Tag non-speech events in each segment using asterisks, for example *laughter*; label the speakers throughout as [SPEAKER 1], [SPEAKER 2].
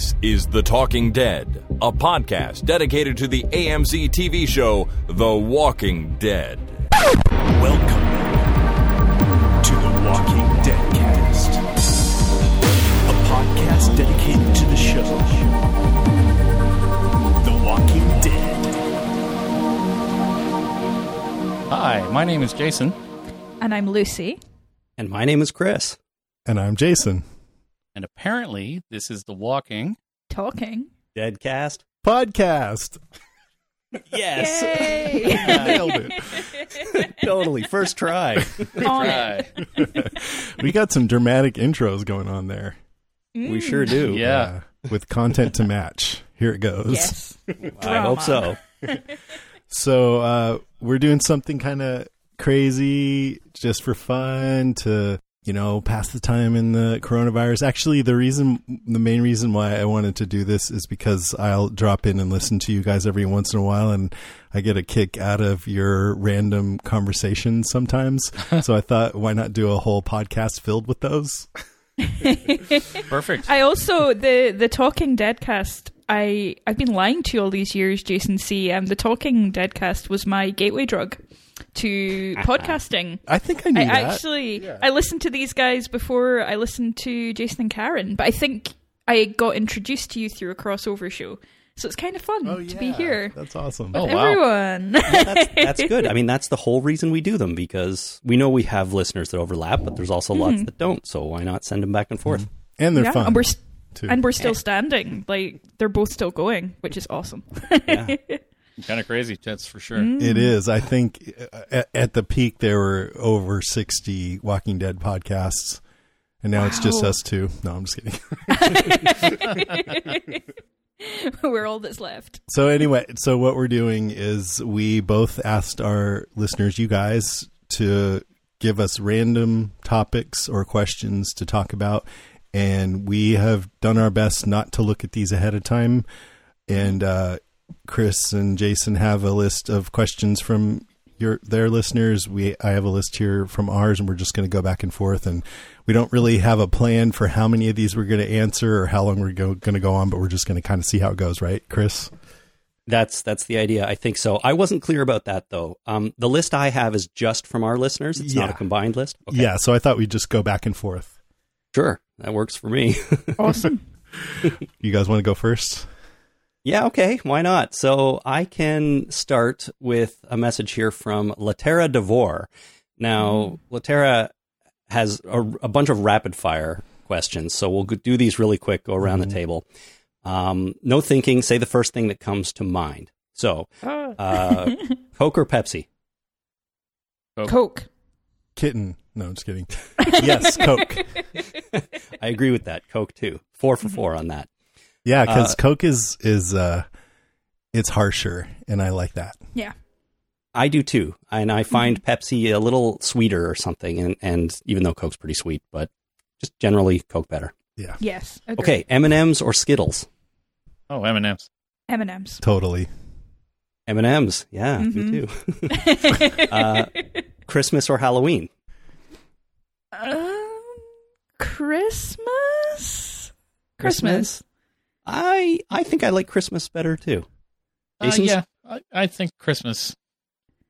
[SPEAKER 1] This is The Talking Dead, a podcast dedicated to the AMC TV show The Walking Dead.
[SPEAKER 2] Welcome to the Walking Dead cast, a podcast dedicated to the show The Walking Dead.
[SPEAKER 3] Hi, my name is Jason,
[SPEAKER 4] And I'm Lucy.
[SPEAKER 5] And my name is Chris.
[SPEAKER 6] And I'm Jason.
[SPEAKER 3] And apparently this is the Walking.
[SPEAKER 4] Talking.
[SPEAKER 5] Deadcast.
[SPEAKER 6] Podcast.
[SPEAKER 5] Yes.
[SPEAKER 4] Yay! *laughs*
[SPEAKER 6] Nailed it. *laughs*
[SPEAKER 5] totally. First try.
[SPEAKER 4] On it. *laughs*
[SPEAKER 6] We got some dramatic intros going on there.
[SPEAKER 5] we sure do.
[SPEAKER 3] Yeah.
[SPEAKER 6] With content to match. Here it goes.
[SPEAKER 4] Yes.
[SPEAKER 5] I hope so.
[SPEAKER 6] So uh, we're doing something kind of crazy just for fun to, you know, pass the time in the coronavirus. Actually, the reason, the main reason why I wanted to do this is because I'll drop in and listen to you guys every once in a while, and I get a kick out of your random conversations sometimes. *laughs* so I thought, why not do a whole podcast filled with those? *laughs*
[SPEAKER 3] Perfect.
[SPEAKER 4] I also the the Talking Deadcast. I I've been lying to you all these years, Jason C. Um, the Talking Deadcast was my gateway drug to uh, podcasting.
[SPEAKER 6] I think I knew
[SPEAKER 4] I
[SPEAKER 6] that.
[SPEAKER 4] actually I listened to these guys before I listened to Jason and Karen, but I think I got introduced to you through a crossover show. So it's kind of fun
[SPEAKER 6] Oh,
[SPEAKER 4] to be here.
[SPEAKER 6] That's awesome.
[SPEAKER 3] Oh, wow.
[SPEAKER 4] Everyone.
[SPEAKER 5] That's, that's *laughs* good. I mean, that's the whole reason we do them because we know we have listeners that overlap, but there's also mm-hmm. lots that don't. So why not send them back and forth? Mm-hmm.
[SPEAKER 6] And they're
[SPEAKER 4] yeah,
[SPEAKER 6] fun.
[SPEAKER 4] and we're st- and we're still standing. Like they're both still going, which is awesome. *laughs*
[SPEAKER 5] Yeah.
[SPEAKER 3] kind of crazy, that's for sure.
[SPEAKER 4] Mm.
[SPEAKER 6] It is. I think uh, at, at the peak there were over 60 Walking Dead podcasts. And now it's just us two. No, I'm just kidding. *laughs*
[SPEAKER 4] We're all that's left.
[SPEAKER 6] So anyway, so what we're doing is we both asked our listeners, you guys, to give us random topics or questions to talk about, and we have done our best not to look at these ahead of time. And uh, Chris and Jason have a list of questions from your their listeners. We I have a list here from ours, and we're just going to go back and forth. And we don't really have a plan for how many of these we're going to answer or how long we're go, going to go on, but we're just going to kind of see how it goes, right, Chris?
[SPEAKER 5] That's that's the idea. I think so. I wasn't clear about that though. Um, the list I have is just from our listeners. It's not a combined list. Okay.
[SPEAKER 6] Yeah, so I thought we'd just go back and forth.
[SPEAKER 5] Sure. That works for me. *laughs*
[SPEAKER 4] Awesome. *laughs*
[SPEAKER 6] You guys want to go first?
[SPEAKER 5] Yeah, okay, why not? So I can start with a message here from Latera Devore. Now, Latera has a, a bunch of rapid fire questions, so we'll do these really quick, go around the table. Um, no thinking, say the first thing that comes to mind. So, uh, Coke or Pepsi?
[SPEAKER 4] Coke.
[SPEAKER 6] Kitten. No, I'm just kidding. *laughs* *laughs* yes, Coke. *laughs*
[SPEAKER 5] I agree with that. Coke too. Four for four on that.
[SPEAKER 6] Yeah, because
[SPEAKER 5] Uh,
[SPEAKER 6] Coke is is uh, it's harsher, and I like that.
[SPEAKER 4] Yeah.
[SPEAKER 5] I do too, and I find Pepsi a little sweeter or something, and, and even though Coke's pretty sweet, but just generally Coke better.
[SPEAKER 6] Yeah,
[SPEAKER 4] Yes. agree.
[SPEAKER 5] Okay, M and M's or Skittles?
[SPEAKER 3] Oh, M&M's.
[SPEAKER 4] M&M's.
[SPEAKER 6] totally.
[SPEAKER 5] M and M's, yeah, me too. *laughs* uh, Christmas or Halloween?
[SPEAKER 4] um, Christmas. Christmas.
[SPEAKER 5] I I think I like Christmas better too.
[SPEAKER 3] Uh, yeah, I, I think Christmas.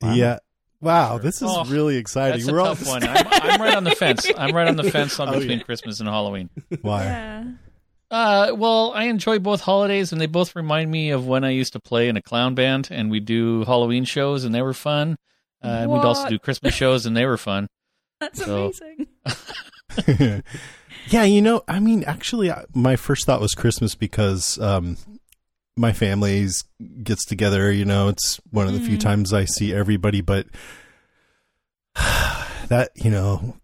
[SPEAKER 5] Wow.
[SPEAKER 6] Yeah. Wow, this is
[SPEAKER 3] Oh,
[SPEAKER 6] really exciting.
[SPEAKER 3] That's a
[SPEAKER 6] We're all
[SPEAKER 3] tough one. I'm, I'm right on the fence. *laughs* I'm right on the fence on
[SPEAKER 6] Oh,
[SPEAKER 3] between
[SPEAKER 6] yeah.
[SPEAKER 3] Christmas and Halloween.
[SPEAKER 6] Why?
[SPEAKER 4] Yeah.
[SPEAKER 3] Uh, well, I enjoy both holidays, and they both remind me of when I used to play in a clown band, and we'd do Halloween shows, and they were fun. Uh, and we'd also do Christmas shows, and they were fun. *laughs*
[SPEAKER 4] That's
[SPEAKER 3] So-
[SPEAKER 4] amazing. *laughs* *laughs*
[SPEAKER 6] yeah, you know, I mean, actually, I- my first thought was Christmas because um, my family's gets together. You know, it's one of the few
[SPEAKER 4] Mm.
[SPEAKER 6] times I see everybody, but *sighs* that you know.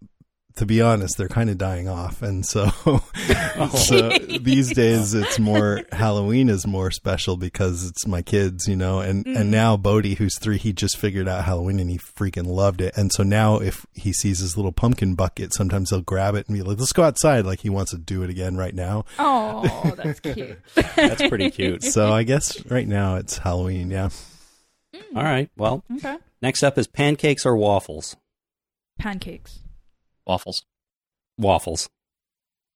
[SPEAKER 6] To be honest, they're kind of dying off, and so *laughs* so these days it's *laughs* more Halloween is more special because it's my kids, you know, and
[SPEAKER 4] Mm.
[SPEAKER 6] and now Bodie, who's three, he just figured out Halloween and he freaking loved it, and so now if he sees his little pumpkin bucket, sometimes he'll grab it and be like, "Let's go outside," like he wants to do it again right now.
[SPEAKER 4] Oh, that's cute. *laughs*
[SPEAKER 5] That's pretty cute.
[SPEAKER 6] So I guess right now it's Halloween, yeah.
[SPEAKER 5] All right. Well,
[SPEAKER 4] Okay.
[SPEAKER 5] next up is pancakes or waffles.
[SPEAKER 4] Pancakes.
[SPEAKER 3] Waffles.
[SPEAKER 5] Waffles.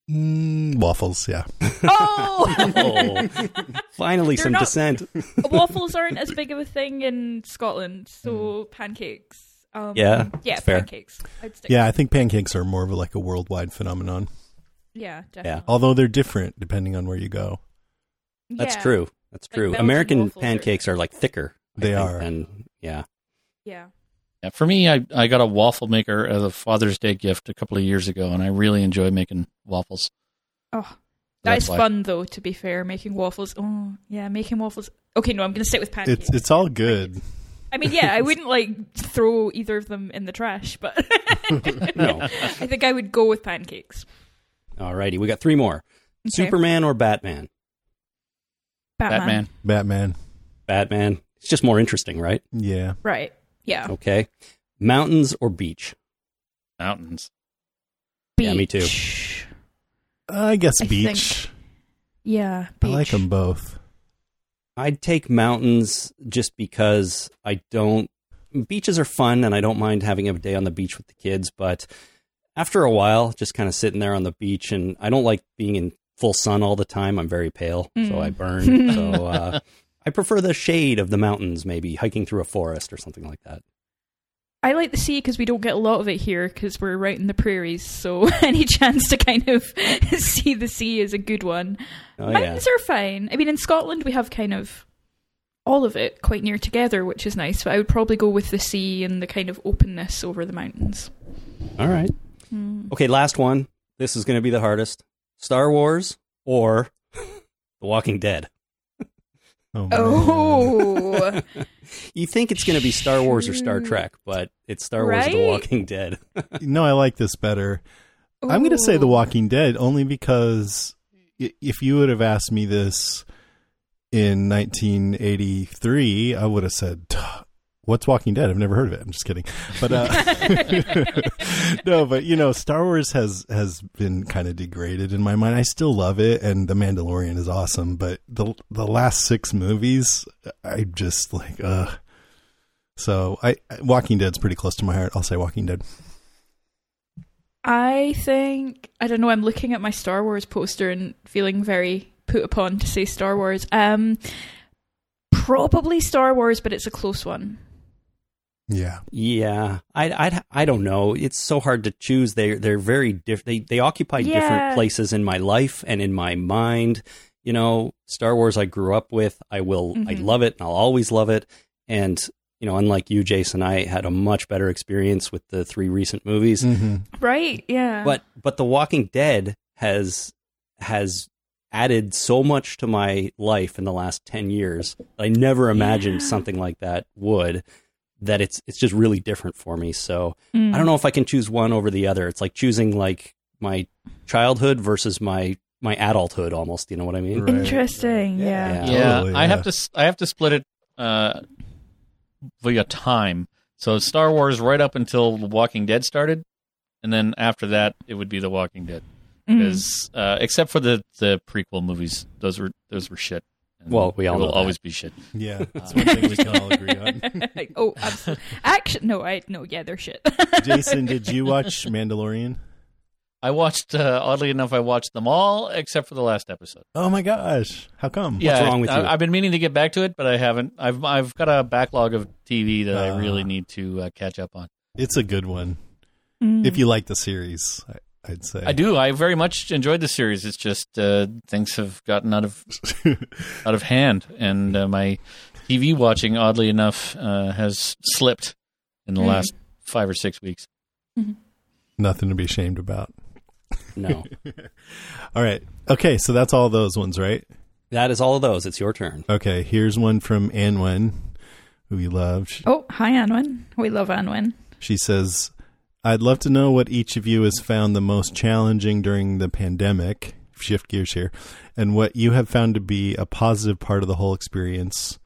[SPEAKER 6] Mm, waffles, yeah. *laughs*
[SPEAKER 4] Oh,
[SPEAKER 5] Oh, finally
[SPEAKER 4] They're
[SPEAKER 5] some
[SPEAKER 4] not-
[SPEAKER 5] dissent. *laughs*
[SPEAKER 4] waffles aren't as big of a thing in Scotland, so pancakes. Um,
[SPEAKER 5] Yeah,
[SPEAKER 4] yeah,
[SPEAKER 5] fair.
[SPEAKER 4] pancakes. I'd stick
[SPEAKER 6] Yeah, I think pancakes are more of a, like a worldwide phenomenon.
[SPEAKER 4] yeah, definitely.
[SPEAKER 6] Although they're different depending on where you go.
[SPEAKER 5] That's
[SPEAKER 4] Yeah,
[SPEAKER 5] true. That's
[SPEAKER 4] Like
[SPEAKER 5] true.
[SPEAKER 4] Belgian
[SPEAKER 5] American
[SPEAKER 4] waffles are-
[SPEAKER 5] pancakes are like thicker. I
[SPEAKER 6] They
[SPEAKER 5] think,
[SPEAKER 6] are.
[SPEAKER 5] And yeah.
[SPEAKER 4] Yeah.
[SPEAKER 3] Yeah, for me, I, I got a waffle maker as a Father's Day gift a couple of years ago, and I really enjoy making waffles.
[SPEAKER 4] Oh,
[SPEAKER 3] That's
[SPEAKER 4] that's
[SPEAKER 3] why.
[SPEAKER 4] fun though. To be fair, making waffles. Oh, yeah, making waffles. Okay, no, I'm going to stick with pancakes.
[SPEAKER 6] It's it's all good.
[SPEAKER 4] I mean, yeah, I *laughs* wouldn't like throw either of them in the trash, but *laughs*
[SPEAKER 5] No.
[SPEAKER 4] I think I would go with pancakes.
[SPEAKER 5] Alrighty, we got three more.
[SPEAKER 4] Okay.
[SPEAKER 5] Superman or Batman?
[SPEAKER 4] Batman.
[SPEAKER 3] Batman.
[SPEAKER 6] Batman.
[SPEAKER 5] Batman. It's just more interesting, right?
[SPEAKER 6] Yeah.
[SPEAKER 4] Right. Yeah.
[SPEAKER 5] Okay. Mountains or beach?
[SPEAKER 3] Mountains.
[SPEAKER 5] Yeah, me too.
[SPEAKER 6] I guess
[SPEAKER 4] I
[SPEAKER 6] beach.
[SPEAKER 4] Yeah.
[SPEAKER 6] I like them both.
[SPEAKER 5] I'd take mountains just because I don't. Beaches are fun, and I don't mind having a day on the beach with the kids. But after a while, just kind of sitting there on the beach, and I don't like being in full sun all the time. I'm very pale, so
[SPEAKER 4] Mm.
[SPEAKER 5] I burn. so uh, *laughs* I prefer the shade of the mountains, maybe hiking through a forest or something like that.
[SPEAKER 4] I like the sea because we don't get a lot of it here because we're right in the prairies. So *laughs* any chance to kind of *laughs* see the sea is a good one.
[SPEAKER 5] Oh yeah,
[SPEAKER 4] Mountains are fine. I mean, in Scotland we have kind of all of it quite near together, which is nice. But I would probably go with the sea and the kind of openness over the mountains.
[SPEAKER 5] all right.
[SPEAKER 4] Hmm.
[SPEAKER 5] Okay, last one. This is going to be the hardest. Star Wars or *laughs* The Walking Dead.
[SPEAKER 6] Oh.
[SPEAKER 4] Oh, *laughs*
[SPEAKER 5] You think it's going to be Star Wars or Star Trek, but it's Star Wars: The Walking Dead. *laughs*
[SPEAKER 6] no, I like this better. I'm going to say The Walking Dead only because if you would have asked me this in 1983, I would have said, "Duh, "What's Walking Dead?" I've never heard of it. I'm just kidding. But uh, *laughs* no, but you know, Star Wars has has been kind of degraded in my mind. I still love it, and The Mandalorian is awesome. But the the last six movies, I just like, ugh. So I Walking Dead's pretty close to my heart. I'll say Walking Dead.
[SPEAKER 4] I think I don't know. I'm looking at my Star Wars poster and feeling very put upon to say Star Wars. Um, probably Star Wars, but it's a close one.
[SPEAKER 6] Yeah.
[SPEAKER 5] Yeah, I, I, I don't know. It's so hard to choose. They they're very different. They they occupy
[SPEAKER 4] Yeah.
[SPEAKER 5] different places in my life and in my mind. You know, Star Wars I grew up with. I will I
[SPEAKER 4] Mhm.
[SPEAKER 5] love it and I'll always love it. And you know, unlike you, Jason, I had a much better experience with the three recent movies.
[SPEAKER 6] hmm
[SPEAKER 4] Right? Yeah.
[SPEAKER 5] But but The Walking Dead has has added so much to my life in the last 10 years. I never imagined
[SPEAKER 4] Yeah.
[SPEAKER 5] something like that would that it's it's just really different for me. So
[SPEAKER 4] Mm.
[SPEAKER 5] I don't know if I can choose one over the other. It's like choosing like my childhood versus my my adulthood almost, you know what I mean?
[SPEAKER 6] Right.
[SPEAKER 4] Interesting.
[SPEAKER 5] Yeah.
[SPEAKER 4] Yeah.
[SPEAKER 3] Yeah,
[SPEAKER 6] Totally,
[SPEAKER 3] I have to i have to split it uh, via time. So Star Wars right up until The Walking Dead started, and then after that it would be The Walking Dead.
[SPEAKER 4] Mm.
[SPEAKER 3] Because uh, except for the the prequel movies, those were those were shit. And
[SPEAKER 5] Well, we all
[SPEAKER 3] will always be shit.
[SPEAKER 6] Yeah, that's one thing we can all agree on. *laughs* *laughs*
[SPEAKER 4] oh, absolutely. Action? No, I no. Yeah, they're shit. *laughs*
[SPEAKER 6] Jason, did you watch Mandalorian?
[SPEAKER 3] I watched uh, oddly enough, I watched them all except for the last episode.
[SPEAKER 6] Oh my gosh, how come?
[SPEAKER 3] yeah,
[SPEAKER 5] wrong with
[SPEAKER 3] I,
[SPEAKER 5] you?
[SPEAKER 3] I've been meaning to get back to it, but I haven't. I've I've got a backlog of TV that I
[SPEAKER 6] Ah.
[SPEAKER 3] really need to uh, catch up on.
[SPEAKER 6] It's a good one
[SPEAKER 4] Mm.
[SPEAKER 6] if you like the series. I, I'd say
[SPEAKER 3] I do. I very much enjoyed the series. It's just uh, things have gotten out of *laughs* out of hand, and uh, my TV watching, oddly enough, uh, has slipped in the
[SPEAKER 4] Mm.
[SPEAKER 3] last five or six weeks.
[SPEAKER 6] Nothing to be ashamed about.
[SPEAKER 5] No. *laughs*
[SPEAKER 6] All right. Okay, so that's all those ones, right?
[SPEAKER 5] that is all of those. It's your turn.
[SPEAKER 6] Okay, here's one from Anwen, who we love.
[SPEAKER 4] Oh, hi, Anwen. We love Anwen.
[SPEAKER 6] she says, I'd love to know what each of you has found the most challenging during the pandemic. Shift gears here. And what you have found to be a positive part of the whole experience.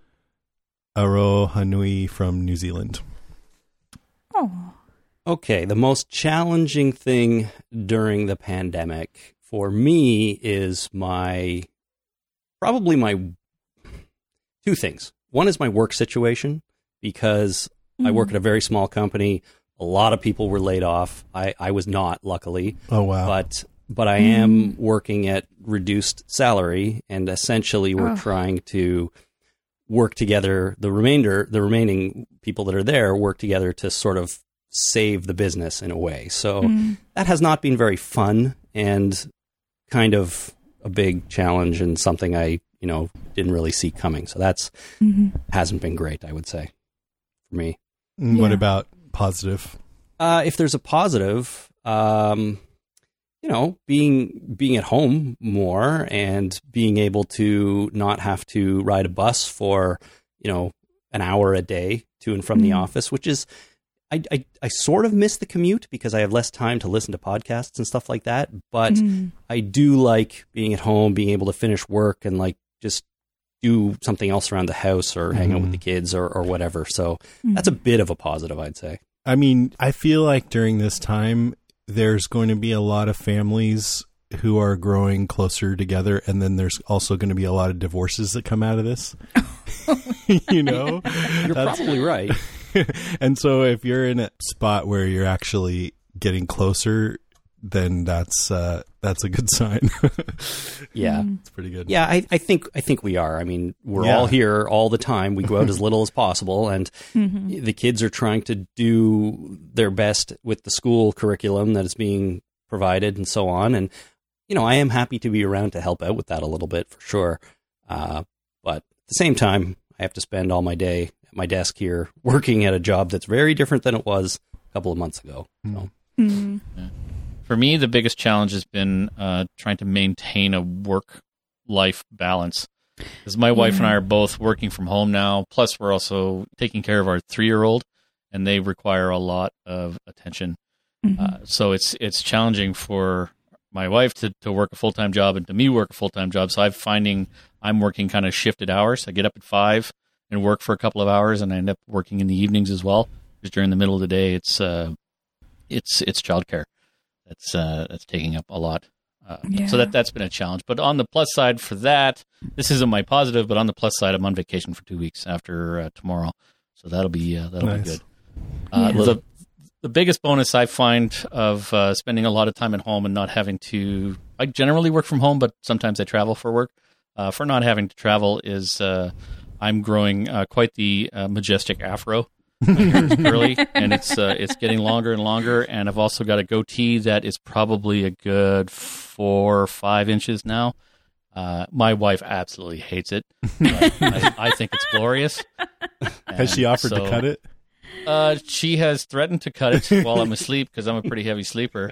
[SPEAKER 6] Aroha nui from New Zealand.
[SPEAKER 4] Oh,
[SPEAKER 5] Okay, the most challenging thing during the pandemic for me is my probably my two things. One is my work situation because I work mm. at a very small company. A lot of people were laid off. I, I was not, luckily.
[SPEAKER 6] Oh, wow.
[SPEAKER 5] But but I am working at reduced salary, and essentially we're
[SPEAKER 4] Oh.
[SPEAKER 5] trying to work together. The remainder, the remaining people that are there, work together to sort of save the business in a way. So
[SPEAKER 4] Mm.
[SPEAKER 5] that has not been very fun and kind of a big challenge and something I you know didn't really see coming. So that's
[SPEAKER 4] Mhm.
[SPEAKER 5] hasn't been great, I would say, for me.
[SPEAKER 6] What
[SPEAKER 4] Yeah.
[SPEAKER 6] about positive?
[SPEAKER 5] Uh, if there's a positive, um, you know, being being at home more and being able to not have to ride a bus for you know an hour a day to and from the
[SPEAKER 4] Mhm.
[SPEAKER 5] office, which is. I, I, I sort of miss the commute because I have less time to listen to podcasts and stuff like that. But
[SPEAKER 4] Mhm.
[SPEAKER 5] I do like being at home, being able to finish work and like just do something else around the house or hang out with the kids or, or whatever. So
[SPEAKER 4] Mhm.
[SPEAKER 5] that's a bit of a positive, I'd say.
[SPEAKER 6] I mean, I feel like during this time, there's going to be a lot of families who are growing closer together, and then there's also going to be a lot of divorces that come out of this. *laughs* you know,
[SPEAKER 5] You're
[SPEAKER 6] That's-
[SPEAKER 5] probably right. *laughs*
[SPEAKER 6] and so if you're in a spot where you're actually getting closer, then that's uh, that's a good *laughs* sign.
[SPEAKER 5] Yeah.
[SPEAKER 6] it's pretty good.
[SPEAKER 5] Yeah, I, I think I think we are. I mean, we're
[SPEAKER 6] Yeah.
[SPEAKER 5] all here all the time. We go out as *laughs* little as possible, and
[SPEAKER 4] Mhm.
[SPEAKER 5] the kids are trying to do their best with the school curriculum that is being provided, and so on. And you know, I am happy to be around to help out with that a little bit for sure. Uh, but at the same time, I have to spend all my day at my desk here working at a job that's very different than it was a couple of months ago. So,
[SPEAKER 4] Mhm.
[SPEAKER 3] For me, the biggest challenge has been uh, trying to maintain a work life balance. Because my wife and I are both working from home now. Plus, we're also taking care of our three year old, and they require a lot of attention.
[SPEAKER 4] Mhm.
[SPEAKER 3] Uh, so it's it's challenging for my wife to, to work a full time job and to me work a full time job. So I'm finding I'm working kind of shifted hours. I get up at five and work for a couple of hours, and I end up working in the evenings as well. Because during the middle of the day, it's uh, it's it's childcare that's uh, that's taking up a lot. Uh,
[SPEAKER 4] Yeah.
[SPEAKER 3] So that that's been a challenge. But on the plus side for that, this isn't my positive. But on the plus side, I'm on vacation for two weeks after uh, tomorrow, so that'll be uh, that'll
[SPEAKER 6] Nice.
[SPEAKER 3] be good. Uh,
[SPEAKER 4] Yeah.
[SPEAKER 3] the the biggest bonus I find of uh, spending a lot of time at home and not having to I generally work from home, but sometimes I travel for work. Uh, for not having to travel is uh, I'm growing uh, quite the uh, majestic afro. My hair is curly and it's uh, it's getting longer and longer, and I've also got a goatee that is probably a good four or five inches now. Uh, my wife absolutely hates it. but *laughs* I, I think it's glorious.
[SPEAKER 6] Has she
[SPEAKER 3] And
[SPEAKER 6] offered to cut it?
[SPEAKER 3] uh, she has threatened to cut it while I'm asleep because I'm a pretty heavy sleeper.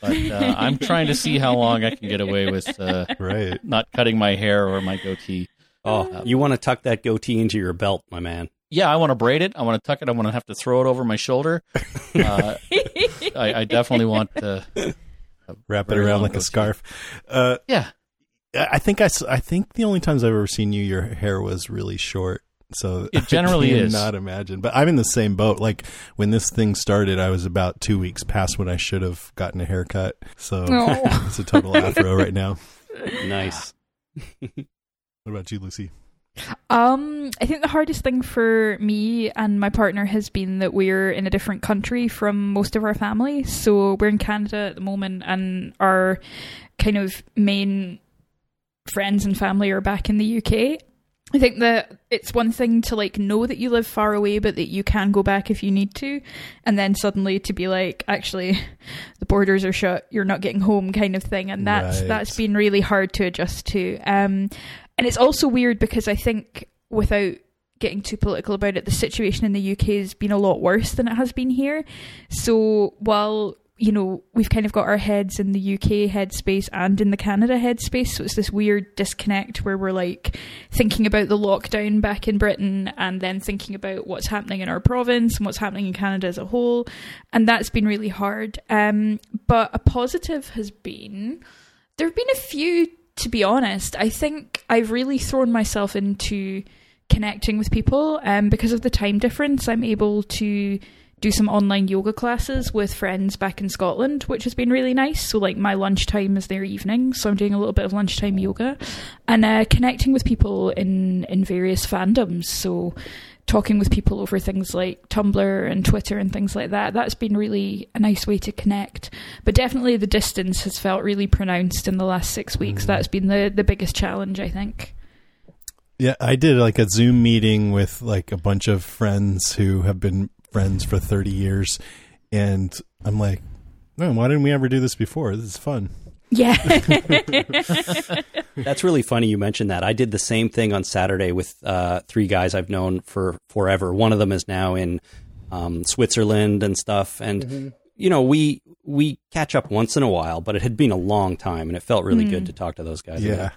[SPEAKER 3] But uh, I'm trying to see how long I can get away with uh,
[SPEAKER 6] Right.
[SPEAKER 3] not cutting my hair or my goatee.
[SPEAKER 5] oh, you want to tuck that goatee into your belt, my man?
[SPEAKER 3] Yeah, I want to braid it. I want to tuck it. I want to have to throw it over my shoulder. *laughs* Uh, I, I definitely want to.
[SPEAKER 6] Wrap it around like a scarf. Uh,
[SPEAKER 3] Yeah,
[SPEAKER 6] I think I think I, s- I think the only times I've ever seen you, your hair was really short. So
[SPEAKER 3] It generally *laughs*
[SPEAKER 6] I
[SPEAKER 3] is.
[SPEAKER 6] Not imagine, but I'm in the same boat. Like when this thing started, I was about two weeks past when I should have gotten a haircut. So
[SPEAKER 4] Oh. *laughs*
[SPEAKER 6] it's a total afro right now.
[SPEAKER 5] Nice.
[SPEAKER 6] What about you, Lucy?
[SPEAKER 4] Um, I think the hardest thing for me and my partner has been that we're in a different country from most of our family. So we're in Canada at the moment, and our kind of main friends and family are back in the UK. I think that it's one thing to like know that you live far away, but that you can go back if you need to, and then suddenly to be like, actually, the borders are shut, you're not getting home, kind of thing, and that's
[SPEAKER 6] Right.
[SPEAKER 4] that's been really hard to adjust to. Um, and it's also weird because I think without getting too political about it, the situation in the UK has been a lot worse than it has been here. So while you know we've kind of got our heads in the UK headspace and in the Canada headspace, so it's this weird disconnect where we're like thinking about the lockdown back in Britain and then thinking about what's happening in our province and what's happening in Canada as a whole, and that's been really hard. Um, but a positive has been there have been a few to be honest i think i've really thrown myself into connecting with people um, because of the time difference. I'm able to do some online yoga classes with friends back in scotland which has been really nice. So like my lunchtime is their evening so i'm doing a little bit of lunchtime yoga and uh, connecting with people in in various fandoms. So talking with people over things like Tumblr and Twitter and things like that. That's been really a nice way to connect. But definitely the distance has felt really pronounced in the last six weeks. Mm. That's been the, the biggest challenge, I think.
[SPEAKER 6] Yeah, I did like a Zoom meeting with like a bunch of friends who have been friends for 30 years. And I'm like, no, why didn't we ever do this before? This is fun.
[SPEAKER 4] Yeah. *laughs*
[SPEAKER 5] That's really funny you mentioned that. I did the same thing on Saturday with uh, three guys I've known for forever. One of them is now in um, Switzerland and stuff. And, you know, we we catch up once in a while, but it had been a long time and it felt really good to talk to those guys.
[SPEAKER 6] Yeah.
[SPEAKER 5] again.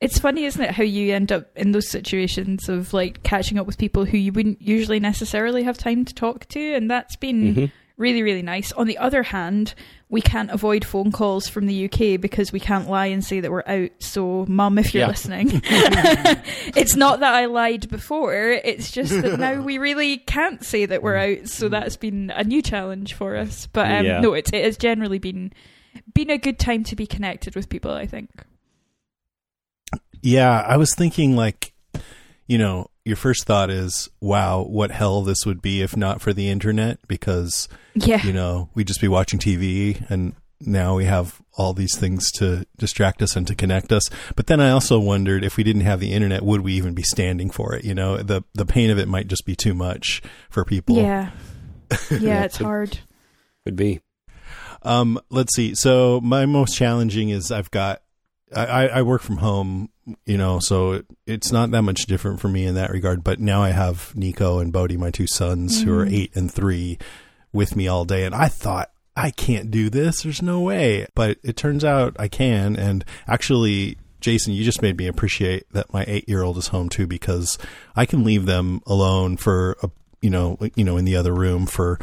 [SPEAKER 4] It's funny, isn't it, how you end up in those situations of like catching up with people who you wouldn't usually necessarily have time to talk to, and that's been really, really nice. On the other hand, we can't avoid phone calls from the UK because we can't lie and say that we're out. So, mum, if you're
[SPEAKER 3] Yeah.
[SPEAKER 4] listening, *laughs* it's not that I lied before, it's just that now we really can't say that we're out. So, that's been a new challenge for us. But um,
[SPEAKER 5] Yeah.
[SPEAKER 4] no, it, it has generally been been a good time to be connected with people, I think.
[SPEAKER 6] Yeah, I was thinking like, you know, your first thought is, wow, what hell this would be if not for the internet because,
[SPEAKER 4] Yeah.
[SPEAKER 6] you know, we'd just be watching TV and now we have all these things to distract us and to connect us. But then I also wondered if we didn't have the internet, would we even be standing for it? You know, the the pain of it might just be too much for people.
[SPEAKER 4] Yeah. *laughs* Yeah, it's hard.
[SPEAKER 5] Could be.
[SPEAKER 6] Um, let's see. So my most challenging is I've got I, I I work from home, you know, so it, it's not that much different for me in that regard. But now I have Nico and Bodie, my two sons, who are eight and three, with me all day, and I thought I can't do this. There's no way, but it turns out I can. And actually, Jason, you just made me appreciate that my eight year old is home too, because I can leave them alone for a you know you know in the other room for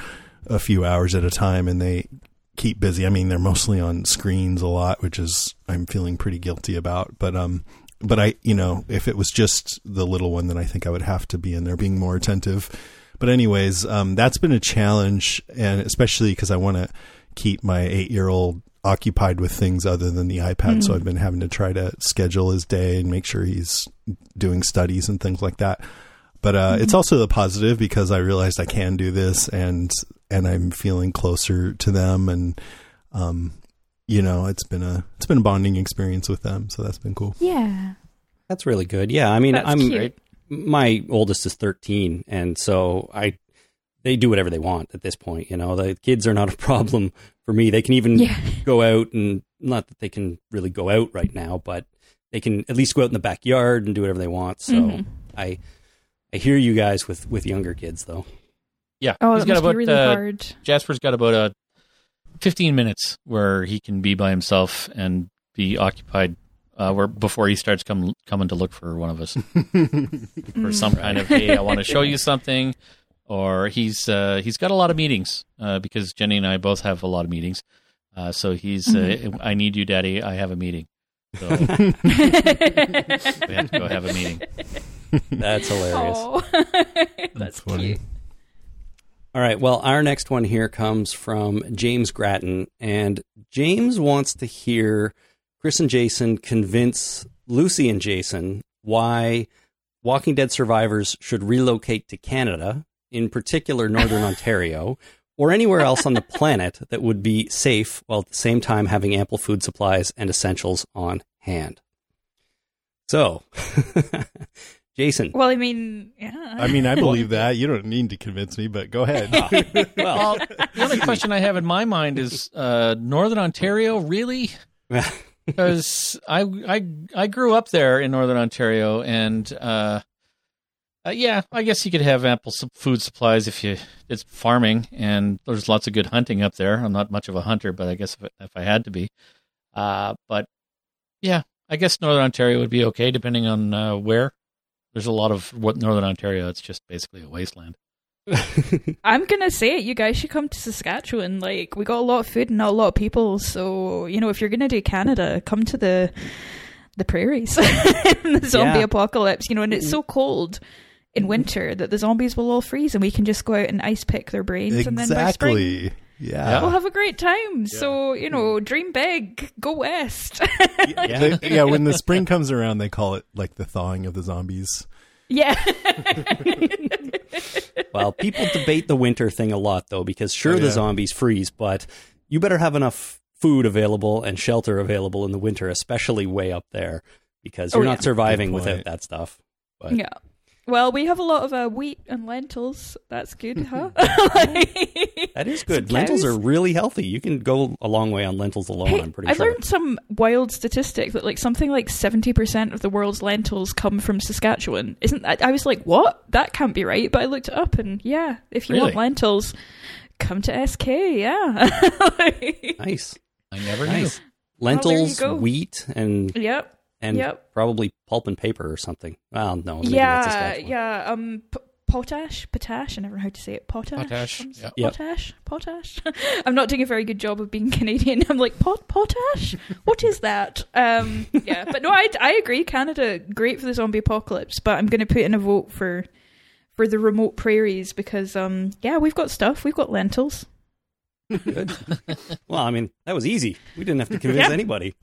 [SPEAKER 6] a few hours at a time, and they keep busy. I mean, they're mostly on screens a lot, which is I'm feeling pretty guilty about. But um, but I you know if it was just the little one, then I think I would have to be in there being more attentive. But anyways, um, that's been a challenge, and especially because I want to keep my eight year old occupied with things other than the iPad. So I've been having to try to schedule his day and make sure he's doing studies and things like that. But uh, it's also the positive because I realized I can do this, and and I'm feeling closer to them, and um, you know, it's been a it's been a bonding experience with them, so that's been cool.
[SPEAKER 4] Yeah.
[SPEAKER 5] That's really good. Yeah, I mean,
[SPEAKER 4] That's
[SPEAKER 5] I'm
[SPEAKER 4] cute.
[SPEAKER 5] my oldest is 13, and so I they do whatever they want at this point. You know, the kids are not a *laughs* problem for me. They can even
[SPEAKER 4] Yeah.
[SPEAKER 5] go out and not that they can really go out right now, but they can at least go out in the backyard and do whatever they want. So
[SPEAKER 4] Mhm.
[SPEAKER 5] I I hear you guys with with younger kids though.
[SPEAKER 3] Yeah,
[SPEAKER 4] Oh,
[SPEAKER 3] he's
[SPEAKER 4] that
[SPEAKER 3] got
[SPEAKER 4] must
[SPEAKER 3] about
[SPEAKER 4] be really
[SPEAKER 3] uh,
[SPEAKER 4] hard.
[SPEAKER 3] Jasper's got about uh, 15 minutes where he can be by himself and be occupied uh, where before he starts come, coming to look for one of us. *laughs* For some kind of hey I want to show you something or he's uh, he's got a lot of meetings uh, because Jenny and I both have a lot of meetings. Uh, so he's uh, I need you daddy. I have a meeting. So *laughs* we have to go have a meeting.
[SPEAKER 5] That's hilarious.
[SPEAKER 4] Oh, *laughs*
[SPEAKER 6] That's funny.
[SPEAKER 5] All right. Well, our next one here comes from James Grattan, and James wants to hear Chris and Jason convince Lucy and Jason why Walking Dead survivors should relocate to Canada, in particular Northern *laughs* Ontario, or anywhere else on the planet that would be safe while at the same time having ample food supplies and essentials on hand. So, *laughs* Jason.
[SPEAKER 4] well, I mean, yeah.
[SPEAKER 6] I mean, I *laughs* believe that. You don't need to convince me, but go ahead. *laughs*
[SPEAKER 5] Well,
[SPEAKER 3] well the only question I have in my mind is uh, Northern Ontario really *laughs* because I, I I grew up there in northern Ontario, and uh, uh, yeah, I guess you could have ample food supplies if you it's farming, and there's lots of good hunting up there. I'm not much of a hunter, but I guess if, if I had to be, uh, but yeah, I guess northern Ontario would be okay depending on uh, where. There's a lot of what northern Ontario. It's just basically a wasteland. *laughs*
[SPEAKER 4] I'm gonna say it. You guys should come to Saskatchewan. Like, we got a lot of food and not a lot of people. So, you know, if you're gonna do Canada, come to the the prairies, *laughs* in the zombie
[SPEAKER 5] Yeah.
[SPEAKER 4] apocalypse. You know, and it's so cold in winter that the zombies will all freeze, and we can just go out and ice pick their brains, and then by spring
[SPEAKER 6] exactly. Yeah.
[SPEAKER 4] we'll have a great time. So, you know, dream big, go west. *laughs*
[SPEAKER 6] They- yeah, when the spring comes around, they call it like the thawing of the zombies.
[SPEAKER 4] Yeah. *laughs*
[SPEAKER 5] Well, people debate the winter thing a lot though, because sure
[SPEAKER 6] Oh,
[SPEAKER 5] the zombies freeze, but you better have enough food available and shelter available in the winter, especially way up there, because
[SPEAKER 4] Oh,
[SPEAKER 5] you're
[SPEAKER 4] yeah.
[SPEAKER 5] not surviving without that stuff. But
[SPEAKER 4] yeah. Well, we have a lot of uh, wheat and lentils. That's good, huh? *laughs* *laughs*
[SPEAKER 5] that is good. Lentils are really healthy. You can go a long way on lentils alone.
[SPEAKER 4] Hey,
[SPEAKER 5] I'm pretty sure.
[SPEAKER 4] I
[SPEAKER 5] sure.
[SPEAKER 4] learned some wild statistic that like something like seventy percent of the world's lentils come from Saskatchewan. Isn't that? I was like, what? That can't be right. But I looked it up, and yeah, if you want lentils, come to SK. Yeah. *laughs*
[SPEAKER 5] Nice,
[SPEAKER 3] I never knew.
[SPEAKER 5] nice.
[SPEAKER 4] Well, there you
[SPEAKER 5] Lentils,
[SPEAKER 4] go.
[SPEAKER 5] wheat, and
[SPEAKER 4] yep.
[SPEAKER 5] And
[SPEAKER 4] Yep.
[SPEAKER 5] probably pulp and paper or something. Well, no, maybe that's
[SPEAKER 4] Yeah.
[SPEAKER 5] Saskatchewan.
[SPEAKER 4] Yeah. Um. P- potash, potash. I never know how to say it. Potash.
[SPEAKER 3] Potash, yeah.
[SPEAKER 5] Yep.
[SPEAKER 4] Potash. Potash. *laughs* I'm not doing a very good job of being *laughs* Canadian. I'm like pot potash. What is that? Um. Yeah. But no, I I agree. Canada great for the zombie apocalypse, but I'm going to put in a vote for for the remote prairies because um yeah we've got stuff. We've got lentils.
[SPEAKER 5] Good. well, I mean, that was easy. We didn't have to convince
[SPEAKER 4] Yeah.
[SPEAKER 5] anybody.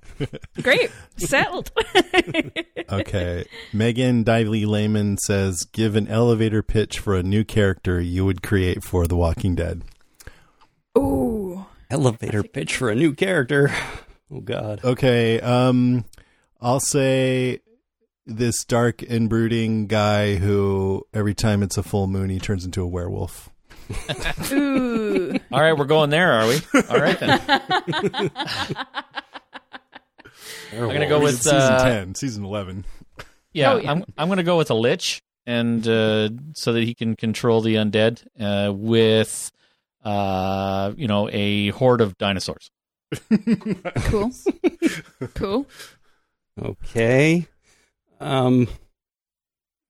[SPEAKER 4] Great. Settled. *laughs*
[SPEAKER 6] Okay. Megan Dively Lehman says, give an elevator pitch for a new character you would create for The Walking Dead.
[SPEAKER 4] Ooh.
[SPEAKER 5] Elevator pitch for a new character. Oh God.
[SPEAKER 6] Okay. Um, I'll say this dark and brooding guy who every time it's a full moon he turns into a werewolf.
[SPEAKER 4] Ooh.
[SPEAKER 3] All right, we're going there, are we? All right then. *laughs* I'm gonna go with
[SPEAKER 6] season
[SPEAKER 3] uh,
[SPEAKER 6] ten, season eleven.
[SPEAKER 3] Yeah,
[SPEAKER 4] Oh, yeah.
[SPEAKER 3] I'm I'm gonna go with a lich, and uh, so that he can control the undead uh, with, uh, you know, a horde of dinosaurs. *laughs*
[SPEAKER 4] Cool. cool.
[SPEAKER 5] Okay. Um,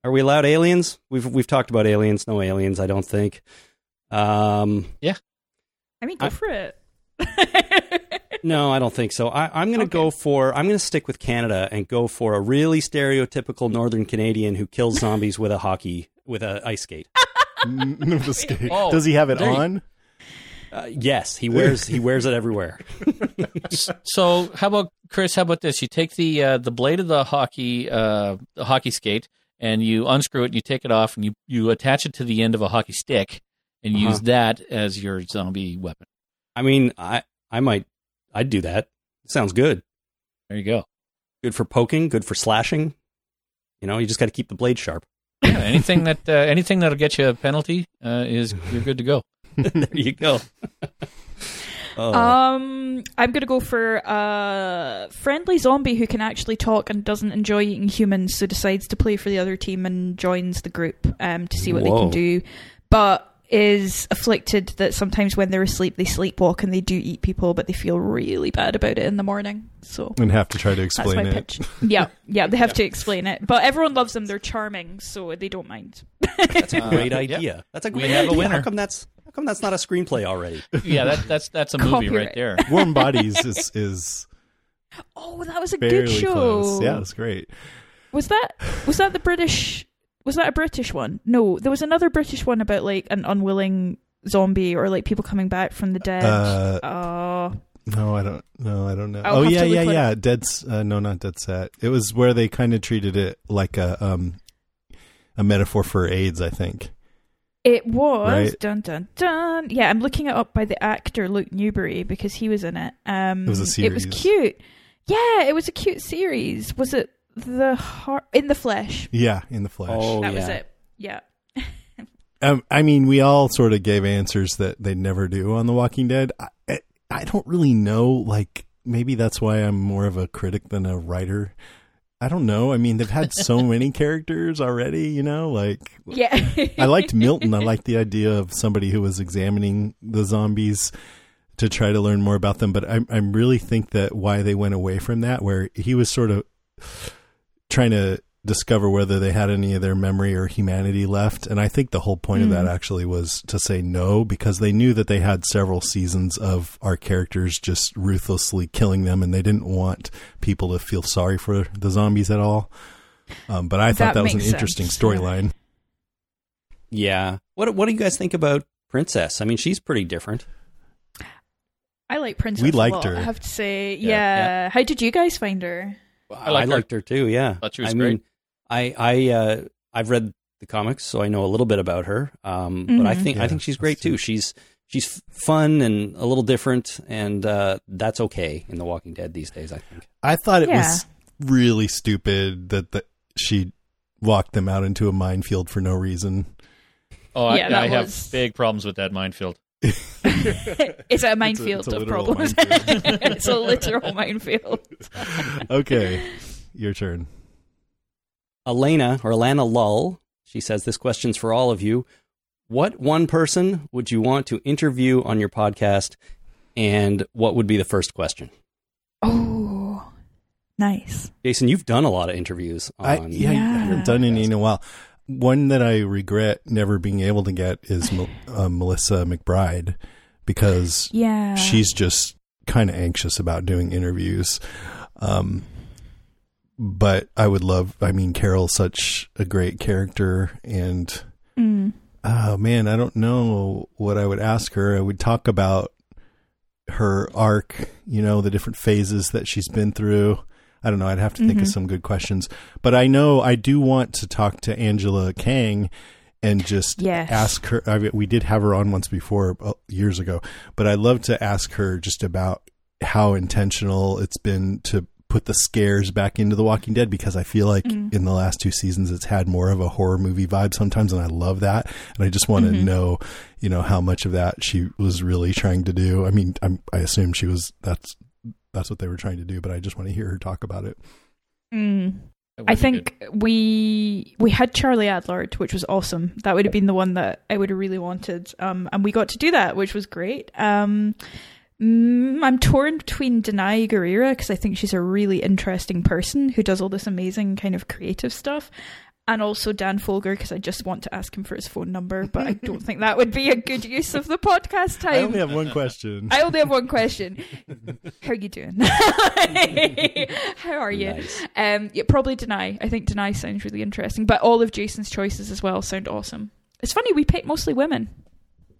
[SPEAKER 5] are we allowed aliens? We've we've talked about aliens. No aliens, I don't think. Um, yeah.
[SPEAKER 4] I mean, go
[SPEAKER 5] I-
[SPEAKER 4] for it. *laughs*
[SPEAKER 5] no, I don't think so. I, I'm going to
[SPEAKER 4] Okay.
[SPEAKER 5] go for. I'm going to stick with Canada and go for a really stereotypical Northern Canadian who kills zombies with a hockey with a ice skate.
[SPEAKER 6] The skate.
[SPEAKER 3] Oh,
[SPEAKER 6] Does he have it
[SPEAKER 3] there you-
[SPEAKER 6] on?
[SPEAKER 5] Uh, yes, he wears he wears it everywhere. *laughs*
[SPEAKER 3] So how about Chris? How about this? You take the uh, the blade of the hockey uh, the hockey skate, and you unscrew it, and you take it off, and you you attach it to the end of a hockey stick, and
[SPEAKER 5] Uh-huh.
[SPEAKER 3] use that as your zombie weapon.
[SPEAKER 5] I mean, I I might I'd do that. Sounds good.
[SPEAKER 3] There you go.
[SPEAKER 5] Good for poking. Good for slashing. You know, you just got to keep the blade sharp.
[SPEAKER 3] Yeah, anything that uh, anything that'll get you a penalty uh, is *laughs* you're good to go.
[SPEAKER 5] there you go. *laughs* oh,
[SPEAKER 4] Um, I'm gonna go for a friendly zombie who can actually talk and doesn't enjoy eating humans, so decides to play for the other team and joins the group um, to see what they can do, but is afflicted that sometimes when they're asleep they sleepwalk and they do eat people, but they feel really bad about it in the morning. So
[SPEAKER 6] And have to try to
[SPEAKER 4] that's
[SPEAKER 6] explain
[SPEAKER 4] my
[SPEAKER 6] it.
[SPEAKER 4] pitch. yeah, yeah, they have to explain it, but everyone loves them. They're charming, so they don't mind.
[SPEAKER 5] that's a *laughs* great
[SPEAKER 3] Uh,
[SPEAKER 5] idea.
[SPEAKER 3] yeah.
[SPEAKER 5] That's a great
[SPEAKER 3] We
[SPEAKER 5] great
[SPEAKER 3] have a
[SPEAKER 5] idea.
[SPEAKER 3] winner.
[SPEAKER 5] How come that's how come that's not a screenplay already?
[SPEAKER 3] Yeah, that, that's that's a movie right there.
[SPEAKER 6] Warm Bodies is is
[SPEAKER 4] Oh, that was a good show.
[SPEAKER 6] close. Yeah, that's great.
[SPEAKER 4] Was that was that the British? Was that a British one? No, there was another British one about like an unwilling zombie or like people coming back from the dead.
[SPEAKER 6] Uh,
[SPEAKER 4] Oh,
[SPEAKER 6] No, I don't. No, I don't know.
[SPEAKER 4] I'll
[SPEAKER 6] oh yeah, yeah, yeah. Dead. S- Uh, no, not Dead Set. It was where they kind of treated it like a um a metaphor for AIDS. I think.
[SPEAKER 4] it was
[SPEAKER 6] Right.
[SPEAKER 4] dun dun dun. Yeah, I'm looking it up by the actor Luke Newberry because he was in it. Um,
[SPEAKER 6] It was a series.
[SPEAKER 4] It was cute. Yeah, it was a cute series. Was it the heart in the flesh?
[SPEAKER 6] Yeah, in the flesh.
[SPEAKER 5] Oh
[SPEAKER 4] that
[SPEAKER 5] yeah.
[SPEAKER 4] was it. Yeah. *laughs*
[SPEAKER 6] Um, I mean, we all sort of gave answers that they never do on The Walking Dead. I, I, I don't really know. Like, maybe that's why I'm more of a critic than a writer. I don't know. I mean, they've had so *laughs* many characters already. You know, like
[SPEAKER 4] Yeah.
[SPEAKER 6] I liked Milton. I liked the idea of somebody who was examining the zombies to try to learn more about them. But I, I really think that why they went away from that, where he was sort of trying to discover whether they had any of their memory or humanity left. And I think the whole point of that actually was to say no because they knew that they had several seasons of our characters just ruthlessly killing them and they didn't want people to feel sorry for the zombies at all. Um, but I thought
[SPEAKER 4] That
[SPEAKER 6] that, was an
[SPEAKER 4] makes
[SPEAKER 6] interesting storyline.
[SPEAKER 5] Yeah. What What do you guys think about Princess? I mean, she's pretty different.
[SPEAKER 4] I like Princess.
[SPEAKER 6] We liked
[SPEAKER 4] lot,
[SPEAKER 6] her.
[SPEAKER 4] I have to say.
[SPEAKER 3] Yeah,
[SPEAKER 4] Yeah. How did you guys find her?
[SPEAKER 5] I,
[SPEAKER 3] liked her.
[SPEAKER 5] liked her too. Yeah.
[SPEAKER 3] Thought she was
[SPEAKER 5] I
[SPEAKER 3] great.
[SPEAKER 5] mean, I I uh, I've read the comics, so I know a little bit about her. Um, But I
[SPEAKER 4] Mhm.
[SPEAKER 5] think I think she's great too. She's she's fun and a little different, and uh, that's okay in The Walking Dead these days. I think.
[SPEAKER 6] I thought it
[SPEAKER 4] Yeah.
[SPEAKER 6] was really stupid that the, she walked them out into a minefield for no reason.
[SPEAKER 3] Oh, I,
[SPEAKER 4] Yeah, that
[SPEAKER 3] I have big problems with that minefield. *laughs*
[SPEAKER 4] it's a minefield
[SPEAKER 6] it's a
[SPEAKER 4] of problems.
[SPEAKER 6] minefield. *laughs*
[SPEAKER 4] it's a literal minefield.
[SPEAKER 6] Okay, your turn.
[SPEAKER 5] Elena or Alana Lull, she says this question's for all of you. What one person would you want to interview on your podcast, and what would be the first question?
[SPEAKER 4] Oh, nice.
[SPEAKER 5] Jason, you've done a lot of interviews
[SPEAKER 6] I,
[SPEAKER 5] on.
[SPEAKER 6] yeah, I haven't done any in a while. One that I regret never being able to get is uh, Melissa McBride because
[SPEAKER 4] Yeah.
[SPEAKER 6] she's just kind of anxious about doing interviews. Um, but I would love. I mean, Carol's such a great character, and
[SPEAKER 4] Mm.
[SPEAKER 6] oh man, I don't know what I would ask her. I would talk about her arc, you know, the different phases that she's been through. I don't know. I'd have to think of
[SPEAKER 4] Mhm.
[SPEAKER 6] some good questions, but I know I do want to talk to Angela Kang and just
[SPEAKER 4] Yes.
[SPEAKER 6] ask her. I mean, we did have her on once before uh, years ago, but I'd love to ask her just about how intentional it's been to put the scares back into The Walking Dead because I feel like
[SPEAKER 4] Mm.
[SPEAKER 6] in the last two seasons it's had more of a horror movie vibe sometimes, and I love that. And I just want to
[SPEAKER 4] Mhm.
[SPEAKER 6] know, you know, how much of that she was really trying to do. I mean, I'm, I assume she was. That's that's what they were trying to do, but I just want to hear her talk about it.
[SPEAKER 4] Mm. I think
[SPEAKER 3] good.
[SPEAKER 4] we we had Charlie Adlard, which was awesome. That would have been the one that I would have really wanted, um, and we got to do that, which was great. Um, mm, I'm torn between Danai Gurira because I think she's a really interesting person who does all this amazing kind of creative stuff, and also Dan Fogler because I just want to ask him for his phone number, but I don't *laughs* think that would be a good use of the podcast time.
[SPEAKER 6] I only have one question.
[SPEAKER 4] I only have one question. How are you doing? *laughs* How are you?
[SPEAKER 5] Nice.
[SPEAKER 4] Um, yeah, probably Danai. I think Danai sounds really interesting, but all of Jason's choices as well sound awesome. It's funny we picked mostly women,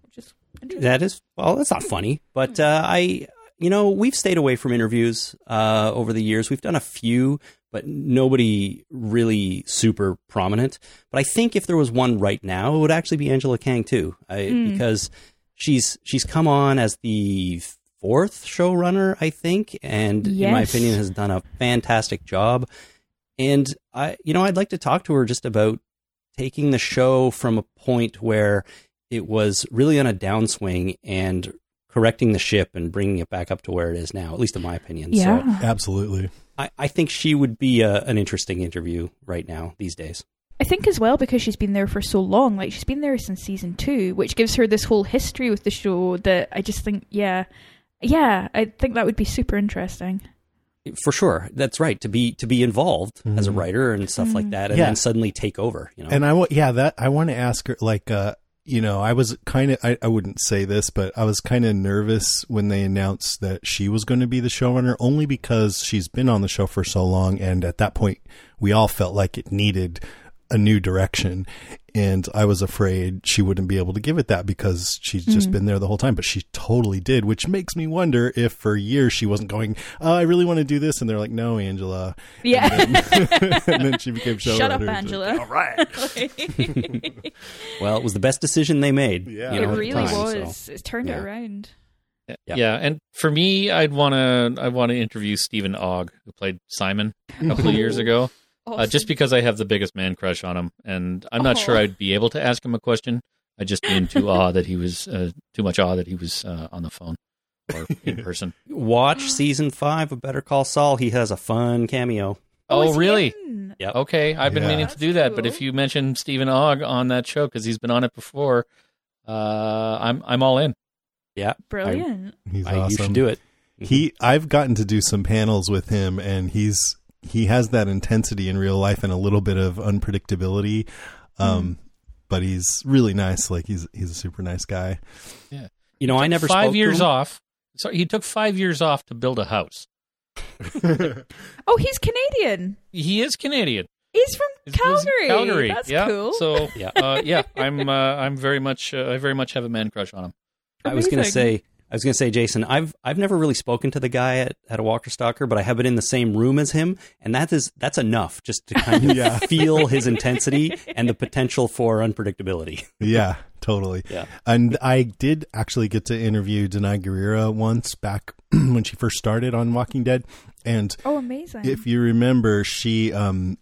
[SPEAKER 4] which is.
[SPEAKER 5] That is well, that's not funny, but uh, I, you know, we've stayed away from interviews uh, over the years. We've done a few, but nobody really super prominent. But I think if there was one right now, it would actually be Angela Kang too, I,
[SPEAKER 4] Mm.
[SPEAKER 5] because she's she's come on as the fourth showrunner, I think, and in my opinion, has done a fantastic job. And I, you know, I'd like to talk to her just about taking the show from a point where it was really on a downswing and correcting the ship and bringing it back up to where it is now, at least in my opinion.
[SPEAKER 4] Yeah.
[SPEAKER 5] So
[SPEAKER 6] Absolutely.
[SPEAKER 5] I, I think she would be a, an interesting interview right now these days.
[SPEAKER 4] I think as well because she's been there for so long, like she's been there since season two, which gives her this whole history with the show that I just think, yeah, yeah, I think that would be super interesting.
[SPEAKER 5] For sure, that's right. To be to be involved as a
[SPEAKER 6] Mhm.
[SPEAKER 5] writer and stuff like that, and
[SPEAKER 6] Yeah.
[SPEAKER 5] then suddenly take over. You know,
[SPEAKER 6] And I want, yeah, that I want to ask her, like, uh, you know, I was kind of, I, I wouldn't say this, but I was kind of nervous when they announced that she was going to be the showrunner, only because she's been on the show for so long, and at that point, we all felt like it needed a new direction, and I was afraid she wouldn't be able to give it that because she's just
[SPEAKER 4] Mhm.
[SPEAKER 6] been there the whole time, but she totally did, which makes me wonder if for years she wasn't going, oh, I really want to do this, and they're like, no, Angela,
[SPEAKER 4] Yeah.
[SPEAKER 6] and then, *laughs* and then she became *laughs* showrunner.
[SPEAKER 4] Shut up,
[SPEAKER 6] It's like,
[SPEAKER 4] Angela.
[SPEAKER 6] All right. *laughs*
[SPEAKER 5] well, it was the best decision they made.
[SPEAKER 6] Yeah.
[SPEAKER 5] you know,
[SPEAKER 4] it really
[SPEAKER 5] time, so.
[SPEAKER 4] was. It's turned
[SPEAKER 5] yeah.
[SPEAKER 4] it around.
[SPEAKER 5] Yeah.
[SPEAKER 3] Yeah, and for me, I'd want to I want to interview Stephen Ogg, who played Simon a couple of years ago, uh, just because I have the biggest man crush on him, and I'm not sure I'd be able to ask him a question. I just be in too *laughs* awe that he was uh, too much awe that he was uh, on the phone or in *laughs* person.
[SPEAKER 5] Watch season five of Better Call Saul. He has a fun cameo.
[SPEAKER 3] Oh,
[SPEAKER 4] is he
[SPEAKER 3] really?
[SPEAKER 4] in?
[SPEAKER 5] Yep.
[SPEAKER 3] Okay, I've been
[SPEAKER 6] Yeah.
[SPEAKER 3] meaning to do that, but if you mention Stephen Ogg on that show because he's been on it before, uh, I'm I'm all in.
[SPEAKER 5] Yeah,
[SPEAKER 4] Brilliant.
[SPEAKER 6] He's
[SPEAKER 5] I,
[SPEAKER 6] awesome.
[SPEAKER 5] you should do it.
[SPEAKER 6] He, I've gotten to do some panels with him, and he's he has that intensity in real life and a little bit of unpredictability. Um, but he's really nice. Like he's he's a super nice guy.
[SPEAKER 5] Yeah, you know, I never
[SPEAKER 3] five
[SPEAKER 5] spoke to
[SPEAKER 3] years
[SPEAKER 5] him.
[SPEAKER 3] off. So he took five years off to build a house. *laughs*
[SPEAKER 4] Oh, he's Canadian.
[SPEAKER 3] He is Canadian.
[SPEAKER 4] He's from
[SPEAKER 3] He's- he's
[SPEAKER 4] Calgary.
[SPEAKER 3] Calgary.
[SPEAKER 4] That's
[SPEAKER 3] yeah.
[SPEAKER 4] cool.
[SPEAKER 3] So
[SPEAKER 5] Yeah.
[SPEAKER 3] uh, yeah, I'm uh, I'm very much uh, I very much have a man crush on him.
[SPEAKER 5] I was going to say I was going to say, Jason, I've I've never really spoken to the guy at, at a Walker Stalker, but I have been in the same room as him, and that is that's enough just to kind of *laughs*
[SPEAKER 6] Yeah.
[SPEAKER 5] feel his intensity and the potential for unpredictability. *laughs*
[SPEAKER 6] Yeah, totally.
[SPEAKER 5] Yeah.
[SPEAKER 6] And I did actually get to interview Danai Gurira once back *clears throat* when she first started on Walking Dead. And
[SPEAKER 4] Oh, amazing.
[SPEAKER 6] if you remember, she um,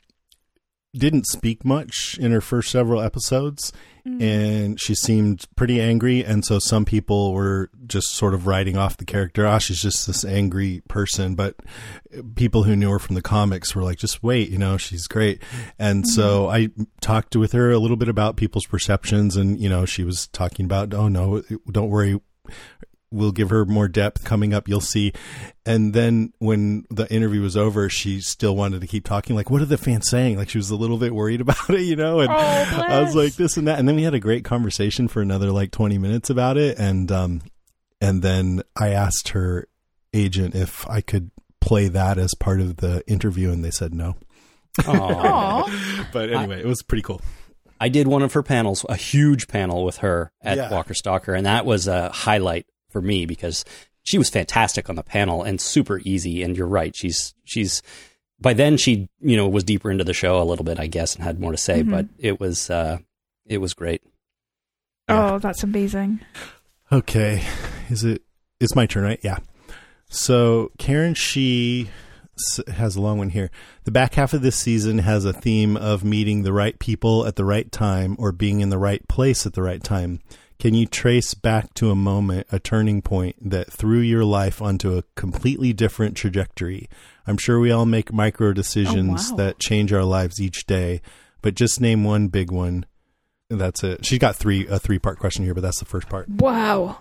[SPEAKER 6] didn't speak much in her first several episodes. And she seemed pretty angry. And so some people were just sort of writing off the character. Ah, she's just this angry person. But people who knew her from the comics were like, just wait, you know, she's great. And so I talked with her a little bit about people's perceptions. And, you know, she was talking about, oh, no, don't worry. We'll give her more depth coming up. You'll see. And then when the interview was over, she still wanted to keep talking. Like, what are the fans saying? Like, she was a little bit worried *laughs* about it, you know? And
[SPEAKER 4] Oh,
[SPEAKER 6] I was like, this and that. And then we had a great conversation for another like 20 minutes about it. And, um, and then I asked her agent if I could play that as part of the interview, and they said no.
[SPEAKER 4] Aw. *laughs*
[SPEAKER 6] But anyway, it was pretty cool.
[SPEAKER 5] I did one of her panels, a huge panel with her at
[SPEAKER 6] Yeah.
[SPEAKER 5] Walker Stalker, and that was a highlight for me because she was fantastic on the panel and super easy. And you're right, she's she's by then she you know was deeper into the show a little bit, I guess, and had more to say.
[SPEAKER 4] Mhm.
[SPEAKER 5] But it was uh, it was great.
[SPEAKER 4] Oh, that's amazing.
[SPEAKER 6] Okay, is it? It's my turn, right? Yeah. So Karen, she has a long one here. The back half of this season has a theme of meeting the right people at the right time or being in the right place at the right time. Can you trace back to a moment, a turning point that threw your life onto a completely different trajectory? I'm sure we all make micro decisions
[SPEAKER 4] wow.
[SPEAKER 6] that change our lives each day, but just name one big one. That's it. She's got three a three part question here, but that's the first part.
[SPEAKER 4] Wow.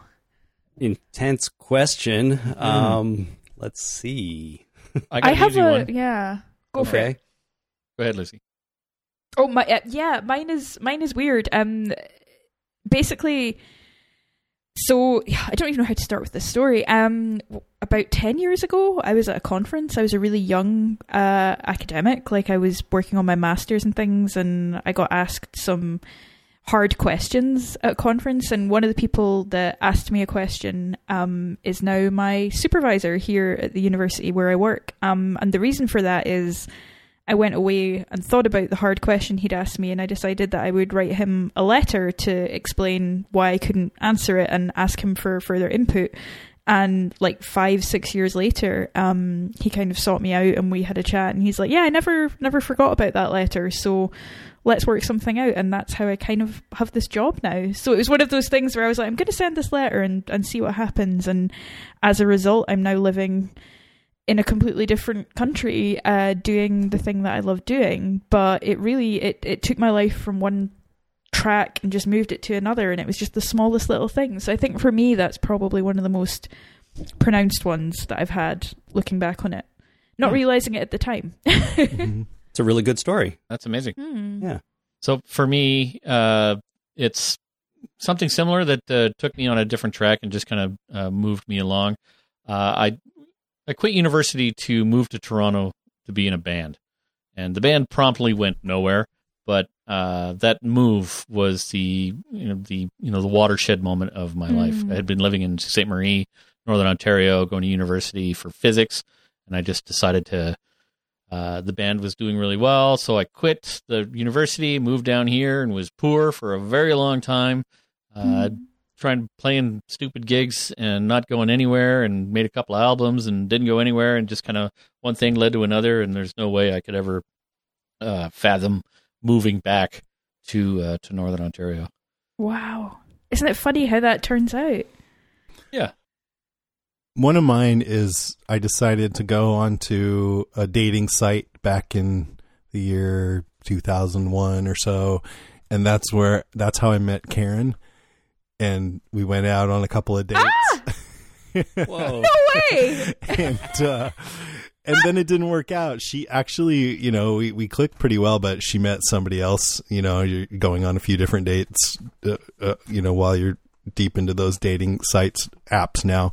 [SPEAKER 5] Intense question. Um, let's see.
[SPEAKER 3] I, got
[SPEAKER 4] I
[SPEAKER 3] an
[SPEAKER 4] have
[SPEAKER 3] easy
[SPEAKER 4] a
[SPEAKER 3] one.
[SPEAKER 4] yeah. Go for it.
[SPEAKER 5] Okay.
[SPEAKER 3] Go ahead, Lucy.
[SPEAKER 4] Oh my, uh, yeah, mine is mine is weird. Um, basically, so I don't even know how to start with this story. Um, about ten years ago, I was at a conference. I was a really young uh, academic, like I was working on my masters and things, and I got asked some hard questions at conference. And one of the people that asked me a question um, is now my supervisor here at the university where I work. Um, and the reason for that is. I went away and thought about the hard question he'd asked me, and I decided that I would write him a letter to explain why I couldn't answer it and ask him for further input. And like five, six years later, um, he kind of sought me out and we had a chat. And he's like, "Yeah, I never, never forgot about that letter. So let's work something out." And that's how I kind of have this job now. So it was one of those things where I was like, "I'm going to send this letter and and see what happens." And as a result, I'm now living in a completely different country uh, doing the thing that I love doing. But it really it, it took my life from one track and just moved it to another and it was just the smallest little thing. So I think for me that's probably one of the most pronounced ones that I've had looking back on it. Not
[SPEAKER 5] Yeah.
[SPEAKER 4] realizing it at the time. *laughs*
[SPEAKER 6] Mhm.
[SPEAKER 5] It's a really good story.
[SPEAKER 3] That's amazing.
[SPEAKER 4] Hmm.
[SPEAKER 5] Yeah.
[SPEAKER 3] So for me, uh, it's something similar that uh, took me on a different track and just kind of uh, moved me along. Uh, I I quit university to move to Toronto to be in a band, and the band promptly went nowhere. But uh, that move was the you know the you know the watershed moment of my life.
[SPEAKER 4] Mm.
[SPEAKER 3] I had been living in Saint Marie, Northern Ontario, going to university for physics, and I just decided to uh, the band was doing really well, so I quit the university, moved down here, and was poor for a very long time, uh, trying playing stupid gigs and not going anywhere, and made a couple of albums and didn't go anywhere, and just kind of one thing led to another, and there's no way I could ever uh, fathom moving back to uh, to Northern Ontario.
[SPEAKER 4] Wow. Isn't it funny how that turns out?
[SPEAKER 3] Yeah,
[SPEAKER 6] One of mine is I decided to go onto a dating site back in the year 2001 or so, and that's where that's how I met Karen, and we went out on a couple of dates. *laughs*
[SPEAKER 5] Whoa.
[SPEAKER 4] No way! *laughs*
[SPEAKER 6] and uh, and then it didn't work out. She actually, you know, we, we clicked pretty well, but she met somebody else. You know, you're going on a few different dates, uh, uh, you know, while you're deep into those dating sites apps now.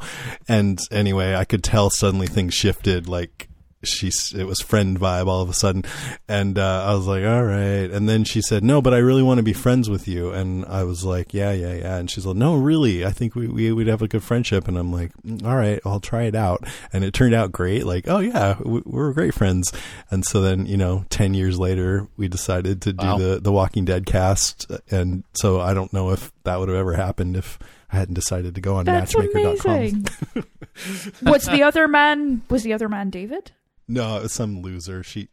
[SPEAKER 6] And anyway, I could tell suddenly things shifted. Like she's it was friend vibe all of a sudden. And uh, i was like all right. And then she said no but i really want to be friends with you. And i was like yeah yeah yeah. And she's like no really. I think we, we would have a good friendship. And i'm like "Mm, all right i'll try it out. And it turned out great. Like oh yeah we, we're great friends. And so then you know 10 years later we decided to do
[SPEAKER 3] Wow.
[SPEAKER 6] the the walking dead cast. And so i don't know if that would have ever happened if i hadn't decided to go on
[SPEAKER 4] That's
[SPEAKER 6] matchmaker.com
[SPEAKER 4] amazing. *laughs* What's the other man? Was the other man David?
[SPEAKER 6] No, it was some loser. She,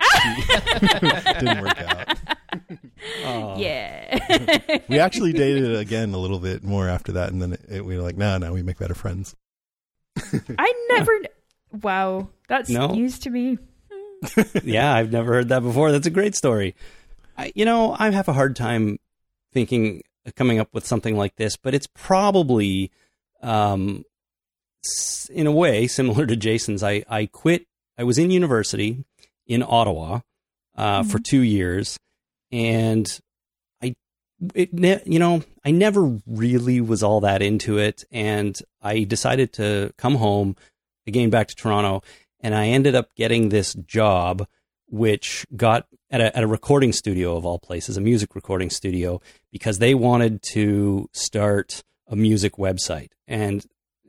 [SPEAKER 6] she *laughs* didn't work out.
[SPEAKER 5] Oh.
[SPEAKER 4] Yeah. *laughs*
[SPEAKER 6] We actually dated again a little bit more after that, and then it, it, we were like, no, no, we make better friends.
[SPEAKER 4] I never. Wow, that's
[SPEAKER 5] No?
[SPEAKER 4] news to me.
[SPEAKER 5] yeah, I've never heard that before. That's a great story. I, you know, I have a hard time thinking coming up with something like this, but it's probably, um, s- in a way, similar to Jason's. I I quit. I was in university in Ottawa uh, for two years, and I, it, ne- you know, I never really was all that into it, and I decided to come home again back to Toronto and I ended up getting this job, which got at a, at a recording studio of all places, a music recording studio, because they wanted to start a music website. And,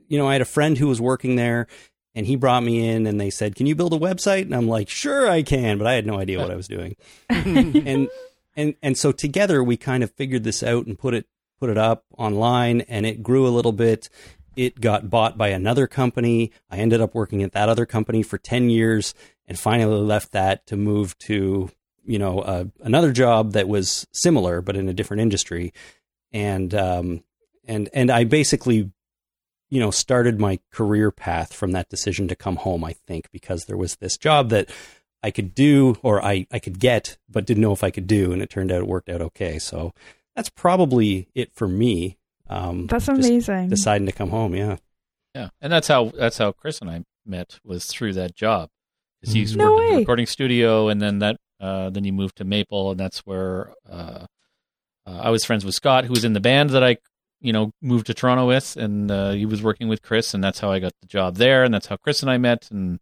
[SPEAKER 5] you know, I had a friend who was working there and he brought me in and they said, Can you build a website? And I'm like, Sure, I can. But I had no idea what I was doing. *laughs* and, and, and so together we kind of figured this out and put it, put it up online and it grew a little bit it got bought by another company. I ended up working at that other company for 10 years and finally left that to move to, you know, uh, another job that was similar but in a different industry. And um and and I basically you know started my career path from that decision to come home, I think, because there was this job that I could do or I I could get but didn't know if I could do and it turned out it worked out okay. So that's probably it for me. Um
[SPEAKER 4] That's amazing.
[SPEAKER 5] deciding to come home. Yeah.
[SPEAKER 3] Yeah, and that's how that's how Chris and I met was through that job. 'Cause he's
[SPEAKER 4] No
[SPEAKER 3] worked in
[SPEAKER 4] way.
[SPEAKER 3] the recording studio, and then that uh, then he moved to Maple, and that's where uh, uh, I was friends with Scott, who was in the band that I you know moved to Toronto with, and uh, he was working with Chris, and that's how I got the job there, and that's how Chris and I met, and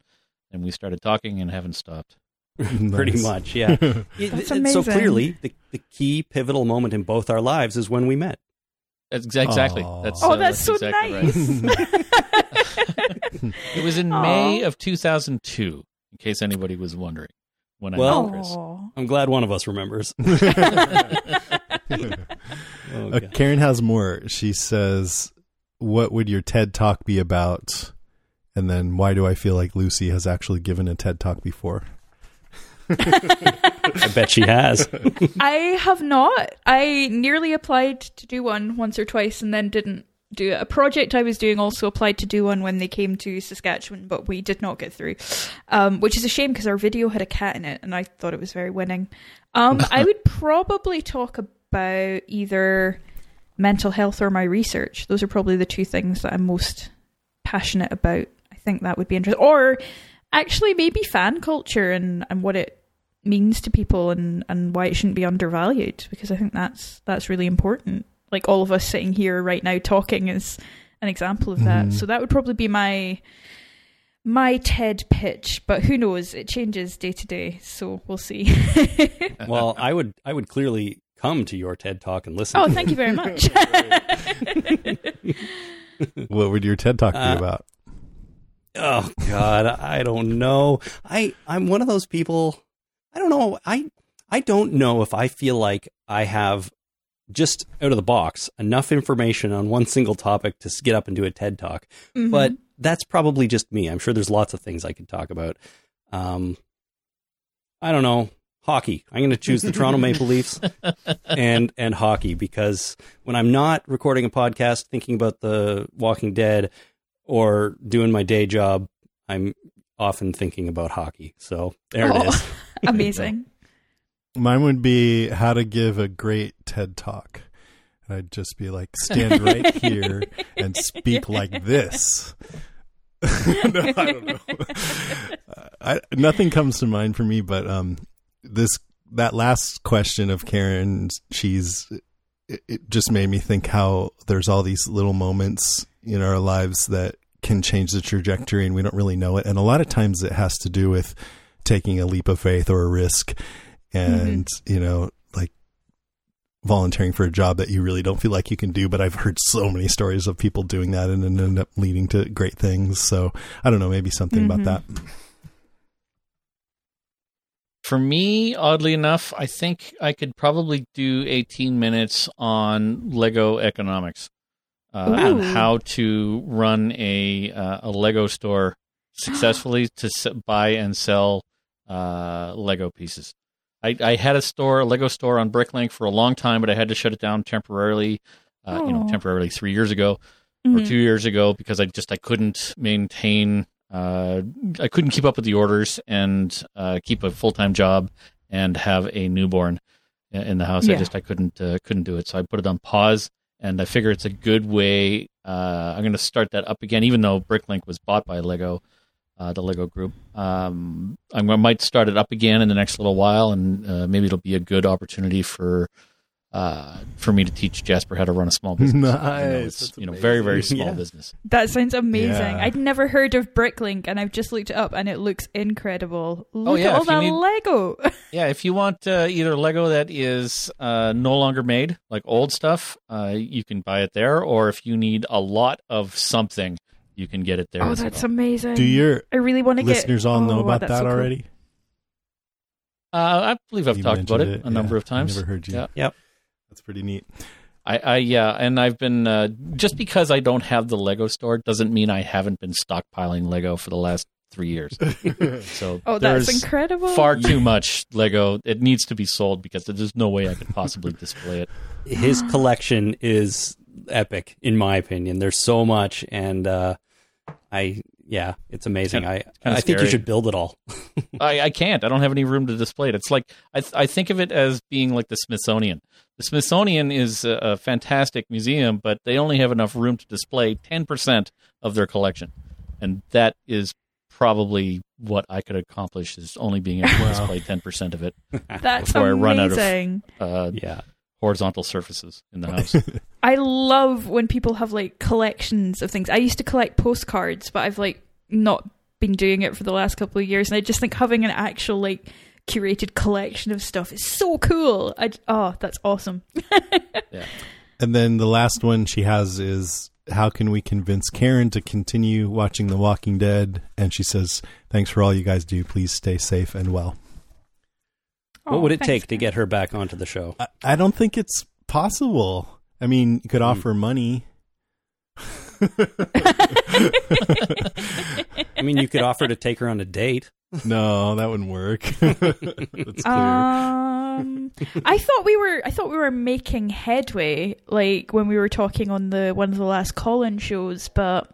[SPEAKER 3] and we started talking and haven't stopped. *laughs*
[SPEAKER 5] Pretty much, yeah. *laughs*
[SPEAKER 4] That's
[SPEAKER 5] it-
[SPEAKER 4] amazing.
[SPEAKER 5] So clearly, the, the key pivotal moment in both our lives is when we met.
[SPEAKER 3] That's exactly.
[SPEAKER 6] Aw.
[SPEAKER 3] That's
[SPEAKER 4] oh,
[SPEAKER 3] uh,
[SPEAKER 4] that's, so
[SPEAKER 3] exactly right.
[SPEAKER 4] nice. *laughs*
[SPEAKER 3] It was in
[SPEAKER 4] Aw.
[SPEAKER 3] May of 2002, in case anybody was wondering. When I
[SPEAKER 5] Well-
[SPEAKER 3] met Chris.
[SPEAKER 5] I'm glad one of us remembers. *laughs* Oh,
[SPEAKER 6] Uh, Karen has more. She says, "What would your TED talk be about?" And then, why do I feel like Lucy has actually given a TED talk before?
[SPEAKER 5] I bet she has. *laughs*
[SPEAKER 4] I have not. I nearly applied to do one once or twice and then didn't do it. A project I was doing also applied to do one when they came to Saskatchewan, but we did not get through, um, which is a shame because our video had a cat in it and I thought it was very winning. Um, I *laughs* would probably talk about either mental health or my research. Those are probably the two things that I'm most passionate about. I think that would be interesting. Or actually, maybe fan culture and, and what it means to people and, and why it shouldn't be undervalued because I think that's that's really important. Like all of us sitting here right now talking is an example of that.
[SPEAKER 6] Mhm.
[SPEAKER 4] So that would probably be my my TED pitch, but who knows? It changes day to day, so we'll see. *laughs*
[SPEAKER 5] well, I would I would clearly come to your TED talk and listen.
[SPEAKER 4] oh, thank you very much. *laughs*
[SPEAKER 6] What would your TED talk be
[SPEAKER 5] Uh,
[SPEAKER 6] about?
[SPEAKER 5] Oh God, I don't know. I I'm one of those people. I don't know. I I don't know if I feel like I have just out of the box enough information on one single topic to get up and do a TED talk.
[SPEAKER 4] Mhm.
[SPEAKER 5] But that's probably just me. I'm sure there's lots of things I could talk about. Um, I don't know. Hockey. I'm going to choose the Toronto Maple Leafs *laughs* and and hockey because when I'm not recording a podcast, thinking about the Walking Dead or doing my day job, I'm often thinking about hockey. So there it
[SPEAKER 4] Oh.
[SPEAKER 5] is. *laughs*
[SPEAKER 4] amazing.
[SPEAKER 6] Mine would be how to give a great TED talk. And I'd just be like, stand right here and speak *laughs* like this. no, I don't know. I, nothing comes to mind for me, but um, this that last question of Karen, she's it, it just made me think how there's all these little moments in our lives that can change the trajectory and we don't really know it. And a lot of times it has to do with taking a leap of faith or a risk and, you know, like volunteering for a job that you really don't feel like you can do. But I've heard so many stories of people doing that and then end up leading to great things. So I don't know, maybe something
[SPEAKER 4] Mhm.
[SPEAKER 6] about that.
[SPEAKER 3] For me, oddly enough, I think I could probably do 18 minutes on Lego economics uh, and how to run a uh, a Lego store successfully *gasps* to s- buy and sell uh, Lego pieces. I, I had a store, a Lego store on Bricklink for a long time, but I had to shut it down temporarily. Uh, you know, temporarily three years ago or
[SPEAKER 4] Mhm.
[SPEAKER 3] two years ago because I just I couldn't maintain uh, I couldn't keep up with the orders and uh, keep a full time job and have a newborn in the house. I just I couldn't uh, couldn't do it, so I put it on pause. And I figure it's a good way. Uh, I'm going to start that up again, even though Bricklink was bought by Lego, uh, the Lego Group. Um, I'm, I might start it up again in the next little while, and uh, maybe it'll be a good opportunity for uh, for me to teach Jasper how to run a small *laughs* business. Even though
[SPEAKER 6] Nice.
[SPEAKER 3] it's,
[SPEAKER 6] That's
[SPEAKER 3] you know, very very small
[SPEAKER 5] Yeah.
[SPEAKER 3] business.
[SPEAKER 4] That sounds amazing.
[SPEAKER 6] Yeah.
[SPEAKER 4] I'd never heard of Bricklink, and I've just looked it up, and it looks incredible. Look
[SPEAKER 3] yeah,
[SPEAKER 4] at all
[SPEAKER 3] if
[SPEAKER 4] that
[SPEAKER 3] need-
[SPEAKER 4] Lego. *laughs*
[SPEAKER 3] Yeah, if you want uh, either Lego that is uh, no longer made, like old stuff, uh, you can buy it there. Or if you need a lot of something, you can get it there.
[SPEAKER 4] oh,
[SPEAKER 3] as
[SPEAKER 4] that's
[SPEAKER 3] well.
[SPEAKER 4] amazing.
[SPEAKER 6] Do your
[SPEAKER 4] I really want to get
[SPEAKER 6] listeners all know
[SPEAKER 4] oh,
[SPEAKER 6] about
[SPEAKER 4] that's
[SPEAKER 6] that
[SPEAKER 4] so cool.
[SPEAKER 6] already?
[SPEAKER 3] Uh, I believe I've
[SPEAKER 6] You
[SPEAKER 3] talked about it
[SPEAKER 6] mentioned
[SPEAKER 3] a number of times.
[SPEAKER 6] I never heard you.
[SPEAKER 3] Yeah.
[SPEAKER 5] Yep.
[SPEAKER 6] That's pretty neat.
[SPEAKER 3] I, I yeah, and I've been uh, just because I don't have the Lego store doesn't mean I haven't been stockpiling Lego for the last three years. *laughs* So
[SPEAKER 4] Oh, that's incredible.
[SPEAKER 3] far too much Lego. It needs to be sold because there's no way I could possibly display it.
[SPEAKER 5] His collection is epic, in my opinion. There's so much, and uh, I yeah, it's amazing. I
[SPEAKER 3] kinda
[SPEAKER 5] I think you should build it all. *laughs*
[SPEAKER 3] I, I can't. I don't have any room to display it. It's like I, th- I think of it as being like the Smithsonian. The Smithsonian is a, a fantastic museum, but they only have enough room to display ten percent of their collection, and that is probably what I could accomplish is only being able to display ten percent of it
[SPEAKER 4] That's
[SPEAKER 3] before I run out of-
[SPEAKER 4] amazing.
[SPEAKER 3] uh,
[SPEAKER 5] yeah.
[SPEAKER 3] Horizontal surfaces in the house. *laughs*
[SPEAKER 4] I love when people have like collections of things. I used to collect postcards, but I've like not been doing it for the last couple of years, and I just think having an actual like curated collection of stuff is so cool. I oh, that's awesome. *laughs* Yeah.
[SPEAKER 6] And then the last one she has is how can we convince Karen to continue watching The Walking Dead? And she says, "Thanks for all you guys do. Please stay safe and well."
[SPEAKER 5] What
[SPEAKER 4] Oh,
[SPEAKER 5] would it
[SPEAKER 4] thanks,
[SPEAKER 5] take to get her back onto the show?
[SPEAKER 6] I, I don't think it's possible. I mean, you could offer money. *laughs*
[SPEAKER 5] I mean, you could offer to take her on a date.
[SPEAKER 6] no, that wouldn't work. *laughs* That's clear.
[SPEAKER 4] Um, I thought we were. I thought we were making headway, like when we were talking on the one of the last call-in shows, but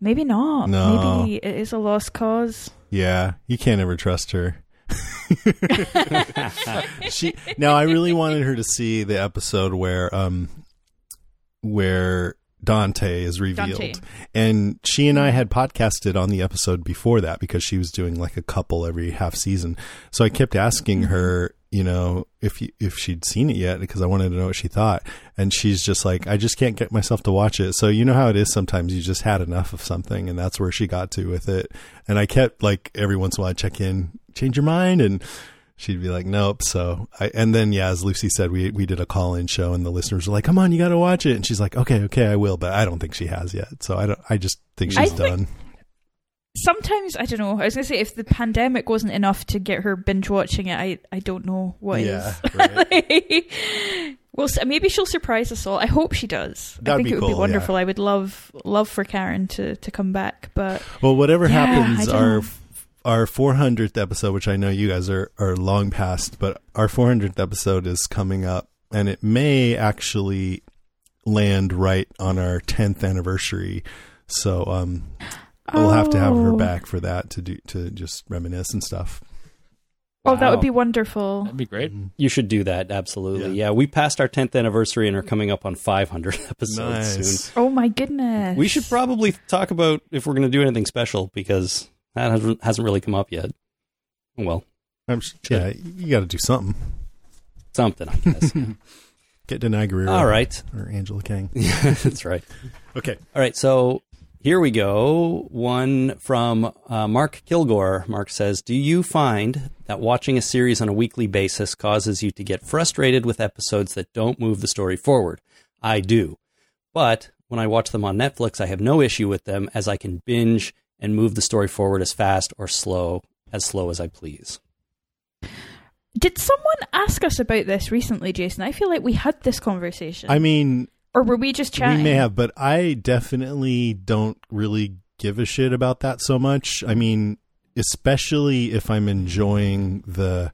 [SPEAKER 4] maybe not.
[SPEAKER 6] No.
[SPEAKER 4] Maybe it is a lost cause.
[SPEAKER 6] yeah, you can't ever trust her. *laughs* she now I really wanted her to see the episode where um where Dante is revealed.
[SPEAKER 4] Dante.
[SPEAKER 6] And she and I had podcasted on the episode before that because she was doing like a couple every half season. So I kept asking her, you know, if you, if she'd seen it yet because I wanted to know what she thought. And she's just like, I just can't get myself to watch it. So you know how it is sometimes you just had enough of something and that's where she got to with it. And I kept like every once in a while I'd check in, change your mind and she'd be like, nope. So I, and then, yeah, as Lucy said, we, we did a call in show and the listeners were like, come on, you got to watch it. And she's like, okay, okay, I will. But I don't think she has yet. So I don't, I just think
[SPEAKER 4] I
[SPEAKER 6] she's
[SPEAKER 4] think-
[SPEAKER 6] done.
[SPEAKER 4] Sometimes I don't know. I was gonna say if the pandemic wasn't enough to get her binge watching it, I I don't know what is.
[SPEAKER 6] Yeah, *laughs* right. *laughs*
[SPEAKER 4] well, maybe she'll surprise us all. I hope she does. I
[SPEAKER 6] That'd
[SPEAKER 4] think
[SPEAKER 6] be
[SPEAKER 4] it would be wonderful.
[SPEAKER 6] yeah.
[SPEAKER 4] I would love love for Karen to to come back, but
[SPEAKER 6] Well, whatever
[SPEAKER 4] Yeah,
[SPEAKER 6] happens, our our 400th episode, which I know you guys are are long past, but our 400th episode is coming up, and it may actually land right on our 10th anniversary. So, um, we'll have to have her
[SPEAKER 4] Oh.
[SPEAKER 6] back for that to do to just reminisce and stuff.
[SPEAKER 4] Oh, that would be wonderful.
[SPEAKER 3] That'd be great. Mm-hmm.
[SPEAKER 5] You should do that, absolutely.
[SPEAKER 6] Yeah.
[SPEAKER 5] Yeah, we passed our 10th anniversary and are coming up on 500 *laughs* episodes soon.
[SPEAKER 4] Oh my goodness.
[SPEAKER 5] We should probably talk about if we're going to do anything special because that hasn't, hasn't really come up yet. Well,
[SPEAKER 6] I'm, yeah, you got to do something.
[SPEAKER 5] something, I guess. *laughs*
[SPEAKER 6] Get Danai Gurira.
[SPEAKER 5] All right.
[SPEAKER 6] Or Angela Kang.
[SPEAKER 5] Yeah, *laughs* that's right.
[SPEAKER 6] Okay.
[SPEAKER 5] All right. So Here we go. One from uh, Mark Kilgore. Mark says, Do you find that watching a series on a weekly basis causes you to get frustrated with episodes that don't move the story forward? I do. But when I watch them on Netflix, I have no issue with them as I can binge and move the story forward as fast or slow, as slow as I please.
[SPEAKER 4] Did someone ask us about this recently, Jason? I feel like we had this conversation.
[SPEAKER 6] I mean,
[SPEAKER 4] or were we just chatting?
[SPEAKER 6] we may have, but I definitely don't really give a shit about that so much. I mean, especially if I'm enjoying the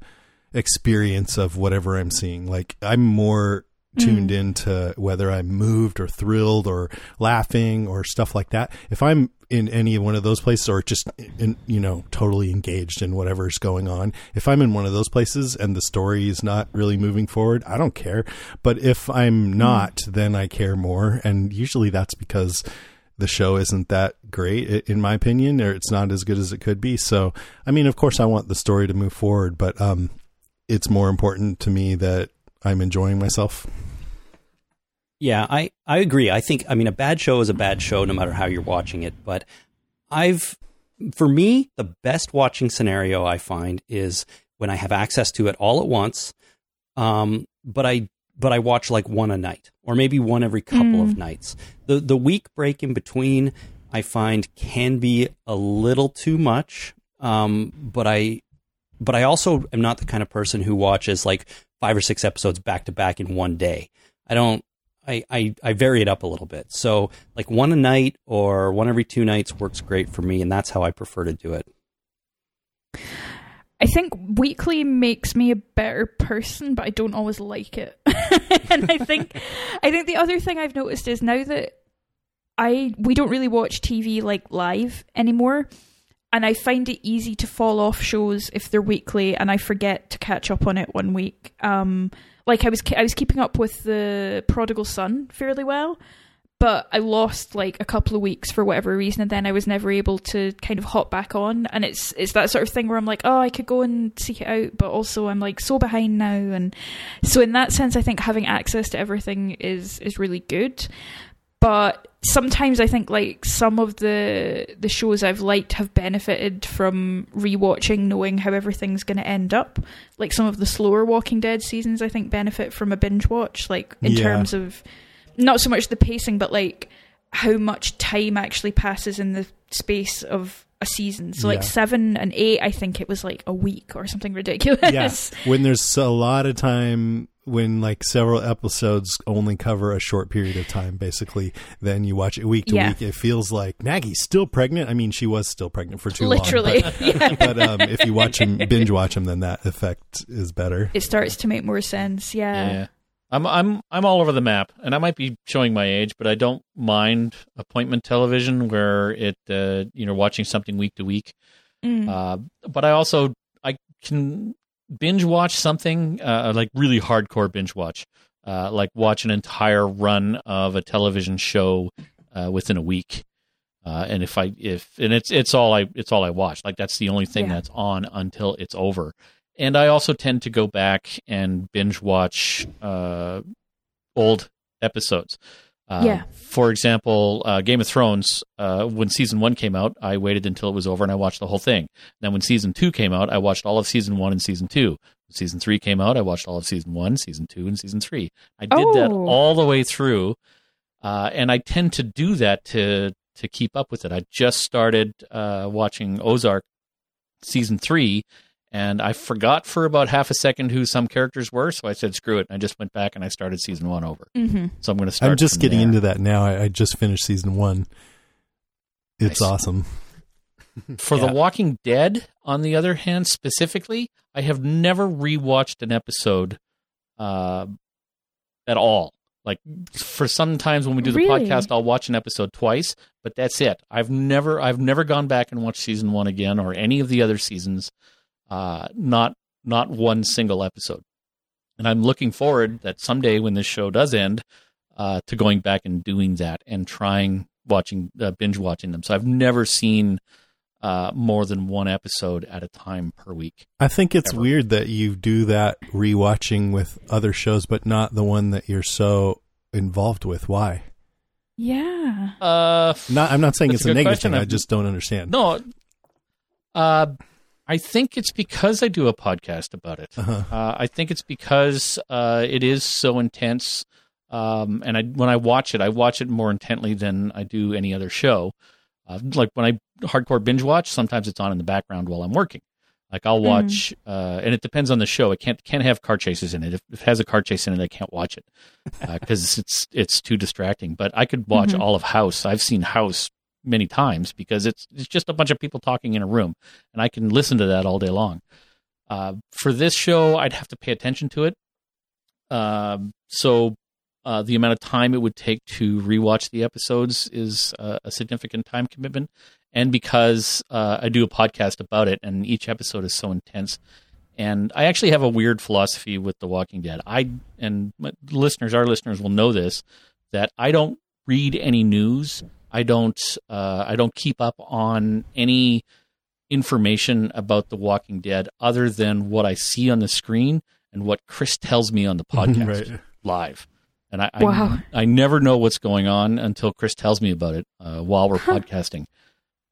[SPEAKER 6] experience of whatever I'm seeing. Like, I'm more tuned mm. into whether I'm moved or thrilled or laughing or stuff like that. If I'm in any one of those places or just in, you know, totally engaged in whatever's going on, if I'm in one of those places and the story is not really moving forward, I don't care. But if I'm not, then I care more. And usually that's because the show isn't that great in my opinion or it's not as good as it could be. So, I mean, of course I want the story to move forward, but um it's more important to me that I'm enjoying myself.
[SPEAKER 5] Yeah, I, I agree. I think, I mean, a bad show is a bad show no matter how you're watching it. But I've, for me, the best watching scenario I find is when I have access to it all at once. Um, but I, but I watch like one a night or maybe one every couple of nights. The, the week break in between I find can be a little too much. Um, but I, but I also am not the kind of person who watches like five or six episodes back to back in one day. I don't, I, I, I vary it up a little bit. So like one a night or one every two nights works great for me, and that's how I prefer to do it.
[SPEAKER 4] I think weekly makes me a better person, but I don't always like it. *laughs* and I think I think the other thing I've noticed is now that I we don't really watch TV like live anymore, and I find it easy to fall off shows if they're weekly, and I forget to catch up on it one week. Um, like I was I was keeping up with the Prodigal Son fairly well, but I lost like a couple of weeks for whatever reason, and then I was never able to kind of hop back on. And it's it's that sort of thing where I'm like, oh, I could go and seek it out, but also I'm like so behind now, and so in that sense, I think having access to everything is is really good. But sometimes I think like some of the the shows I've liked have benefited from rewatching, knowing how everything's going to end up. Like some of the slower Walking Dead seasons, I think benefit from a binge watch. Like in
[SPEAKER 6] Yeah.
[SPEAKER 4] terms of not so much the pacing, but like how much time actually passes in the space of a season. So like seven and eight, I think it was like a week or something ridiculous.
[SPEAKER 6] Yes. when there's a lot of time when like several episodes only cover a short period of time basically then you watch it week to
[SPEAKER 4] Yeah.
[SPEAKER 6] week it feels like maggie's still pregnant i mean she was still pregnant for too
[SPEAKER 4] Literally,
[SPEAKER 6] long *laughs*
[SPEAKER 4] yeah.
[SPEAKER 6] but, but um, if you watch them binge watch them then that effect is better
[SPEAKER 4] It starts to make more sense. Yeah.
[SPEAKER 3] I'm I'm I'm all over the map, and I might be showing my age, but I don't mind appointment television where it uh, you know watching something week to week.
[SPEAKER 4] Mm.
[SPEAKER 3] Uh, but I also I can binge watch something uh, like really hardcore binge watch, uh, like watch an entire run of a television show uh, within a week. Uh, and if I if and it's it's all I it's all I watch. Like that's the only thing
[SPEAKER 4] Yeah.
[SPEAKER 3] that's on until it's over. And I also tend to go back and binge watch uh, old episodes. Uh,
[SPEAKER 4] Yeah.
[SPEAKER 3] For example, uh, Game of Thrones. Uh, when season one came out, I waited until it was over and I watched the whole thing. Then when season two came out, I watched all of season one and season two. When season three came out, I watched all of season one, season two, and season three. I did that
[SPEAKER 4] Oh.
[SPEAKER 3] all the way through, uh, and I tend to do that to to keep up with it. I just started uh, watching Ozark season three, and I forgot for about half a second who some characters were, so I said screw it. I just went back and I started season one over.
[SPEAKER 4] hmm
[SPEAKER 3] So I'm going to start.
[SPEAKER 6] i'm just
[SPEAKER 3] from
[SPEAKER 6] getting
[SPEAKER 3] there.
[SPEAKER 6] into that now I, I just finished season one it's
[SPEAKER 3] Nice.
[SPEAKER 6] awesome *laughs*
[SPEAKER 3] For
[SPEAKER 5] Yeah.
[SPEAKER 3] The Walking Dead, on the other hand, specifically, I have never rewatched an episode uh, at all. Like for sometimes when we do the
[SPEAKER 4] Really?
[SPEAKER 3] podcast, I'll watch an episode twice, but that's it. I've never, I've never gone back and watched season one again or any of the other seasons. Uh, not, not one single episode. And I'm looking forward that someday when this show does end, uh, to going back and doing that and trying watching uh, binge watching them. So I've never seen uh, more than one episode at a time per week.
[SPEAKER 6] I think it's
[SPEAKER 3] Ever.
[SPEAKER 6] weird that you do that rewatching with other shows, but not the one that you're so involved with. Why?
[SPEAKER 4] Yeah.
[SPEAKER 3] Uh,
[SPEAKER 6] Not, I'm not saying it's
[SPEAKER 3] a
[SPEAKER 6] a negative
[SPEAKER 3] question.
[SPEAKER 6] thing. I
[SPEAKER 3] I've-
[SPEAKER 6] just don't understand.
[SPEAKER 3] no. Uh, I think it's because I do a podcast about it.
[SPEAKER 6] Uh-huh.
[SPEAKER 3] Uh, I think it's because uh, it is so intense, um, and I when I watch it, I watch it more intently than I do any other show. Uh, like when I hardcore binge watch, sometimes it's on in the background while I'm working. Like I'll watch, uh, and it depends on the show. It can't can't have car chases in it. If it has a car chase in it, I can't watch it because it's it's too distracting. But I could watch
[SPEAKER 4] Mhm.
[SPEAKER 3] all of House. I've seen House many times because it's it's just a bunch of people talking in a room, and I can listen to that all day long. Uh, for this show, I'd have to pay attention to it. Um, so uh, the amount of time it would take to rewatch the episodes is uh, a significant time commitment, and because uh, I do a podcast about it, and each episode is so intense. And I actually have a weird philosophy with The Walking Dead. I and listeners, our listeners will know this that I don't read any news. I don't. Uh, I don't keep up on any information about The Walking Dead other than what I see on the screen and what Chris tells me on the *laughs* podcast
[SPEAKER 6] Right.
[SPEAKER 3] live. And I,
[SPEAKER 4] Wow.
[SPEAKER 3] I, I never know what's going on until Chris tells me about it uh, while we're
[SPEAKER 4] Huh.
[SPEAKER 3] podcasting.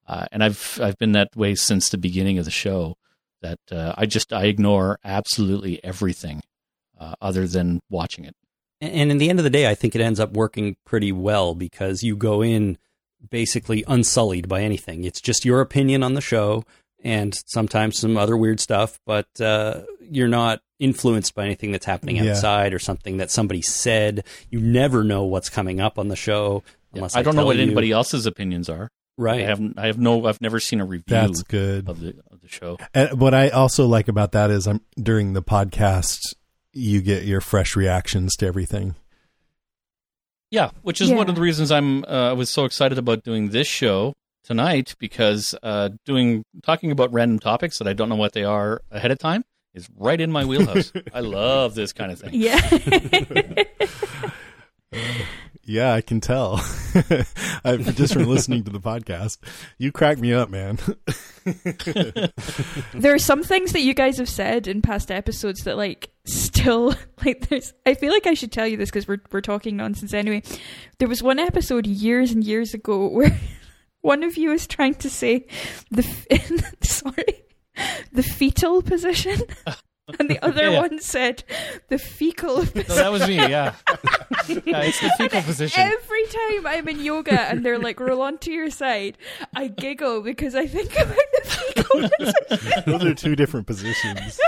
[SPEAKER 3] Uh, and I've I've been that way since the beginning of the show. That uh, I just I ignore absolutely everything uh, other than watching it.
[SPEAKER 5] And in the end of the day, I think it ends up working pretty well because you go in basically unsullied by anything. It's just your opinion on the show and sometimes some other weird stuff, but uh, you're not influenced by anything that's happening
[SPEAKER 6] Yeah.
[SPEAKER 5] outside or something that somebody said. You never know what's coming up on the show unless
[SPEAKER 3] I don't know what
[SPEAKER 5] you.
[SPEAKER 3] anybody else's opinions are.
[SPEAKER 5] Right.
[SPEAKER 3] I haven't. I have no. I've never seen a review
[SPEAKER 6] That's good.
[SPEAKER 3] of the of the show.
[SPEAKER 6] And what I also like about that is I'm during the podcast you get your fresh reactions to everything.
[SPEAKER 3] Yeah, which is one of the reasons I'm uh, I was so excited about doing this show tonight because uh, doing talking about random topics that I don't know what they are ahead of time is right in my wheelhouse. *laughs* I love this kind of thing.
[SPEAKER 4] Yeah. *laughs* *laughs*
[SPEAKER 6] Yeah, I can tell. I, just from listening to the podcast, you crack me up, man.
[SPEAKER 4] there are some things that you guys have said in past episodes that like still *laughs* like there's I feel like I should tell you this because we're we're talking nonsense anyway. There was one episode years and years ago *laughs* where one of you was trying to say the f- *laughs* sorry the fetal position. And the other
[SPEAKER 3] Yeah, yeah.
[SPEAKER 4] one said the fecal
[SPEAKER 3] No, that was me. Yeah, yeah it's the fecal position.
[SPEAKER 4] Every time I'm in yoga and they're like, roll onto your side, I giggle because I think about the fecal position.
[SPEAKER 6] Those are two different positions.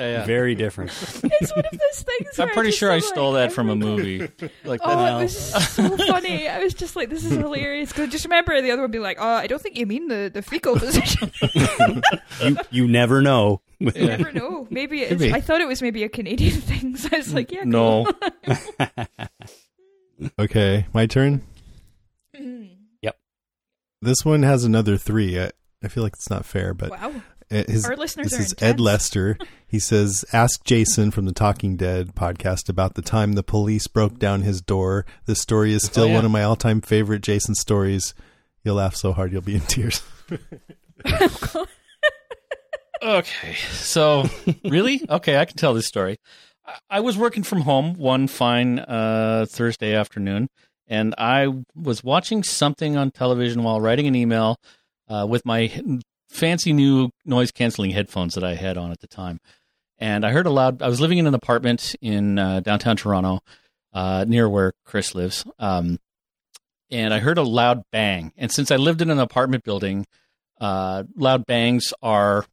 [SPEAKER 3] Yeah, yeah.
[SPEAKER 5] Very different. *laughs*
[SPEAKER 4] It's one of those things.
[SPEAKER 3] I'm pretty
[SPEAKER 4] just
[SPEAKER 3] sure I stole
[SPEAKER 4] like,
[SPEAKER 3] that oh from a movie. Like
[SPEAKER 4] Oh,
[SPEAKER 3] that.
[SPEAKER 4] it was so *laughs* funny. I was just like, this is hilarious. Because just remember, the other one would be like, oh, I don't think you mean the, the fecal *laughs* position.
[SPEAKER 5] you, you never know.
[SPEAKER 4] you never know. Maybe it's. I thought it was maybe a Canadian thing. So I was like, yeah,
[SPEAKER 3] No,
[SPEAKER 6] Okay, my turn. Mm-hmm.
[SPEAKER 5] Yep.
[SPEAKER 6] This one has another three. I, I feel like it's not fair, but
[SPEAKER 4] Wow.
[SPEAKER 6] His,
[SPEAKER 4] Our listeners
[SPEAKER 6] this
[SPEAKER 4] are
[SPEAKER 6] is
[SPEAKER 4] intense.
[SPEAKER 6] Ed Lester. He says, "Ask Jason from the Talking Dead podcast about the time the police broke down his door. This story is still
[SPEAKER 3] Oh, yeah.
[SPEAKER 6] one of my all-time favorite Jason stories. You'll laugh so hard you'll be in tears." *laughs*
[SPEAKER 3] Okay, so really, okay, I can tell this story. I- I was working from home one fine uh, Thursday afternoon, and I was watching something on television while writing an email uh, with my fancy new noise canceling headphones that I had on at the time. And I heard a loud. I was living in an apartment in uh, downtown Toronto, uh, near where Chris lives. Um, and I heard a loud bang. And since I lived in an apartment building, uh, loud bangs are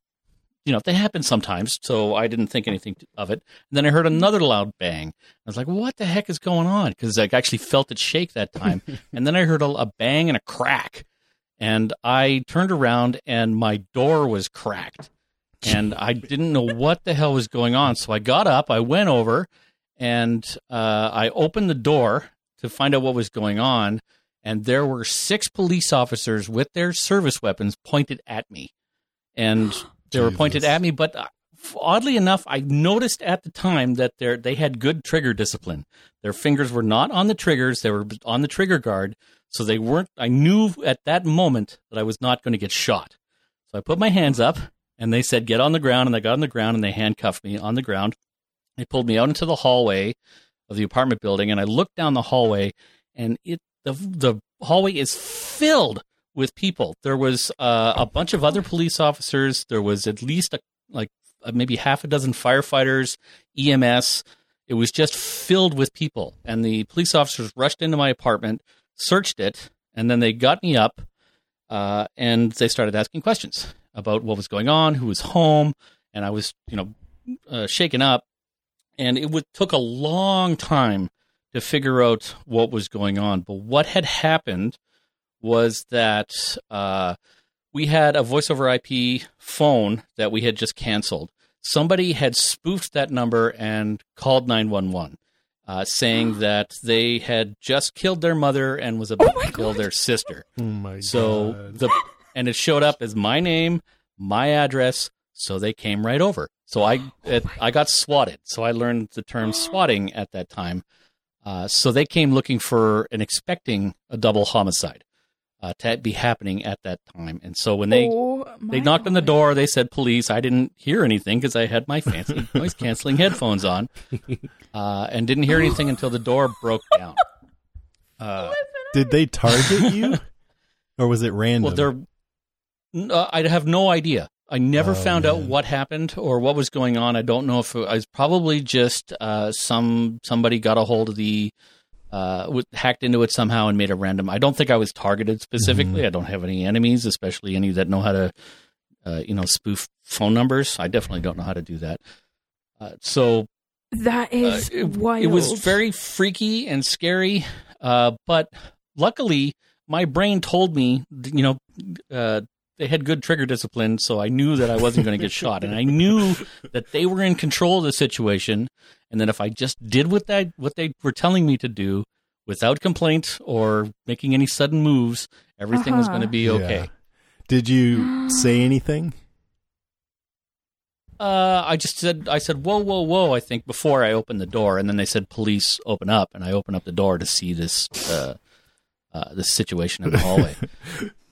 [SPEAKER 3] you know, they happen sometimes, so I didn't think anything of it. And then I heard another loud bang. I was like, "What the heck is going on?" Because I actually felt it shake that time. *laughs* and then I heard a, a bang and a crack, and I turned around and my door was cracked, and I didn't know *laughs* what the hell was going on. So I got up, I went over, and uh, I opened the door to find out what was going on. And there were six police officers with their service weapons pointed at me, and *gasps* they were pointed at me. But uh, oddly enough, I noticed at the time that they they had good trigger discipline. Their fingers were not on the triggers; they were on the trigger guard, so they weren't. I knew at that moment that I was not going to get shot. So I put my hands up, and they said, "Get on the ground," and I got on the ground, and they handcuffed me on the ground. They pulled me out into the hallway of the apartment building, and I looked down the hallway, and it the the hallway is filled with people. There was uh, a bunch of other police officers. There was at least a, like uh, maybe half a dozen firefighters, EMS. It was just filled with people, and the police officers rushed into my apartment, searched it, and then they got me up, uh, and they started asking questions about what was going on, who was home, and I was, you know, uh, shaken up, and it would, took a long time to figure out what was going on. But what had happened was that uh, we had a voice over IP phone that we had just canceled. Somebody had spoofed that number and called 911. Uh, saying *gasps* that they had just killed their mother and was about
[SPEAKER 4] Oh
[SPEAKER 3] to kill
[SPEAKER 4] God.
[SPEAKER 3] their sister. *laughs*
[SPEAKER 6] Oh my
[SPEAKER 3] So
[SPEAKER 6] god.
[SPEAKER 3] the and it showed up as my name, my address. So they came right over. So I *gasps* it, I got swatted. So I learned the term *gasps* swatting at that time. Uh, so they came looking for and expecting a double homicide uh, to be happening at that time. And so when they
[SPEAKER 4] Oh
[SPEAKER 3] they
[SPEAKER 4] my
[SPEAKER 3] knocked on the door, they said police. I didn't hear anything because I had my fancy *laughs* noise canceling headphones on, *laughs* uh, and didn't hear anything until the door broke down. *laughs* Uh,
[SPEAKER 6] Did they target you, *laughs* or was it random?
[SPEAKER 3] Well, there, uh, I have no idea. I never
[SPEAKER 6] Oh,
[SPEAKER 3] found out what happened or what was going on. I don't know if it was probably just uh, some somebody got a hold of the uh, hacked into it somehow and made a random. I don't think I was targeted specifically. I don't have any enemies, especially any that know how to, uh, you know, spoof phone numbers. I definitely don't know how to do that. Uh, so
[SPEAKER 4] That
[SPEAKER 3] uh, it,
[SPEAKER 4] wild.
[SPEAKER 3] it was very freaky and scary, uh, but luckily my brain told me, you know, uh, they had good trigger discipline, so I knew that I wasn't going to get *laughs* shot, and I knew that they were in control of the situation, and that if I just did what that what they were telling me to do, without complaint or making any sudden moves, everything was
[SPEAKER 4] Uh-huh.
[SPEAKER 3] going to be
[SPEAKER 6] Yeah.
[SPEAKER 3] okay.
[SPEAKER 6] Did you *gasps* say anything?
[SPEAKER 3] Uh, I just said, I said, whoa, whoa, whoa. I think before I opened the door, and then they said, police, open up, and I opened up the door to see this, uh, uh, this situation in the hallway. *laughs*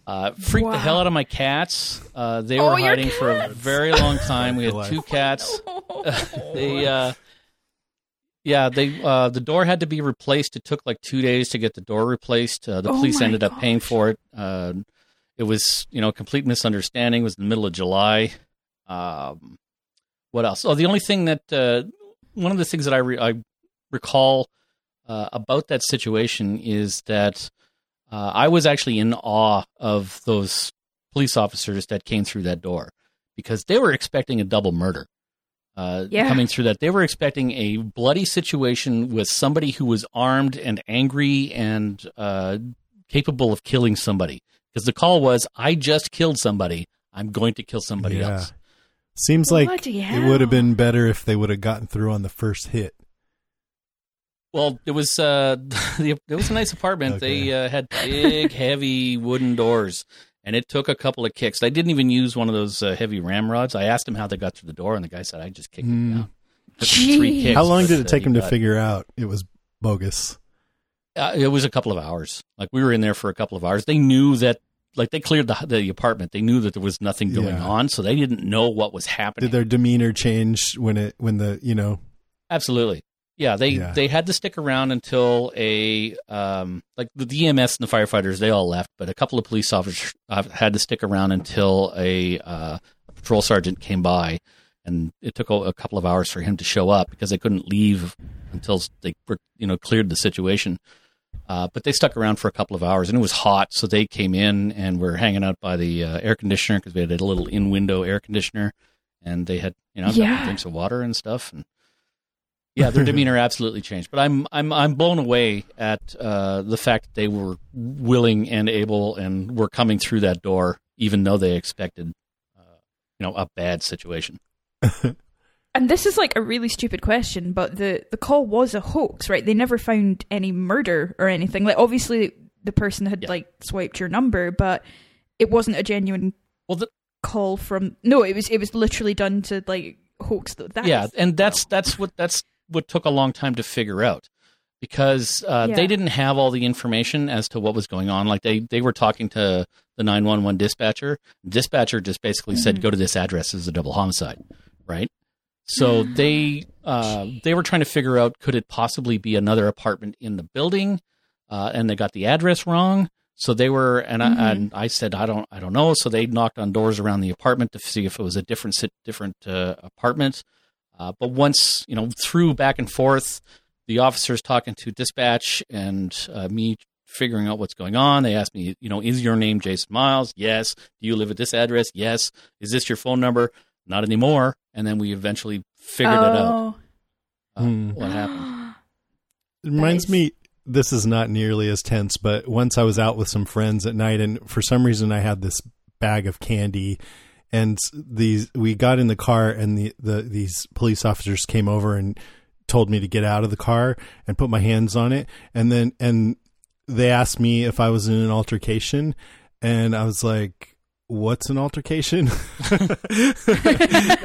[SPEAKER 3] Uh, freaked the hell out of my cats. Uh, they
[SPEAKER 4] Oh,
[SPEAKER 3] were hiding for a very long time. We had *laughs* two cats. *laughs* they, uh, yeah, they, uh, the door had to be replaced. It took like two days to get the door replaced. Uh, the
[SPEAKER 4] Oh
[SPEAKER 3] police
[SPEAKER 4] my
[SPEAKER 3] ended up paying for it. Uh, it was, you know, a complete misunderstanding. It was in the middle of July. Um, what else? Oh, the only thing that uh, one of the things that I, re- I recall uh, about that situation is that uh, I was actually in awe of those police officers that came through that door because they were expecting a double murder. Uh,
[SPEAKER 4] Yeah.
[SPEAKER 3] Coming through that, they were expecting a bloody situation with somebody who was armed and angry and uh, capable of killing somebody. Because the call was, "I just killed somebody. I'm going to kill somebody
[SPEAKER 6] Yeah.
[SPEAKER 3] else."
[SPEAKER 6] Seems like
[SPEAKER 4] Bloody
[SPEAKER 6] it would have been better if they would have gotten through on the first hit.
[SPEAKER 3] Well, it was uh, *laughs* it was a nice apartment.
[SPEAKER 6] Okay.
[SPEAKER 3] They uh, had big, heavy wooden doors, and it took a couple of kicks. I didn't even use one of those uh, heavy ramrods. I asked him how they got through the door, and the guy said, "I just kicked them down." Three kicks,
[SPEAKER 6] How long
[SPEAKER 3] but,
[SPEAKER 6] did it
[SPEAKER 3] uh,
[SPEAKER 6] take
[SPEAKER 3] he
[SPEAKER 6] them to
[SPEAKER 3] got-
[SPEAKER 6] figure out it was bogus?
[SPEAKER 3] Uh, it was a couple of hours. Like we were in there for a couple of hours. They knew that, like they cleared the the apartment. They knew that there was nothing going
[SPEAKER 6] Yeah.
[SPEAKER 3] on, so they didn't know what was happening.
[SPEAKER 6] Did their demeanor change when it when the you know
[SPEAKER 3] Absolutely. Yeah, they
[SPEAKER 6] Yeah.
[SPEAKER 3] they had to stick around until a um like the, EMS and the firefighters they all left, but a couple of police officers uh, had to stick around until a, uh, a patrol sergeant came by, and it took a, a couple of hours for him to show up because they couldn't leave until they you know cleared the situation. Uh, but they stuck around for a couple of hours, and it was hot, so they came in and were hanging out by the uh, air conditioner because we had a little in-window air conditioner, and they had you know
[SPEAKER 4] Yeah.
[SPEAKER 3] drinks of water and stuff, and yeah, their *laughs* demeanor absolutely changed. But I'm I'm I'm blown away at uh, the fact that they were willing and able and were coming through that door, even though they expected, uh, you know, a bad situation. *laughs*
[SPEAKER 4] And this is like a really stupid question, but the the call was a hoax, right? They never found any murder or anything. Like obviously the person had
[SPEAKER 3] Yeah.
[SPEAKER 4] like swiped your number, but it wasn't a genuine
[SPEAKER 3] Well, the,
[SPEAKER 4] call from No, it was it was literally done to like hoax that
[SPEAKER 3] yeah,
[SPEAKER 4] is-
[SPEAKER 3] and that's that's what that's what took a long time to figure out because uh,
[SPEAKER 4] Yeah.
[SPEAKER 3] they didn't have all the information as to what was going on. Like they they were talking to the nine one one dispatcher. Dispatcher just basically said,
[SPEAKER 4] Mhm.
[SPEAKER 3] "Go to this address as a double homicide," right? So they uh, they were trying to figure out could it possibly be another apartment in the building. uh, and they got the address wrong. So they were, and
[SPEAKER 4] Mhm.
[SPEAKER 3] I and I said I don't I don't know. So they knocked on doors around the apartment to see if it was a different different uh, apartment. Uh, but once you know through back and forth, the officers talking to dispatch and uh, me figuring out what's going on. They asked me, you know, is your name Jason Miles? Yes. Do you live at this address? Yes. Is this your phone number? Not anymore. And then we eventually figured it out.
[SPEAKER 4] Oh.
[SPEAKER 3] Uh,
[SPEAKER 6] Hmm.
[SPEAKER 3] What happened? *gasps*
[SPEAKER 6] It reminds
[SPEAKER 4] Nice.
[SPEAKER 6] me this is not nearly as tense but once i was out with some friends at night and for some reason i had this bag of candy and these we got in the car and the, the these police officers came over and told me to get out of the car and put my hands on it and then and they asked me if i was in an altercation and i was like what's an altercation? *laughs*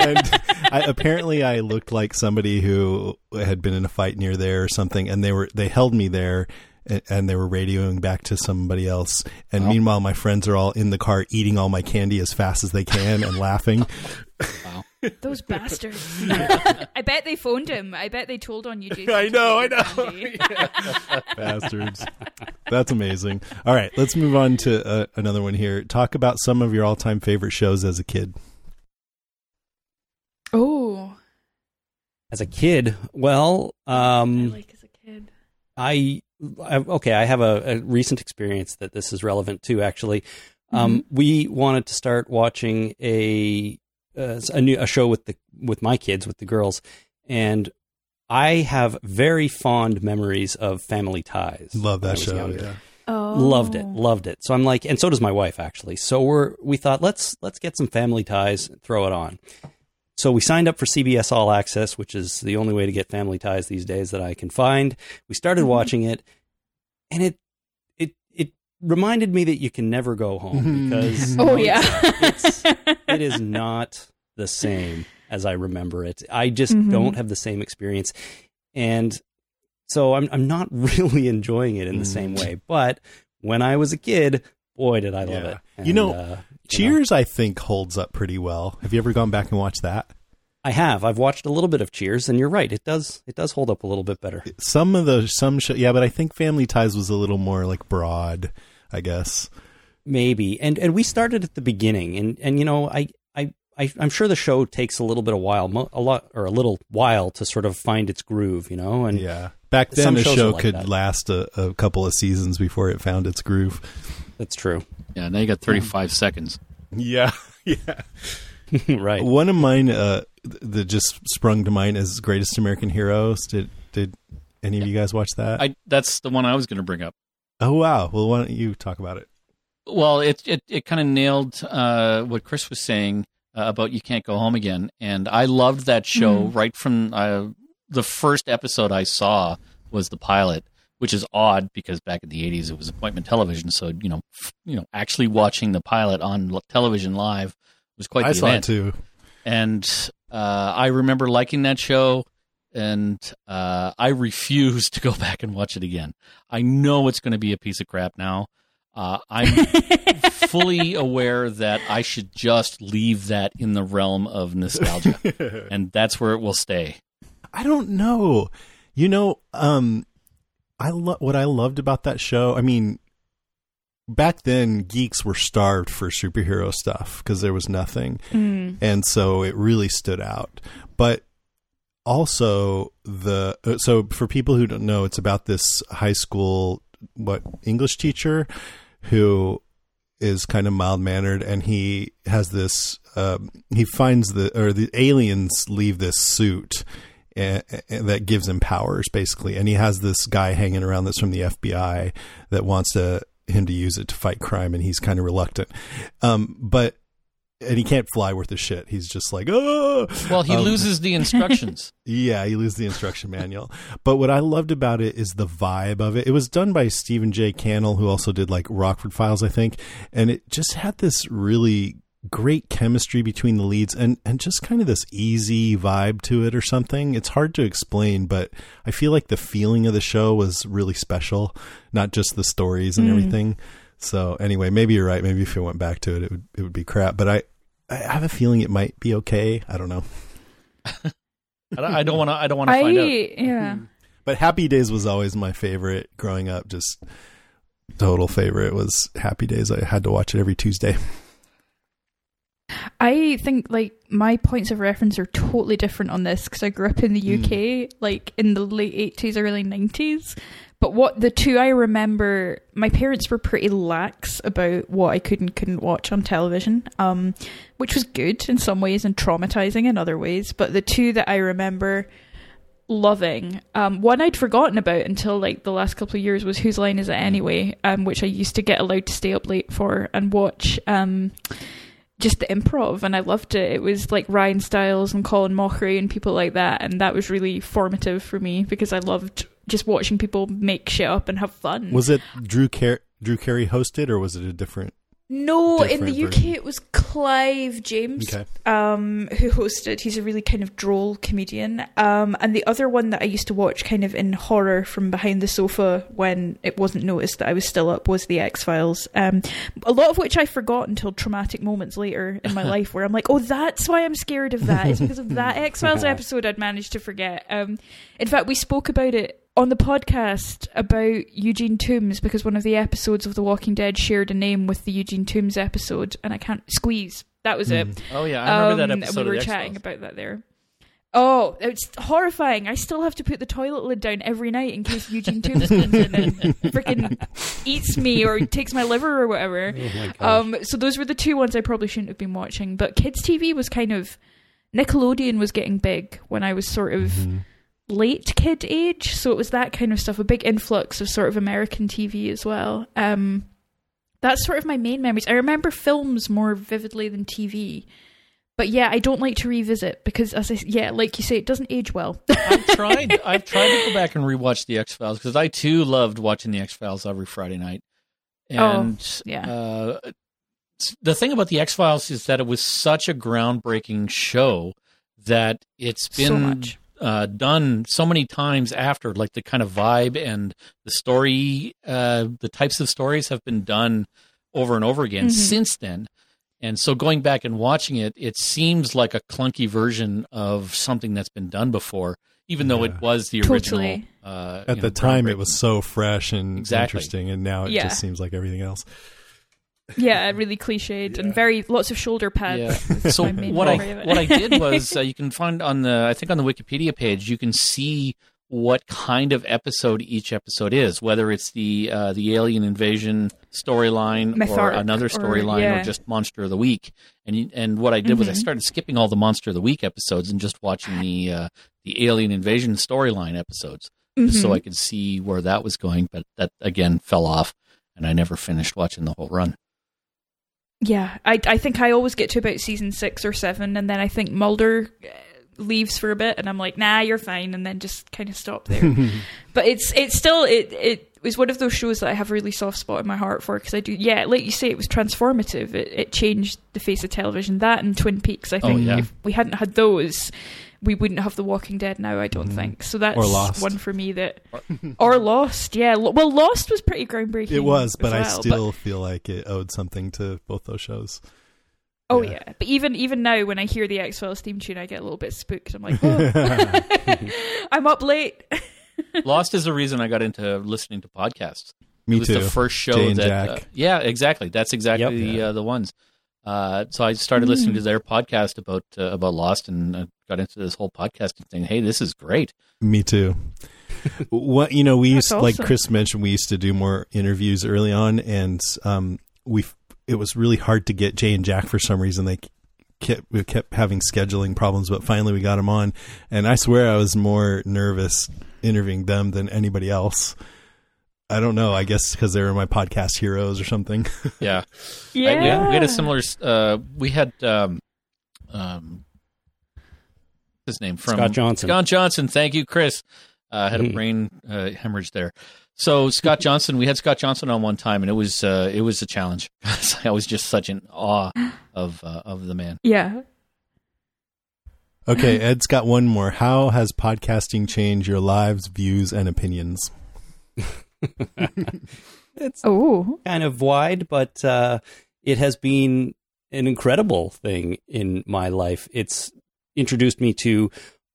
[SPEAKER 6] And I, apparently i looked like somebody who had been in a fight near there or something and they were they held me there and, and they were radioing back to somebody else. And meanwhile my friends are all in the car eating all my candy as fast as they can and laughing
[SPEAKER 4] Those *laughs* bastards. *laughs* I bet they phoned him. I bet they told on you, Jason.
[SPEAKER 6] I know, I know.
[SPEAKER 4] your *laughs*
[SPEAKER 6] bastards that's amazing all right let's move on to uh, another one here talk about some of your all-time favorite shows as a kid
[SPEAKER 4] Oh,
[SPEAKER 5] As a kid, well,
[SPEAKER 4] I
[SPEAKER 5] um,
[SPEAKER 4] like as a kid.
[SPEAKER 5] I, I okay. I have a, a recent experience that this is relevant to. Actually, um, we wanted to start watching a uh, a new a show with the with my kids with the girls, and I have very fond memories of Family Ties.
[SPEAKER 6] love that show
[SPEAKER 5] younger.
[SPEAKER 6] yeah
[SPEAKER 4] Oh,
[SPEAKER 5] Loved it, loved it. So I'm like, and so does my wife actually. So we're we thought let's let's get some Family Ties, throw it on. So we signed up for CBS All Access, which is the only way to get Family Ties these days that I can find. We started watching it, and it it it reminded me that you can never go home because
[SPEAKER 4] Oh yeah.
[SPEAKER 5] it's *laughs* it is not the same as I remember it. I just
[SPEAKER 4] Mhm.
[SPEAKER 5] don't have the same experience, and so I'm I'm not *laughs* really enjoying it in the
[SPEAKER 6] Mm.
[SPEAKER 5] same way. But when I was a kid, boy, did I love
[SPEAKER 6] Yeah.
[SPEAKER 5] it!
[SPEAKER 6] You know,
[SPEAKER 5] uh, you know,
[SPEAKER 6] cheers i think holds up pretty well have you ever gone back and watched that
[SPEAKER 5] I have. I've watched a little bit of Cheers, and you're right. It does. It does hold up a little bit better.
[SPEAKER 6] some of the some show yeah but i think family ties was a little more like broad i guess
[SPEAKER 5] Maybe. And and we started at the beginning, and and you know, I I. I, I'm sure the show takes a little bit of while, a lot or a little while to sort of find its groove, you know. And
[SPEAKER 6] yeah back then
[SPEAKER 5] the
[SPEAKER 6] show
[SPEAKER 5] are like
[SPEAKER 6] could
[SPEAKER 5] that.
[SPEAKER 6] last a, a couple of seasons before it found its groove
[SPEAKER 5] that's true.
[SPEAKER 3] Yeah, now you got 35 seconds.
[SPEAKER 6] yeah *laughs* yeah *laughs*
[SPEAKER 5] right.
[SPEAKER 6] one of mine uh that just sprung to mind is greatest american heroes did did any of you guys watch that
[SPEAKER 3] I that's the one I was going to bring up.
[SPEAKER 6] Oh wow. Well why don't you talk about it?
[SPEAKER 3] Well, it it, it kind of nailed uh, what Chris was saying uh, about you can't go home again, and I loved that show right from uh, the first episode I saw was the pilot, which is odd because back in the '80s it was appointment television, so you know f- you know actually watching the pilot on l- television live was quite
[SPEAKER 6] i
[SPEAKER 3] the
[SPEAKER 6] saw
[SPEAKER 3] event.
[SPEAKER 6] it too.
[SPEAKER 3] And uh, I remember liking that show, and uh, I refuse to go *laughs* back and watch it again. I know it's going to be a piece of crap now. Uh, I'm *laughs* fully aware that I should just leave that in the realm of nostalgia, *laughs* and that's where it will stay.
[SPEAKER 6] I don't know. You know, um, I lo- what I loved about that show. I mean, back then geeks were starved for superhero stuff because there was nothing,
[SPEAKER 4] Mm.
[SPEAKER 6] and so it really stood out. But also the uh, so for people who don't know, it's about this high school what English teacher who is kind of mild mannered and he has this um, he finds the or the aliens leave this suit and, that gives him powers basically. And he has this guy hanging around that's from the FBI that wants to him to use it to fight crime and he's kind of reluctant. Um but and he can't fly worth a shit he's just like oh
[SPEAKER 3] Well, he
[SPEAKER 6] Um,
[SPEAKER 3] loses the *laughs* instructions.
[SPEAKER 6] yeah, he loses the instruction manual. But what I loved about it is the vibe of it. It was done by Stephen J. Cannell, who also did like Rockford Files, I think, and it just had this really great chemistry between the leads and and just kind of this easy vibe to it or something. It's hard to explain, but I feel like the feeling of the show was really special, not just the stories and everything. So anyway, maybe you're right. Maybe if you went back to it, it would it would be crap. But I I have a feeling it might be okay. I don't know. *laughs*
[SPEAKER 3] I don't- want to. I don't want to find out.
[SPEAKER 4] yeah. Mm-hmm.
[SPEAKER 6] But Happy Days was always my favorite growing up. Just total favorite was Happy Days. I had to watch it every Tuesday. *laughs*
[SPEAKER 4] I think like my points of reference are totally different on this because I grew up in the UK, like in the late eighties, early nineties. But what the two I remember, my parents were pretty lax about what I could and couldn't watch on television, um, which was good in some ways and traumatizing in other ways. But the two that I remember loving, um, one I'd forgotten about until like the last couple of years was Whose Line Is It Anyway, um, which I used to get allowed to stay up late for and watch. Um, just the improv and I loved it. It was like Ryan Stiles and Colin Mochrie and people like that and that was really formative for me because I loved just watching people make shit up and have fun.
[SPEAKER 6] Was it Drew Drew Carey hosted or was it a different?
[SPEAKER 4] No, in the UK
[SPEAKER 6] version?
[SPEAKER 4] it was Clive James
[SPEAKER 6] Okay.
[SPEAKER 4] um, who hosted. He's a really kind of droll comedian. Um, and the other one that I used to watch kind of in horror from behind the sofa when it wasn't noticed that I was still up was The X Files. Um, a lot of which I forgot until traumatic moments later in my *laughs* life where I'm like, oh, that's why I'm scared of that. It's because of that *laughs* X Files episode I'd managed to forget. Um, in fact, we spoke about it on the podcast about Eugene Tooms because one of the episodes of The Walking Dead shared a name with the Eugene Tooms episode, and I can't squeeze. That was it.
[SPEAKER 3] Oh yeah, I remember that
[SPEAKER 4] Um,
[SPEAKER 3] episode
[SPEAKER 4] We were chatting about that there. Oh, it's horrifying. I still have to put the toilet lid down every night in case Eugene Tooms comes in and *laughs* freaking eats me or takes my liver or whatever.
[SPEAKER 5] Oh.
[SPEAKER 4] Um, so those were the two ones I probably shouldn't have been watching. But kids TV was kind of Nickelodeon was getting big when I was sort of
[SPEAKER 6] Mm-hmm.
[SPEAKER 4] Late kid age, so it was that kind of stuff. A big influx of sort of American TV as well. Um, that's sort of my main memories. I remember films more vividly than TV. But yeah, I don't like to revisit because, as I yeah, like you say, it doesn't age well.
[SPEAKER 3] I've tried. *laughs* I've tried to go back and rewatch the X Files because I too loved watching the X Files every Friday night. And
[SPEAKER 4] Oh, yeah.
[SPEAKER 3] uh, the thing about the X Files is that it was such a groundbreaking show that it's been
[SPEAKER 4] much.
[SPEAKER 3] Uh, done so many times after. Like the kind of vibe and the story, uh, the types of stories have been done over and over again
[SPEAKER 4] Mhm.
[SPEAKER 3] since then. And so going back and watching it, it seems like a clunky version of something that's been done before, even though it was the original.
[SPEAKER 4] Totally.
[SPEAKER 3] Uh,
[SPEAKER 6] At the
[SPEAKER 3] know,
[SPEAKER 6] time, it was so fresh and
[SPEAKER 3] Exactly.
[SPEAKER 6] interesting, and now it
[SPEAKER 4] Yeah.
[SPEAKER 6] just seems like everything else.
[SPEAKER 4] Yeah, really cliched and very lots of shoulder pads.
[SPEAKER 3] Yeah. So what I
[SPEAKER 4] memory of it.
[SPEAKER 3] what I did *laughs* was uh, you can find on the I think on the Wikipedia page you can see what kind of episode each episode is, whether it's the uh, the alien invasion storyline or
[SPEAKER 4] arc
[SPEAKER 3] another
[SPEAKER 4] or-
[SPEAKER 3] storyline
[SPEAKER 4] yeah.
[SPEAKER 3] or just monster of the week. And you- and what I did was I
[SPEAKER 4] Mhm.
[SPEAKER 3] started skipping all the monster of the week episodes and just watching the uh, the alien invasion storyline episodes, just so. I could see where that was going. But that again fell off, and I never finished watching the whole run.
[SPEAKER 4] Yeah, I I think I always get to about season six or seven, and then I think Mulder uh, leaves for a bit, and I'm like, nah, you're fine, and then just kind of stop there. *laughs* but it's it's still it it was one of those shows that I have a really soft spot in my heart for because I do yeah, like you say, it was transformative. It it changed the face of television. That and Twin Peaks. I
[SPEAKER 3] Oh,
[SPEAKER 4] think
[SPEAKER 3] yeah.
[SPEAKER 4] if we hadn't had those. We wouldn't have The Walking Dead now, I don't think. So that's
[SPEAKER 6] Or Lost.
[SPEAKER 4] one for me that, *laughs* or Lost, yeah. Well, Lost was pretty groundbreaking.
[SPEAKER 6] It was, but I
[SPEAKER 4] as well,
[SPEAKER 6] still feel like it owed something to both those shows.
[SPEAKER 4] Oh
[SPEAKER 6] Yeah.
[SPEAKER 4] yeah. but even even now when I hear the X Files theme tune, I get a little bit spooked. I'm like, *laughs* oh. *laughs* I'm up late.
[SPEAKER 3] Lost is the reason I got into listening to podcasts.
[SPEAKER 6] Me
[SPEAKER 3] it was
[SPEAKER 6] too.
[SPEAKER 3] the first show
[SPEAKER 6] Jay and
[SPEAKER 3] that
[SPEAKER 6] Jack.
[SPEAKER 3] uh, yeah exactly that's exactly
[SPEAKER 5] Yep.
[SPEAKER 3] the, uh, the ones uh, so i started
[SPEAKER 4] Hmm.
[SPEAKER 3] listening to their podcast about uh, about lost and uh, got into this whole podcasting thing hey this is great
[SPEAKER 6] Me too. *laughs* what you know, we
[SPEAKER 4] That's
[SPEAKER 6] used like. Chris mentioned, we used to do more interviews early on, and um, we it was really hard to get Jay and Jack for some reason. They kept we kept having scheduling problems, but finally we got them on, and I swear I was more nervous interviewing them than anybody else. I don't know. I guess because they were my podcast heroes or something.
[SPEAKER 3] yeah *laughs*
[SPEAKER 4] Yeah.
[SPEAKER 3] I- we, had, we had a similar uh, we had um, um, his name from
[SPEAKER 5] Scott Johnson.
[SPEAKER 3] Scott Johnson thank you Chris uh, I had a
[SPEAKER 5] Mhm.
[SPEAKER 3] brain uh, hemorrhage there so Scott *laughs* Johnson we had Scott Johnson on one time and it was uh, it was a challenge *laughs* I was just such in awe of uh, of the man
[SPEAKER 4] Yeah.
[SPEAKER 6] okay, Ed's got one more. How has podcasting changed your lives, views, and opinions? *laughs*
[SPEAKER 5] it's
[SPEAKER 4] Oh.
[SPEAKER 5] kind of wide, but uh, it has been an incredible thing in my life. It's introduced me to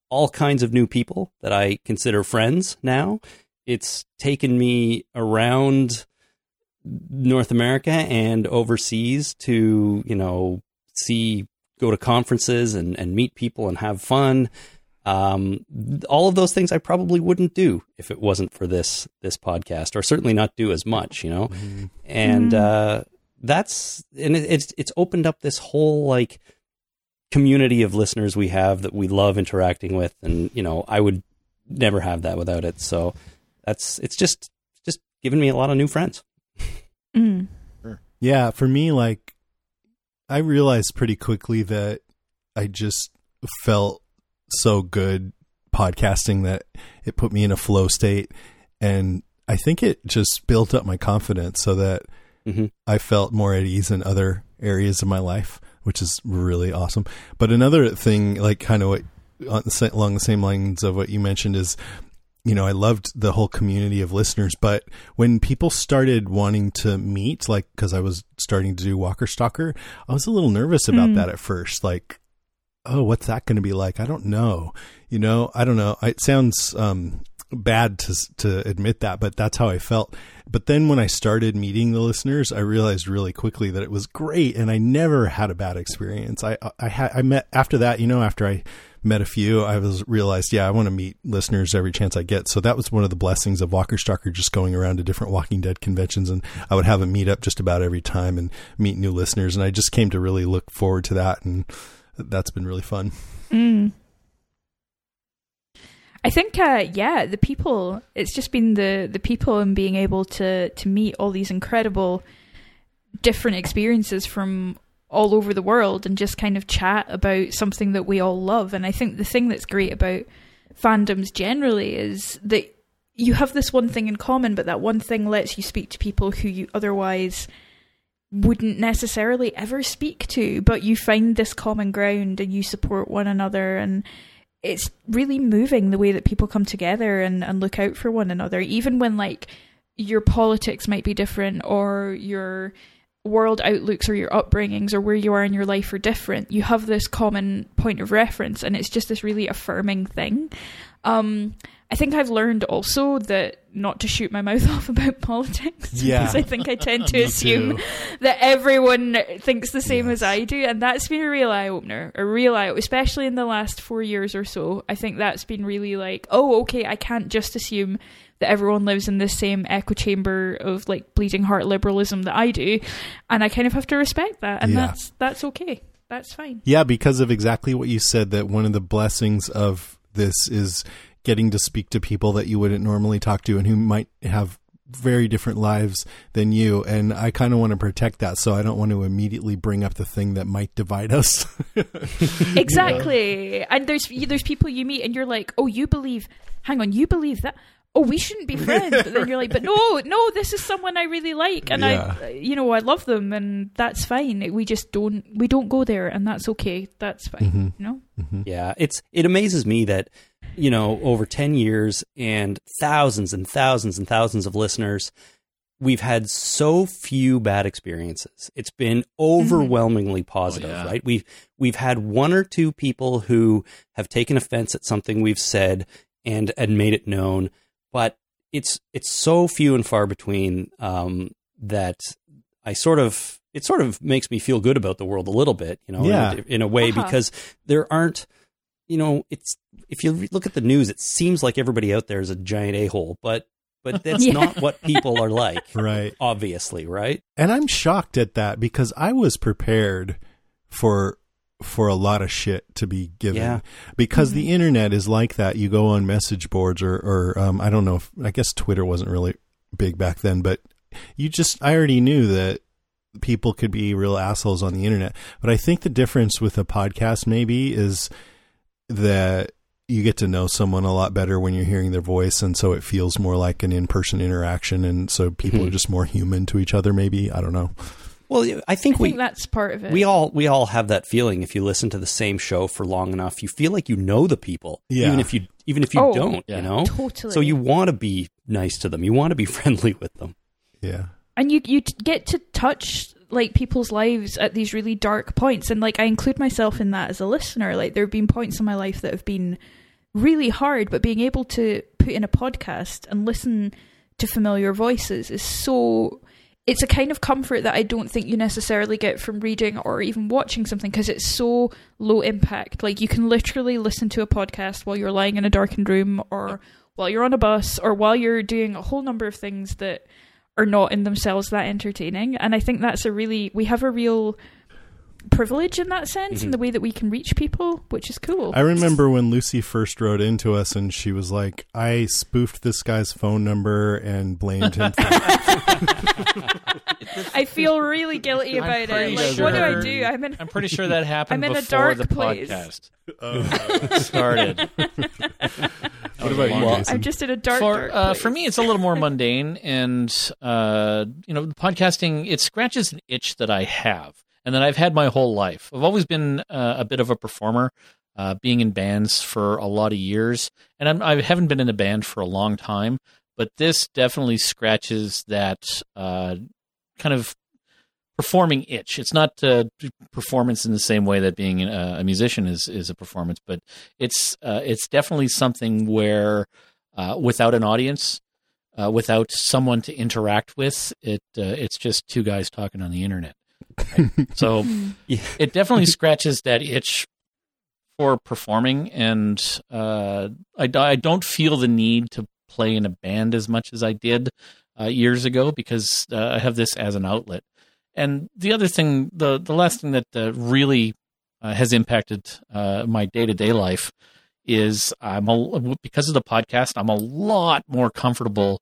[SPEAKER 5] all kinds of new people that I consider friends now. It's taken me around North America and overseas to, you know, see, go to conferences and, and meet people and have fun. Um, all of those things I probably wouldn't do if it wasn't for this this podcast, or certainly not do as much, you know. And uh, that's and it, it's it's opened up this whole like community of listeners we have that we love interacting with, and you know, I would never have that without it. So that's it's just just given me a lot of new friends.
[SPEAKER 4] Mm.
[SPEAKER 6] Yeah, for me, like, I realized pretty quickly that I just felt so good podcasting that it put me in a flow state. And I think it just built up my confidence so that
[SPEAKER 5] Mhm.
[SPEAKER 6] I felt more at ease in other areas of my life, which is really awesome. But another thing, like, kind of what on the, along the same lines of what you mentioned is you know, I loved the whole community of listeners, but when people started wanting to meet, like, cause I was starting to do Walker Stalker, I was a little nervous about that at first. Like, oh, what's that going to be like? I don't know. You know, I don't know. It sounds, um, bad to to admit that, but that's how I felt. But then when I started meeting the listeners, I realized really quickly that it was great, and I never had a bad experience. I I had I met after that, you know, after I met a few, I was realized, yeah, I want to meet listeners every chance I get. So that was one of the blessings of Walker Stalker, just going around to different Walking Dead conventions, and I would have a meetup just about every time and meet new listeners, and I just came to really look forward to that, and that's been really fun.
[SPEAKER 4] Mm. I think, uh, yeah, the people. It's just been the the people and being able to to meet all these incredible different experiences from all over the world and just kind of chat about something that we all love. And I think the thing that's great about fandoms generally is that you have this one thing in common, but that one thing lets you speak to people who you otherwise wouldn't necessarily ever speak to, but you find this common ground and you support one another and it's really moving the way that people come together and, and look out for one another, even when like your politics might be different or your world outlooks or your upbringings or where you are in your life are different. You have this common point of reference and it's just this really affirming thing. Um, I think I've learned also that not to shoot my mouth *laughs* off about politics. *laughs*
[SPEAKER 6] Yeah.
[SPEAKER 4] Because I think I tend *laughs* to assume
[SPEAKER 6] too.
[SPEAKER 4] that everyone thinks the same as I do, and that's been a real eye opener. A real eye, especially in the last four years or so. I think that's been really like, oh, okay, I can't just assume that everyone lives in this same echo chamber of like bleeding heart liberalism that I do, and I kind of have to respect that, and
[SPEAKER 6] Yeah.
[SPEAKER 4] that's that's okay. That's fine.
[SPEAKER 6] Yeah, because of exactly what you said, that one of the blessings of this is getting to speak to people that you wouldn't normally talk to and who might have very different lives than you. And I kind of want to protect that. So I don't want to immediately bring up the thing that might divide us. *laughs*
[SPEAKER 4] Exactly. And there's there's people you meet and you're like, "Oh, you believe Hang on, you believe that? Oh, we shouldn't be friends." *laughs* But then you're like, "But no, no, this is someone I really like and
[SPEAKER 6] Yeah.
[SPEAKER 4] I you know, I love them and that's fine. We just don't we don't go there and that's okay. That's fine."
[SPEAKER 6] Mm-hmm.
[SPEAKER 4] You know?
[SPEAKER 5] Yeah, it's it amazes me that you know over ten years and thousands and thousands and thousands of listeners, we've had so few bad experiences. It's been overwhelmingly positive,
[SPEAKER 3] yeah.
[SPEAKER 5] right? We've we've had one or two people who have taken offense at something we've said and and made it known, but it's it's so few and far between um, that I sort of it sort of makes me feel good about the world a little bit, you know, in a- in a way
[SPEAKER 4] Uh-huh.
[SPEAKER 5] because there aren't you know, it's if you look at the news, it seems like everybody out there is a giant a hole, but but *laughs* that's
[SPEAKER 4] Yeah.
[SPEAKER 5] not what people are like, *laughs*
[SPEAKER 6] right.
[SPEAKER 5] obviously, right?
[SPEAKER 6] And I'm shocked at that because I was prepared for for a lot of shit to be given
[SPEAKER 5] Yeah.
[SPEAKER 6] because the internet is like that. You go on message boards or or um, I don't know. If, I guess Twitter wasn't really big back then, but you just I already knew that people could be real assholes on the internet. But I think the difference with a podcast maybe is that you get to know someone a lot better when you're hearing their voice and so it feels more like an in-person interaction and so people
[SPEAKER 5] Mhm.
[SPEAKER 6] are just more human to each other maybe i don't know
[SPEAKER 5] Well, I think
[SPEAKER 4] I
[SPEAKER 5] we
[SPEAKER 4] think that's part of it.
[SPEAKER 5] we all we all have that feeling if you listen to the same show for long enough, you feel like you know the people,
[SPEAKER 6] Yeah.
[SPEAKER 5] even if you even if you
[SPEAKER 4] Oh,
[SPEAKER 5] don't,
[SPEAKER 3] yeah.
[SPEAKER 5] you know.
[SPEAKER 4] totally.
[SPEAKER 5] So you want to be nice to them, you want to be *laughs* friendly with them.
[SPEAKER 6] yeah
[SPEAKER 4] and you you get to touch like people's lives at these really dark points. And like I include myself in that as a listener. Like there have been points in my life that have been really hard, but being able to put in a podcast and listen to familiar voices is so it's a kind of comfort that I don't think you necessarily get from reading or even watching something because it's so low impact. Like you can literally listen to a podcast while you're lying in a darkened room or while you're on a bus or while you're doing a whole number of things that are not in themselves that entertaining. And I think that's a really we have a real privilege in that sense in the way that we can reach people, which is cool.
[SPEAKER 6] I remember when Lucy first wrote into us and she was like, I spoofed this guy's phone number and blamed him for *laughs*
[SPEAKER 4] I feel really guilty about it.
[SPEAKER 3] pretty
[SPEAKER 4] Like, what do I do? I'm, in.
[SPEAKER 3] I'm pretty sure that happened
[SPEAKER 4] I'm in a dark
[SPEAKER 3] the
[SPEAKER 4] place.
[SPEAKER 3] podcast *laughs* started. *laughs*
[SPEAKER 6] What about you,
[SPEAKER 3] Well,
[SPEAKER 4] I'm just in a dark.
[SPEAKER 3] for
[SPEAKER 4] dark
[SPEAKER 3] uh,
[SPEAKER 4] place.
[SPEAKER 3] for me, it's a little more mundane, and uh, you know, podcasting it scratches an itch that I have, and that I've had my whole life. I've always been uh, a bit of a performer, uh, being in bands for a lot of years, and I'm, I haven't been in a band for a long time. But this definitely scratches that uh, kind of performing itch. It's not uh, performance in the same way that being a, a musician is is a performance, but it's uh, it's definitely something where uh, without an audience, uh, without someone to interact with, it uh, it's just two guys talking on the internet. Right? *laughs* so
[SPEAKER 5] Yeah.
[SPEAKER 3] it definitely scratches that itch for performing, and uh, I, I don't feel the need to play in a band as much as I did uh, years ago because uh, I have this as an outlet. And the other thing, the the last thing that uh, really uh, has impacted uh, my day to day life is I'm a, because of the podcast. I'm a lot more comfortable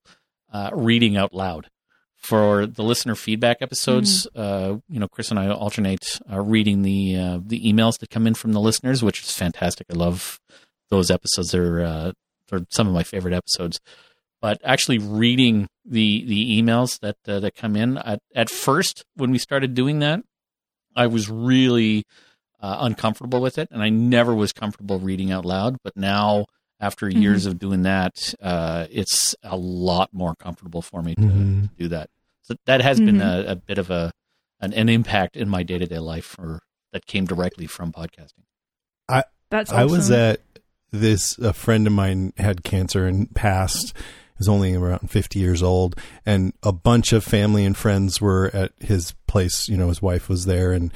[SPEAKER 3] uh, reading out loud for the listener feedback episodes. Uh, you know, Chris and I alternate uh, reading the uh, the emails that come in from the listeners, which is fantastic. I love those episodes. They're uh, they're some of my favorite episodes. But actually reading the the emails that uh, that come in at, at first when we started doing that, I was really uh, uncomfortable with it, and I never was comfortable reading out loud. But now, after years of doing that, uh, it's a lot more comfortable for me to,
[SPEAKER 6] Mhm.
[SPEAKER 3] to do that. So that has been
[SPEAKER 4] Mhm.
[SPEAKER 3] a, a bit of a an, an impact in my day to day life for that came directly from podcasting.
[SPEAKER 4] I That's
[SPEAKER 6] I was at this. A friend of mine had cancer and passed. He was only around fifty years old, and a bunch of family and friends were at his place. You know, his wife was there, and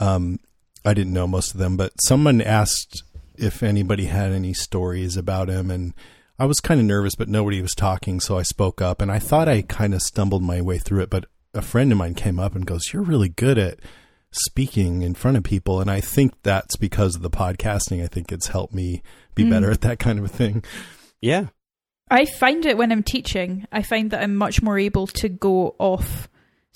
[SPEAKER 6] um, I didn't know most of them, but someone asked if anybody had any stories about him, and I was kind of nervous, but nobody was talking, so I spoke up, and I thought I kind of stumbled my way through it, but a friend of mine came up and goes, "You're really good at." speaking in front of people and i think that's because of the podcasting i think it's helped me be
[SPEAKER 4] Mm.
[SPEAKER 6] better at that kind of a thing
[SPEAKER 5] Yeah.
[SPEAKER 4] I find it when I'm teaching. I find that I'm much more able to go off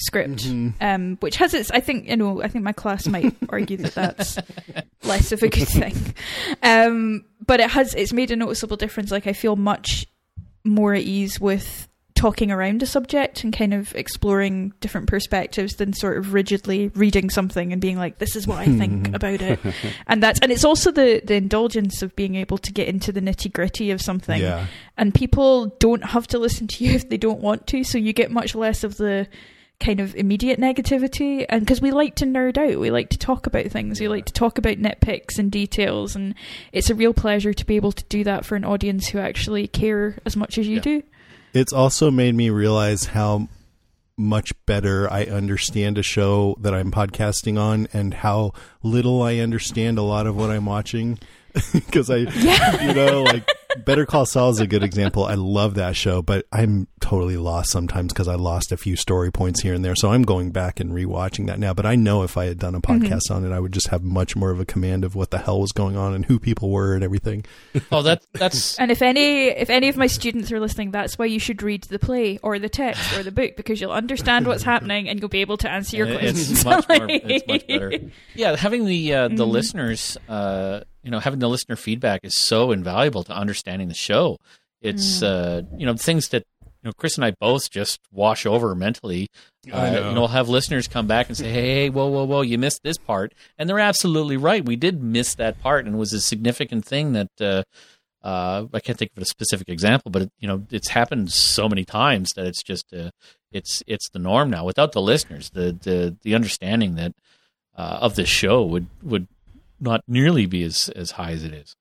[SPEAKER 4] script,
[SPEAKER 6] Mhm.
[SPEAKER 4] um, which has its. I think you know. I think my class might *laughs* argue that that's less of a good *laughs* thing, um, but it has. It's made a noticeable difference. Like I feel much more at ease with talking around a subject and kind of exploring different perspectives than sort of rigidly reading something and being like, "This is what I *laughs* think about it," and that's and it's also the the indulgence of being able to get into the nitty gritty of something
[SPEAKER 6] yeah
[SPEAKER 4] and people don't have to listen to you if they don't want to so you get much less of the kind of immediate negativity. And because we like to nerd out we like to talk about things. We like to talk about nitpicks and details and it's a real pleasure to be able to do that for an audience who actually care as much as you
[SPEAKER 3] Yeah.
[SPEAKER 4] do.
[SPEAKER 6] It's also made me realize how much better i understand a show that i'm podcasting on and how little i understand a lot of what i'm watching. *laughs* Because i
[SPEAKER 4] yeah.
[SPEAKER 6] you know like better call saul is a good example. I love that show but i'm totally lost sometimes because i lost a few story points here and there. So i'm going back and rewatching that now. But i know if i had done a podcast on it i would just have much more of a command of what the hell was going on and who people were and everything.
[SPEAKER 3] Oh, that that's *laughs*
[SPEAKER 4] and if any if any of my students are listening that's why you should read the play or the text or the book because you'll understand what's happening and you'll be able to answer your questions
[SPEAKER 3] It's much more. It's much *laughs* better. Yeah, having the uh, the listeners, uh, you know, having the listener feedback is so invaluable to understanding the show. It's uh, you know things that you know Chris and I both just wash over mentally. Uh,
[SPEAKER 6] know.
[SPEAKER 3] You know, we'll have listeners come back and say, *laughs* "Hey, hey, whoa, whoa, whoa, you missed this part," and they're absolutely right. We did miss that part, and it was a significant thing that. Uh, uh, I can't think of a specific example, but it, you know, it's happened so many times that it's just uh, it's it's the norm now. Without the listeners, the the the understanding that uh, of the show would would not nearly be as as high as it is.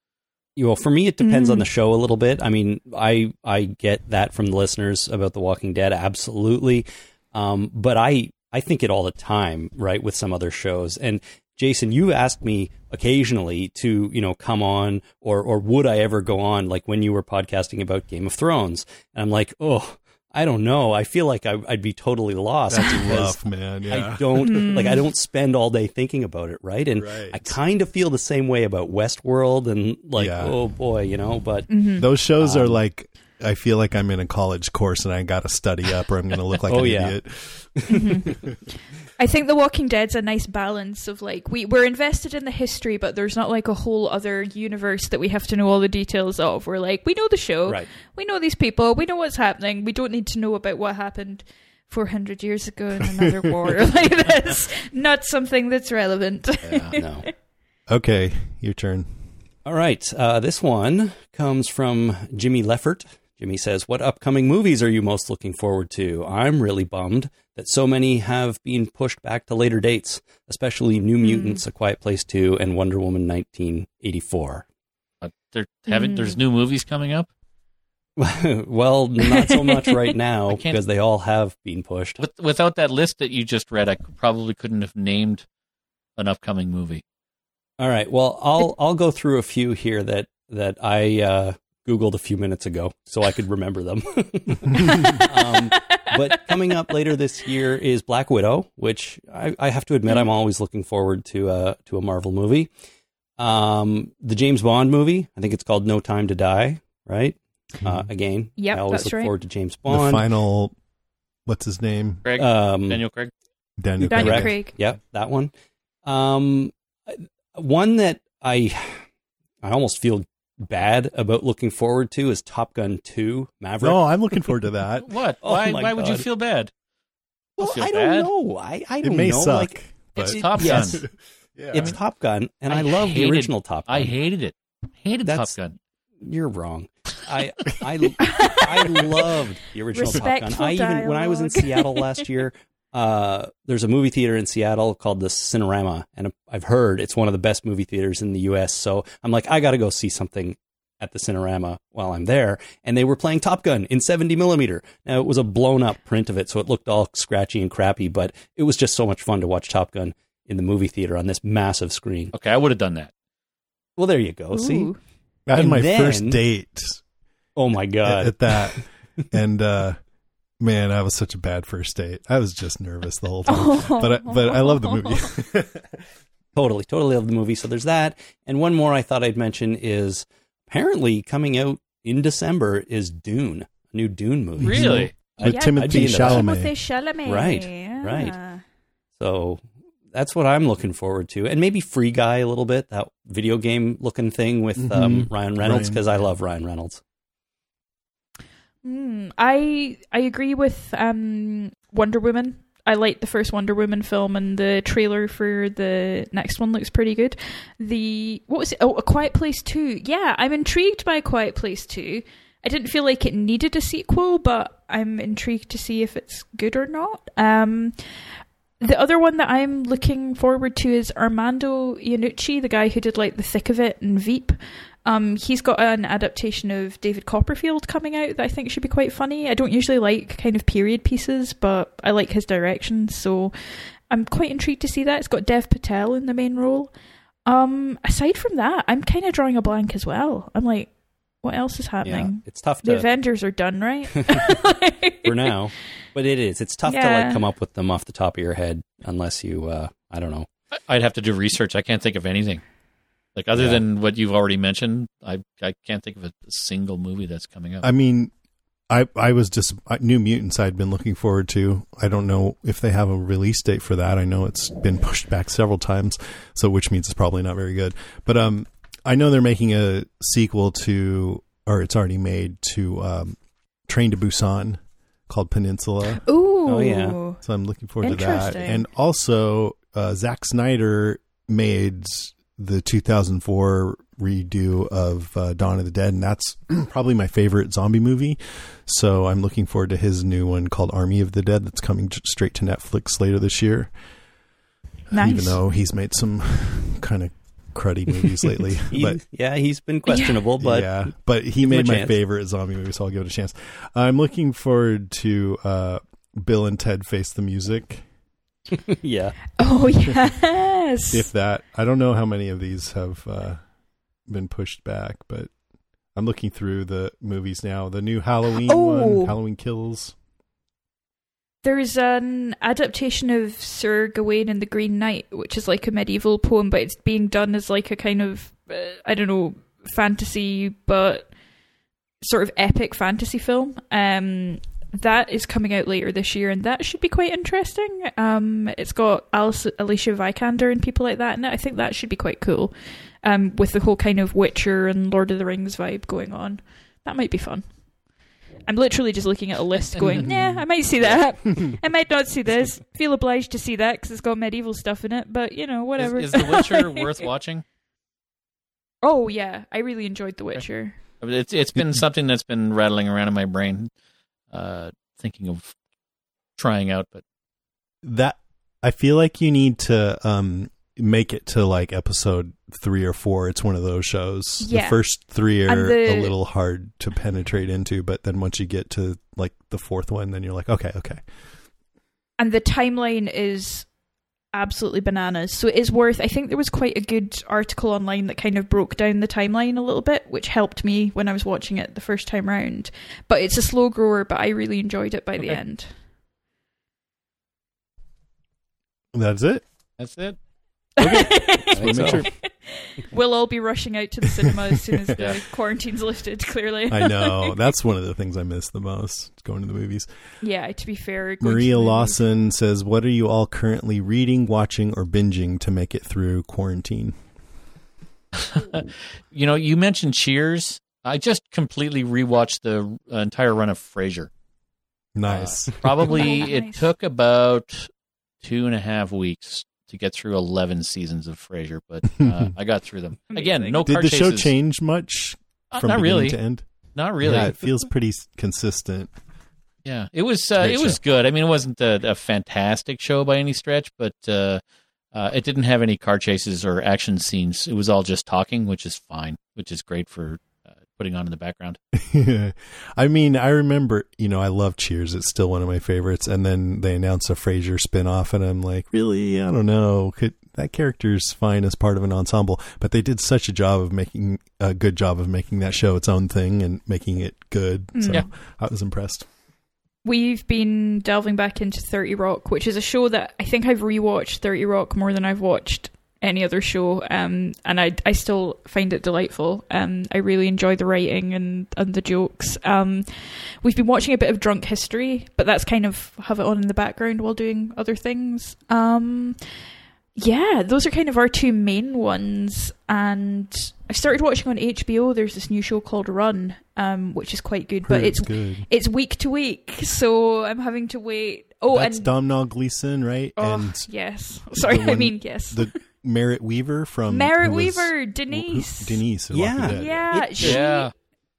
[SPEAKER 5] you know, for me, it depends
[SPEAKER 4] Mm.
[SPEAKER 5] on the show a little bit. I mean, I I get that from the listeners about The Walking Dead, absolutely. Um, but I I think it all the time, right, with some other shows. And Jason, you asked me occasionally to you know come on, or or would I ever go on, like when you were podcasting about Game of Thrones, and I'm like, oh, I don't know. I feel like I, I'd be totally lost.
[SPEAKER 6] That's rough, man. Yeah.
[SPEAKER 5] I don't
[SPEAKER 4] Hmm.
[SPEAKER 5] like I don't spend all day thinking about it, right? And
[SPEAKER 6] Right.
[SPEAKER 5] I kind of feel the same way about Westworld and like
[SPEAKER 6] Yeah.
[SPEAKER 5] oh boy, you know, but
[SPEAKER 6] Those shows are
[SPEAKER 5] Um,
[SPEAKER 6] like I feel like I'm in a college course and I got to study up or I'm going to look like *laughs*
[SPEAKER 5] Oh,
[SPEAKER 6] an
[SPEAKER 5] yeah.
[SPEAKER 6] idiot. *laughs*
[SPEAKER 4] I think The Walking Dead's a nice balance of like we we're invested in the history, but there's not like a whole other universe that we have to know all the details of. We're like we know the show,
[SPEAKER 5] Right.
[SPEAKER 4] we know these people, we know what's happening. We don't need to know about what happened 400 years ago in another *laughs* war *laughs* like this. Not something that's relevant.
[SPEAKER 5] no. *laughs*
[SPEAKER 6] Okay, your turn.
[SPEAKER 5] All right. Uh, this one comes from Jimmy Leffert. Jimmy says, What upcoming movies are you most looking forward to? I'm really bummed that so many have been pushed back to later dates, especially New Mutants, A Quiet Place 2, and Wonder Woman 1984.
[SPEAKER 3] But there haven't. There's new movies coming up. *laughs*
[SPEAKER 5] well, not so much *laughs* right now because they all have been pushed.
[SPEAKER 3] With, without that list that you just read, I probably couldn't have named an upcoming movie.
[SPEAKER 5] All right. Well, I'll I'll go through a few here that that I uh, googled a few minutes ago so I could remember them. *laughs* um, but *laughs* coming up later this year is Black Widow, which I, I have to admit I'm always looking forward to uh, to a Marvel movie. Um, the James Bond movie, I think it's called No Time to Die. Right. Uh, again,
[SPEAKER 4] Yep,
[SPEAKER 5] I always
[SPEAKER 4] that's
[SPEAKER 5] look
[SPEAKER 4] right.
[SPEAKER 5] forward to James Bond.
[SPEAKER 6] The
[SPEAKER 5] Bond.
[SPEAKER 6] final what's his name?
[SPEAKER 3] Craig,
[SPEAKER 5] um,
[SPEAKER 3] Daniel Craig.
[SPEAKER 6] Daniel,
[SPEAKER 4] Daniel
[SPEAKER 6] Craig.
[SPEAKER 4] Craig.
[SPEAKER 5] Yep, that one. Um, one that I I almost feel bad about looking forward to is Top Gun Two Maverick.
[SPEAKER 6] No, I'm looking forward to that. *laughs*
[SPEAKER 3] What?
[SPEAKER 5] Oh
[SPEAKER 3] why?
[SPEAKER 5] my
[SPEAKER 3] Why would you feel bad?
[SPEAKER 5] well,
[SPEAKER 3] feel
[SPEAKER 5] I don't know. I I
[SPEAKER 6] It
[SPEAKER 5] don't
[SPEAKER 6] may
[SPEAKER 5] know.
[SPEAKER 6] suck,
[SPEAKER 5] Like,
[SPEAKER 6] but
[SPEAKER 3] It's
[SPEAKER 5] it-
[SPEAKER 3] Top
[SPEAKER 5] yes,
[SPEAKER 3] Gun. *laughs*
[SPEAKER 6] yeah.
[SPEAKER 5] It's Top Gun, and I,
[SPEAKER 3] I
[SPEAKER 5] love the original Top Gun.
[SPEAKER 3] I hated it. Hated
[SPEAKER 5] That's-
[SPEAKER 3] Top Gun.
[SPEAKER 5] You're wrong. I *laughs* I I loved the original Top Gun.
[SPEAKER 4] Respectful
[SPEAKER 5] I even when I was in. Seattle last year, uh, there's a movie theater in Seattle called the Cinerama, and I've heard it's one of the best movie theaters in the U.S. So I'm like, I got to go see something at the Cinerama while I'm there. And they were playing Top Gun in 70 millimeter. Now it was a blown up print of it, so it looked all scratchy and crappy, but it was just so much fun to watch Top Gun in the movie theater on this massive screen.
[SPEAKER 3] Okay, I would have done that.
[SPEAKER 5] Well, there you go. See,
[SPEAKER 4] Ooh.
[SPEAKER 6] I had
[SPEAKER 5] and
[SPEAKER 6] my
[SPEAKER 5] then-
[SPEAKER 6] first date
[SPEAKER 5] oh my
[SPEAKER 6] at,
[SPEAKER 5] god.
[SPEAKER 6] at that, and uh, *laughs* man, I was such a bad first date. I was just nervous the whole time. But I, but I love the movie. *laughs*
[SPEAKER 5] Totally, totally love the movie. So there's that. And one more I thought I'd mention is apparently coming out in December is Dune, a new Dune movie.
[SPEAKER 3] Really?
[SPEAKER 5] So
[SPEAKER 6] With
[SPEAKER 5] I'd-
[SPEAKER 6] Timothy
[SPEAKER 5] I'd be into.
[SPEAKER 6] Chalamet.
[SPEAKER 4] Timothée Chalamet.
[SPEAKER 5] Right,
[SPEAKER 4] yeah.
[SPEAKER 5] right. So that's what I'm looking forward to. And maybe Free Guy a little bit, that video game looking thing with um,
[SPEAKER 6] Mhm.
[SPEAKER 5] Ryan Reynolds, because I love Ryan Reynolds.
[SPEAKER 4] Mm, I I agree with um, Wonder Woman. I liked the first Wonder Woman film, and the trailer for the next one looks pretty good. The what was it? Oh, A Quiet Place Two. Yeah, I'm intrigued by A Quiet Place Two. I didn't feel like it needed a sequel, but I'm intrigued to see if it's good or not. Um, the other one that I'm looking forward to is Armando Iannucci, the guy who did like The Thick of It and Veep. Um, he's got an adaptation of David Copperfield coming out that I think should be quite funny. I don't usually like kind of period pieces, but I like his direction, so I'm quite intrigued to see that. It's got Dev Patel in the main role. Um, aside from that, I'm kind of drawing a blank as well. I'm like, what else is
[SPEAKER 5] Yeah,
[SPEAKER 4] happening?
[SPEAKER 5] it's tough
[SPEAKER 4] The Avengers are done, right? *laughs* *laughs*
[SPEAKER 5] for now, but it is. It's tough to like come up with them off the top of your head unless you, uh, I don't know.
[SPEAKER 3] I'd have to do research. I can't think of anything. Like other
[SPEAKER 5] Yeah.
[SPEAKER 3] than what you've already mentioned, I I can't think of a single movie that's coming up.
[SPEAKER 6] I mean, I I was just New Mutants. I'd been looking forward to. I don't know if they have a release date for that. I know it's been pushed back several times, so which means it's probably not very good. But um, I know they're making a sequel to, or it's already made to um, Train to Busan called Peninsula.
[SPEAKER 4] Ooh.
[SPEAKER 5] Oh, yeah.
[SPEAKER 6] So I'm looking forward to that. And also, uh, Zack Snyder made the 2004 redo of uh, Dawn of the Dead, and that's *clears throat* probably my favorite zombie movie. So I'm looking forward to his new one called Army of the Dead that's coming straight to Netflix later this year.
[SPEAKER 4] Nice.
[SPEAKER 6] Even though he's made some *laughs* kind of cruddy movies lately. *laughs*
[SPEAKER 5] He-
[SPEAKER 6] but
[SPEAKER 5] yeah, he's been questionable, but
[SPEAKER 6] yeah, but he made my
[SPEAKER 5] chance.
[SPEAKER 6] favorite zombie movie, so I'll give it a chance. I'm looking forward to uh, Bill and Ted Face the Music. *laughs*
[SPEAKER 5] yeah.
[SPEAKER 4] Oh *laughs* yes.
[SPEAKER 6] If that, I don't know how many of these have uh, been pushed back, but I'm looking through the movies now. The new Halloween
[SPEAKER 4] Oh.
[SPEAKER 6] one, Halloween Kills.
[SPEAKER 4] There's an adaptation of Sir Gawain and the Green Knight, which is like a medieval poem, but it's being done as like a kind of uh, I don't know fantasy, but sort of epic fantasy film. Um, that is coming out later this year, and that should be quite interesting. Um, it's got Alice, Alicia Vikander and people like that in it. I think that should be quite cool. Um, with the whole kind of Witcher and Lord of the Rings vibe going on, that might be fun. I'm literally just looking at a list, going, *laughs* yeah, I might see that. *laughs* I might not see this. Feel obliged to see that because it's got medieval stuff in it. But you know, whatever."
[SPEAKER 3] is The Witcher *laughs* worth watching?
[SPEAKER 4] oh yeah, I really enjoyed The Witcher.
[SPEAKER 3] It's it's been something that's been rattling around in my brain, uh, thinking of trying out, but
[SPEAKER 6] That I feel like you need to um, make it to like episode three or four. It's one of those shows.
[SPEAKER 4] Yeah.
[SPEAKER 6] The first three are
[SPEAKER 4] the-
[SPEAKER 6] a little hard to penetrate into, but then once you get to like the fourth one, then you're like, okay, okay.
[SPEAKER 4] and the timeline is absolutely bananas. So it is worth. I think there was quite a good article online that kind of broke down the timeline a little bit, which helped me when I was watching it the first time round. But it's a slow grower, but I really enjoyed it by the end.
[SPEAKER 6] That's it.
[SPEAKER 3] that's it. *laughs*
[SPEAKER 5] think so.
[SPEAKER 6] sure.
[SPEAKER 4] We'll all be rushing out to the cinema as soon as *laughs* the
[SPEAKER 3] Yeah.
[SPEAKER 4] quarantine's lifted. Clearly,
[SPEAKER 6] I know. *laughs* That's one of the things I miss the most. Going to the movies.
[SPEAKER 4] yeah, to be fair,
[SPEAKER 6] Maria
[SPEAKER 4] the movies-
[SPEAKER 6] Lawson says, "What are you all currently reading, watching, or binging to make it through quarantine?" *laughs*
[SPEAKER 3] You know, you mentioned Cheers. I just completely rewatched the uh, entire run of Frasier.
[SPEAKER 6] Nice.
[SPEAKER 3] Uh, probably
[SPEAKER 4] Oh,
[SPEAKER 3] it took about two and a half weeks to get through eleven seasons of Frasier, but *laughs* uh, I got through them. Again,
[SPEAKER 4] Amazing.
[SPEAKER 3] no
[SPEAKER 6] Did
[SPEAKER 3] car
[SPEAKER 6] the show change much
[SPEAKER 3] Uh,
[SPEAKER 6] from
[SPEAKER 3] not
[SPEAKER 6] beginning
[SPEAKER 3] really.
[SPEAKER 6] to end?
[SPEAKER 3] Not really.
[SPEAKER 6] Yeah, it feels pretty consistent.
[SPEAKER 3] Yeah, it was uh,
[SPEAKER 6] Great
[SPEAKER 3] it was
[SPEAKER 6] show.
[SPEAKER 3] good. I mean, it wasn't a, a fantastic show by any stretch, but uh, uh, it didn't have any car chases or action scenes. It was all just talking, which is fine, which is great for putting on in the background. *laughs*
[SPEAKER 6] I mean, I remember, you know, I love Cheers. It's still one of my favorites. And then they announced a Frasier spinoff, and I'm like, really? I don't know. Could that character's fine as part of an ensemble, but they did such a job of making a good job of making that show its own thing and making it good. Mm. So
[SPEAKER 3] Yeah.
[SPEAKER 6] I was impressed.
[SPEAKER 4] We've been delving back into 30 Rock, which is a show that I think I've rewatched 30 Rock more than I've watched any other show. Um, and I, I still find it delightful. Um, I really enjoy the writing and, and the jokes. Um, we've been watching a bit of Drunk History, but that's kind of have it on in the background while doing other things. Um, yeah, those are kind of our two main ones. And I started watching on HBO. There's this new show called Run, um, which is quite good, but it's
[SPEAKER 6] good.
[SPEAKER 4] it's week to week, so I'm having to wait. Oh,
[SPEAKER 6] That's
[SPEAKER 4] and
[SPEAKER 6] Domhnall Gleeson, right?
[SPEAKER 4] oh,
[SPEAKER 6] and
[SPEAKER 4] yes, sorry,
[SPEAKER 6] the
[SPEAKER 4] I mean yes.
[SPEAKER 6] the Merritt Wever from
[SPEAKER 4] Merritt
[SPEAKER 6] was-
[SPEAKER 4] Wever,
[SPEAKER 6] who-
[SPEAKER 4] Denise.
[SPEAKER 6] Denise. in
[SPEAKER 5] Yeah.
[SPEAKER 4] Yeah,
[SPEAKER 5] It-
[SPEAKER 4] she
[SPEAKER 3] yeah,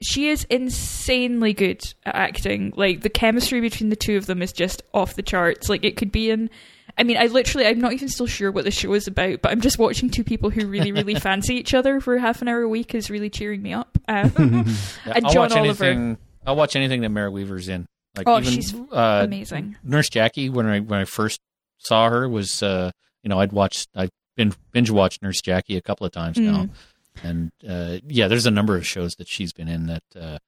[SPEAKER 4] she is insanely good at acting. Like the chemistry between the two of them is just off the charts. Like it could be in. I mean, I literally, I'm not even still sure what the show is about, but I'm just watching two people who really, really *laughs* fancy each other for half an hour a week is really cheering me up. Um, *laughs*
[SPEAKER 3] Yeah,
[SPEAKER 4] And
[SPEAKER 3] I'll
[SPEAKER 4] John
[SPEAKER 3] watch
[SPEAKER 4] Oliver.
[SPEAKER 3] anything. I'll watch anything that Merritt Wever's in. Like
[SPEAKER 4] Oh,
[SPEAKER 3] even,
[SPEAKER 4] she's
[SPEAKER 3] uh,
[SPEAKER 4] amazing.
[SPEAKER 3] Nurse Jackie when I when I first saw her was uh, you know I'd watched I've been binge watched Nurse Jackie a couple of times now,
[SPEAKER 4] Mm.
[SPEAKER 3] and uh, yeah, there's a number of shows that she's been in that uh,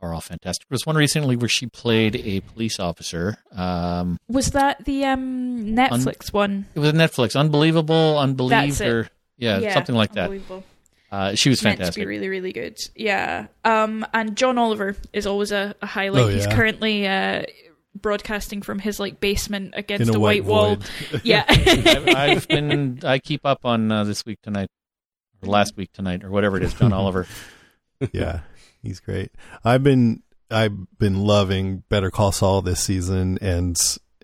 [SPEAKER 3] are all fantastic. There was one recently where she played a police officer. Um,
[SPEAKER 4] Was that the um, Netflix one?
[SPEAKER 3] it was Netflix, unbelievable, unbelievable,
[SPEAKER 4] That's it.
[SPEAKER 3] or yeah, something like that.
[SPEAKER 4] Unbelievable.
[SPEAKER 3] Uh, she was
[SPEAKER 4] meant to be really, really good. Yeah. Um, and John Oliver is always a, a highlight.
[SPEAKER 6] Oh,
[SPEAKER 4] He's currently uh, broadcasting from his like basement against
[SPEAKER 6] In a
[SPEAKER 4] a
[SPEAKER 6] white
[SPEAKER 4] white, wall.
[SPEAKER 6] void. *laughs*
[SPEAKER 4] Yeah. *laughs*
[SPEAKER 3] I've, I've been I keep up on uh, this week tonight, or last week tonight, or whatever it is. John *laughs* Oliver.
[SPEAKER 6] yeah, he's great. I've been I've been loving Better Call Saul this season, and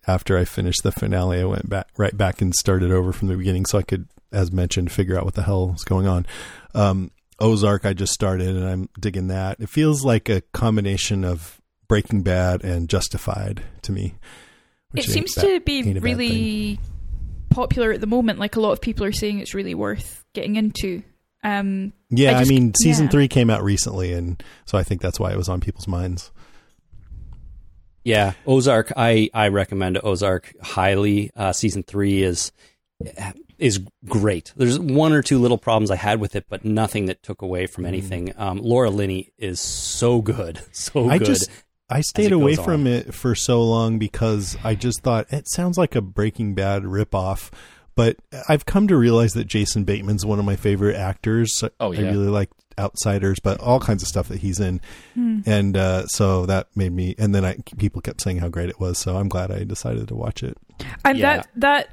[SPEAKER 6] after I finished the finale, I went back right back and started over from the beginning, so I could, as mentioned, figure out what the hell is going on. Um, Ozark, I just started, and I'm digging that. It feels like a combination of Breaking Bad and Justified to me.
[SPEAKER 4] it seems to be
[SPEAKER 6] ain't a bad
[SPEAKER 4] really popular at the moment. Like a lot of people are saying, it's really worth getting into. Um,
[SPEAKER 6] Yeah,
[SPEAKER 4] I
[SPEAKER 6] I, mean, season
[SPEAKER 4] yeah.
[SPEAKER 6] three came out recently, and so I think that's why it was on people's minds.
[SPEAKER 5] Yeah, Ozark. I I recommend Ozark highly. Uh, season three is is great. There's one or two little problems I had with it, but nothing that took away from anything. Um, Laura Linney is so good, *laughs* so
[SPEAKER 6] I
[SPEAKER 5] good.
[SPEAKER 6] just I stayed away from
[SPEAKER 5] on.
[SPEAKER 6] it for so long because I just thought it sounds like a Breaking Bad ripoff. But I've come to realize that Jason Bateman's one of my favorite actors.
[SPEAKER 3] Oh, yeah.
[SPEAKER 6] I really like Outsiders, but all kinds of stuff that he's in,
[SPEAKER 4] Hmm.
[SPEAKER 6] and uh, so that made me. And then I people kept saying how great it was, so I'm glad I decided to watch it.
[SPEAKER 4] And
[SPEAKER 5] Yeah.
[SPEAKER 4] that that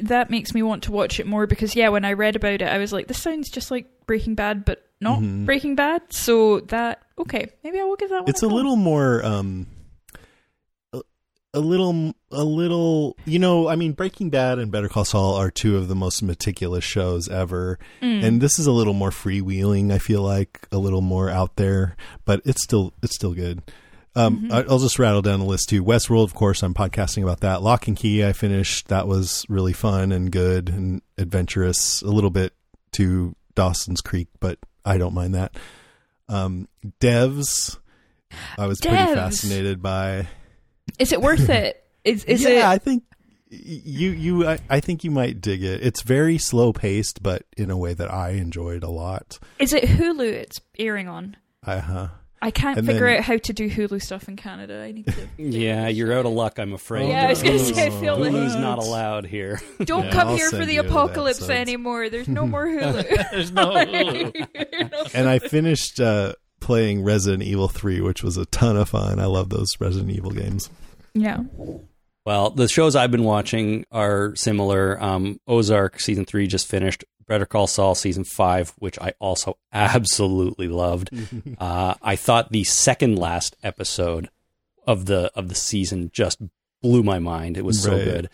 [SPEAKER 4] that makes me want to watch it more because yeah, when I read about it, I was like, this sounds just like Breaking Bad, but not
[SPEAKER 6] Mhm.
[SPEAKER 4] Breaking Bad. So that okay, maybe I will give that one.
[SPEAKER 6] it's a little more um a, a little a little you know i mean breaking bad and better call saul are two of the most meticulous shows ever
[SPEAKER 4] Mm.
[SPEAKER 6] and this is a little more freewheeling i feel like a little more out there but it's still it's still good um, I- I'll just rattle down the list too. Westworld, of course, I'm podcasting about that. Locke and Key, I finished. That was really fun and good and adventurous. A little bit to Dawson's Creek, but I don't mind that. Um, Devs, I was pretty fascinated by.
[SPEAKER 4] Is it worth it? *laughs* Is is
[SPEAKER 6] yeah, I
[SPEAKER 4] it?
[SPEAKER 6] think you you I, I think you might dig it. It's very slow paced, but in a way that I enjoyed a lot.
[SPEAKER 4] Is it Hulu? It's airing on.
[SPEAKER 6] Uh huh.
[SPEAKER 4] I can't
[SPEAKER 6] And
[SPEAKER 4] figure
[SPEAKER 6] then-
[SPEAKER 4] out how to do Hulu stuff in Canada. I need to. *laughs*
[SPEAKER 5] yeah, you're out of luck. I'm afraid.
[SPEAKER 4] Yeah, I was gonna say, I feel like-
[SPEAKER 5] Hulu's not allowed here. *laughs*
[SPEAKER 4] Don't
[SPEAKER 6] Yeah,
[SPEAKER 4] come
[SPEAKER 6] I'll
[SPEAKER 4] here for the
[SPEAKER 6] you the
[SPEAKER 4] apocalypse anymore. There's no *laughs* more Hulu.
[SPEAKER 3] There's no Hulu.
[SPEAKER 6] and I finished uh, playing Resident Evil 3, which was a ton of fun. I love those Resident Evil games.
[SPEAKER 4] yeah.
[SPEAKER 5] Well, the shows I've been watching are similar. Um, Ozark season three just finished. Better Call Saul season five, which I also *laughs* absolutely loved. *laughs* uh, I thought the second last episode of the of the season just blew my mind. It was so
[SPEAKER 6] Right.
[SPEAKER 5] good.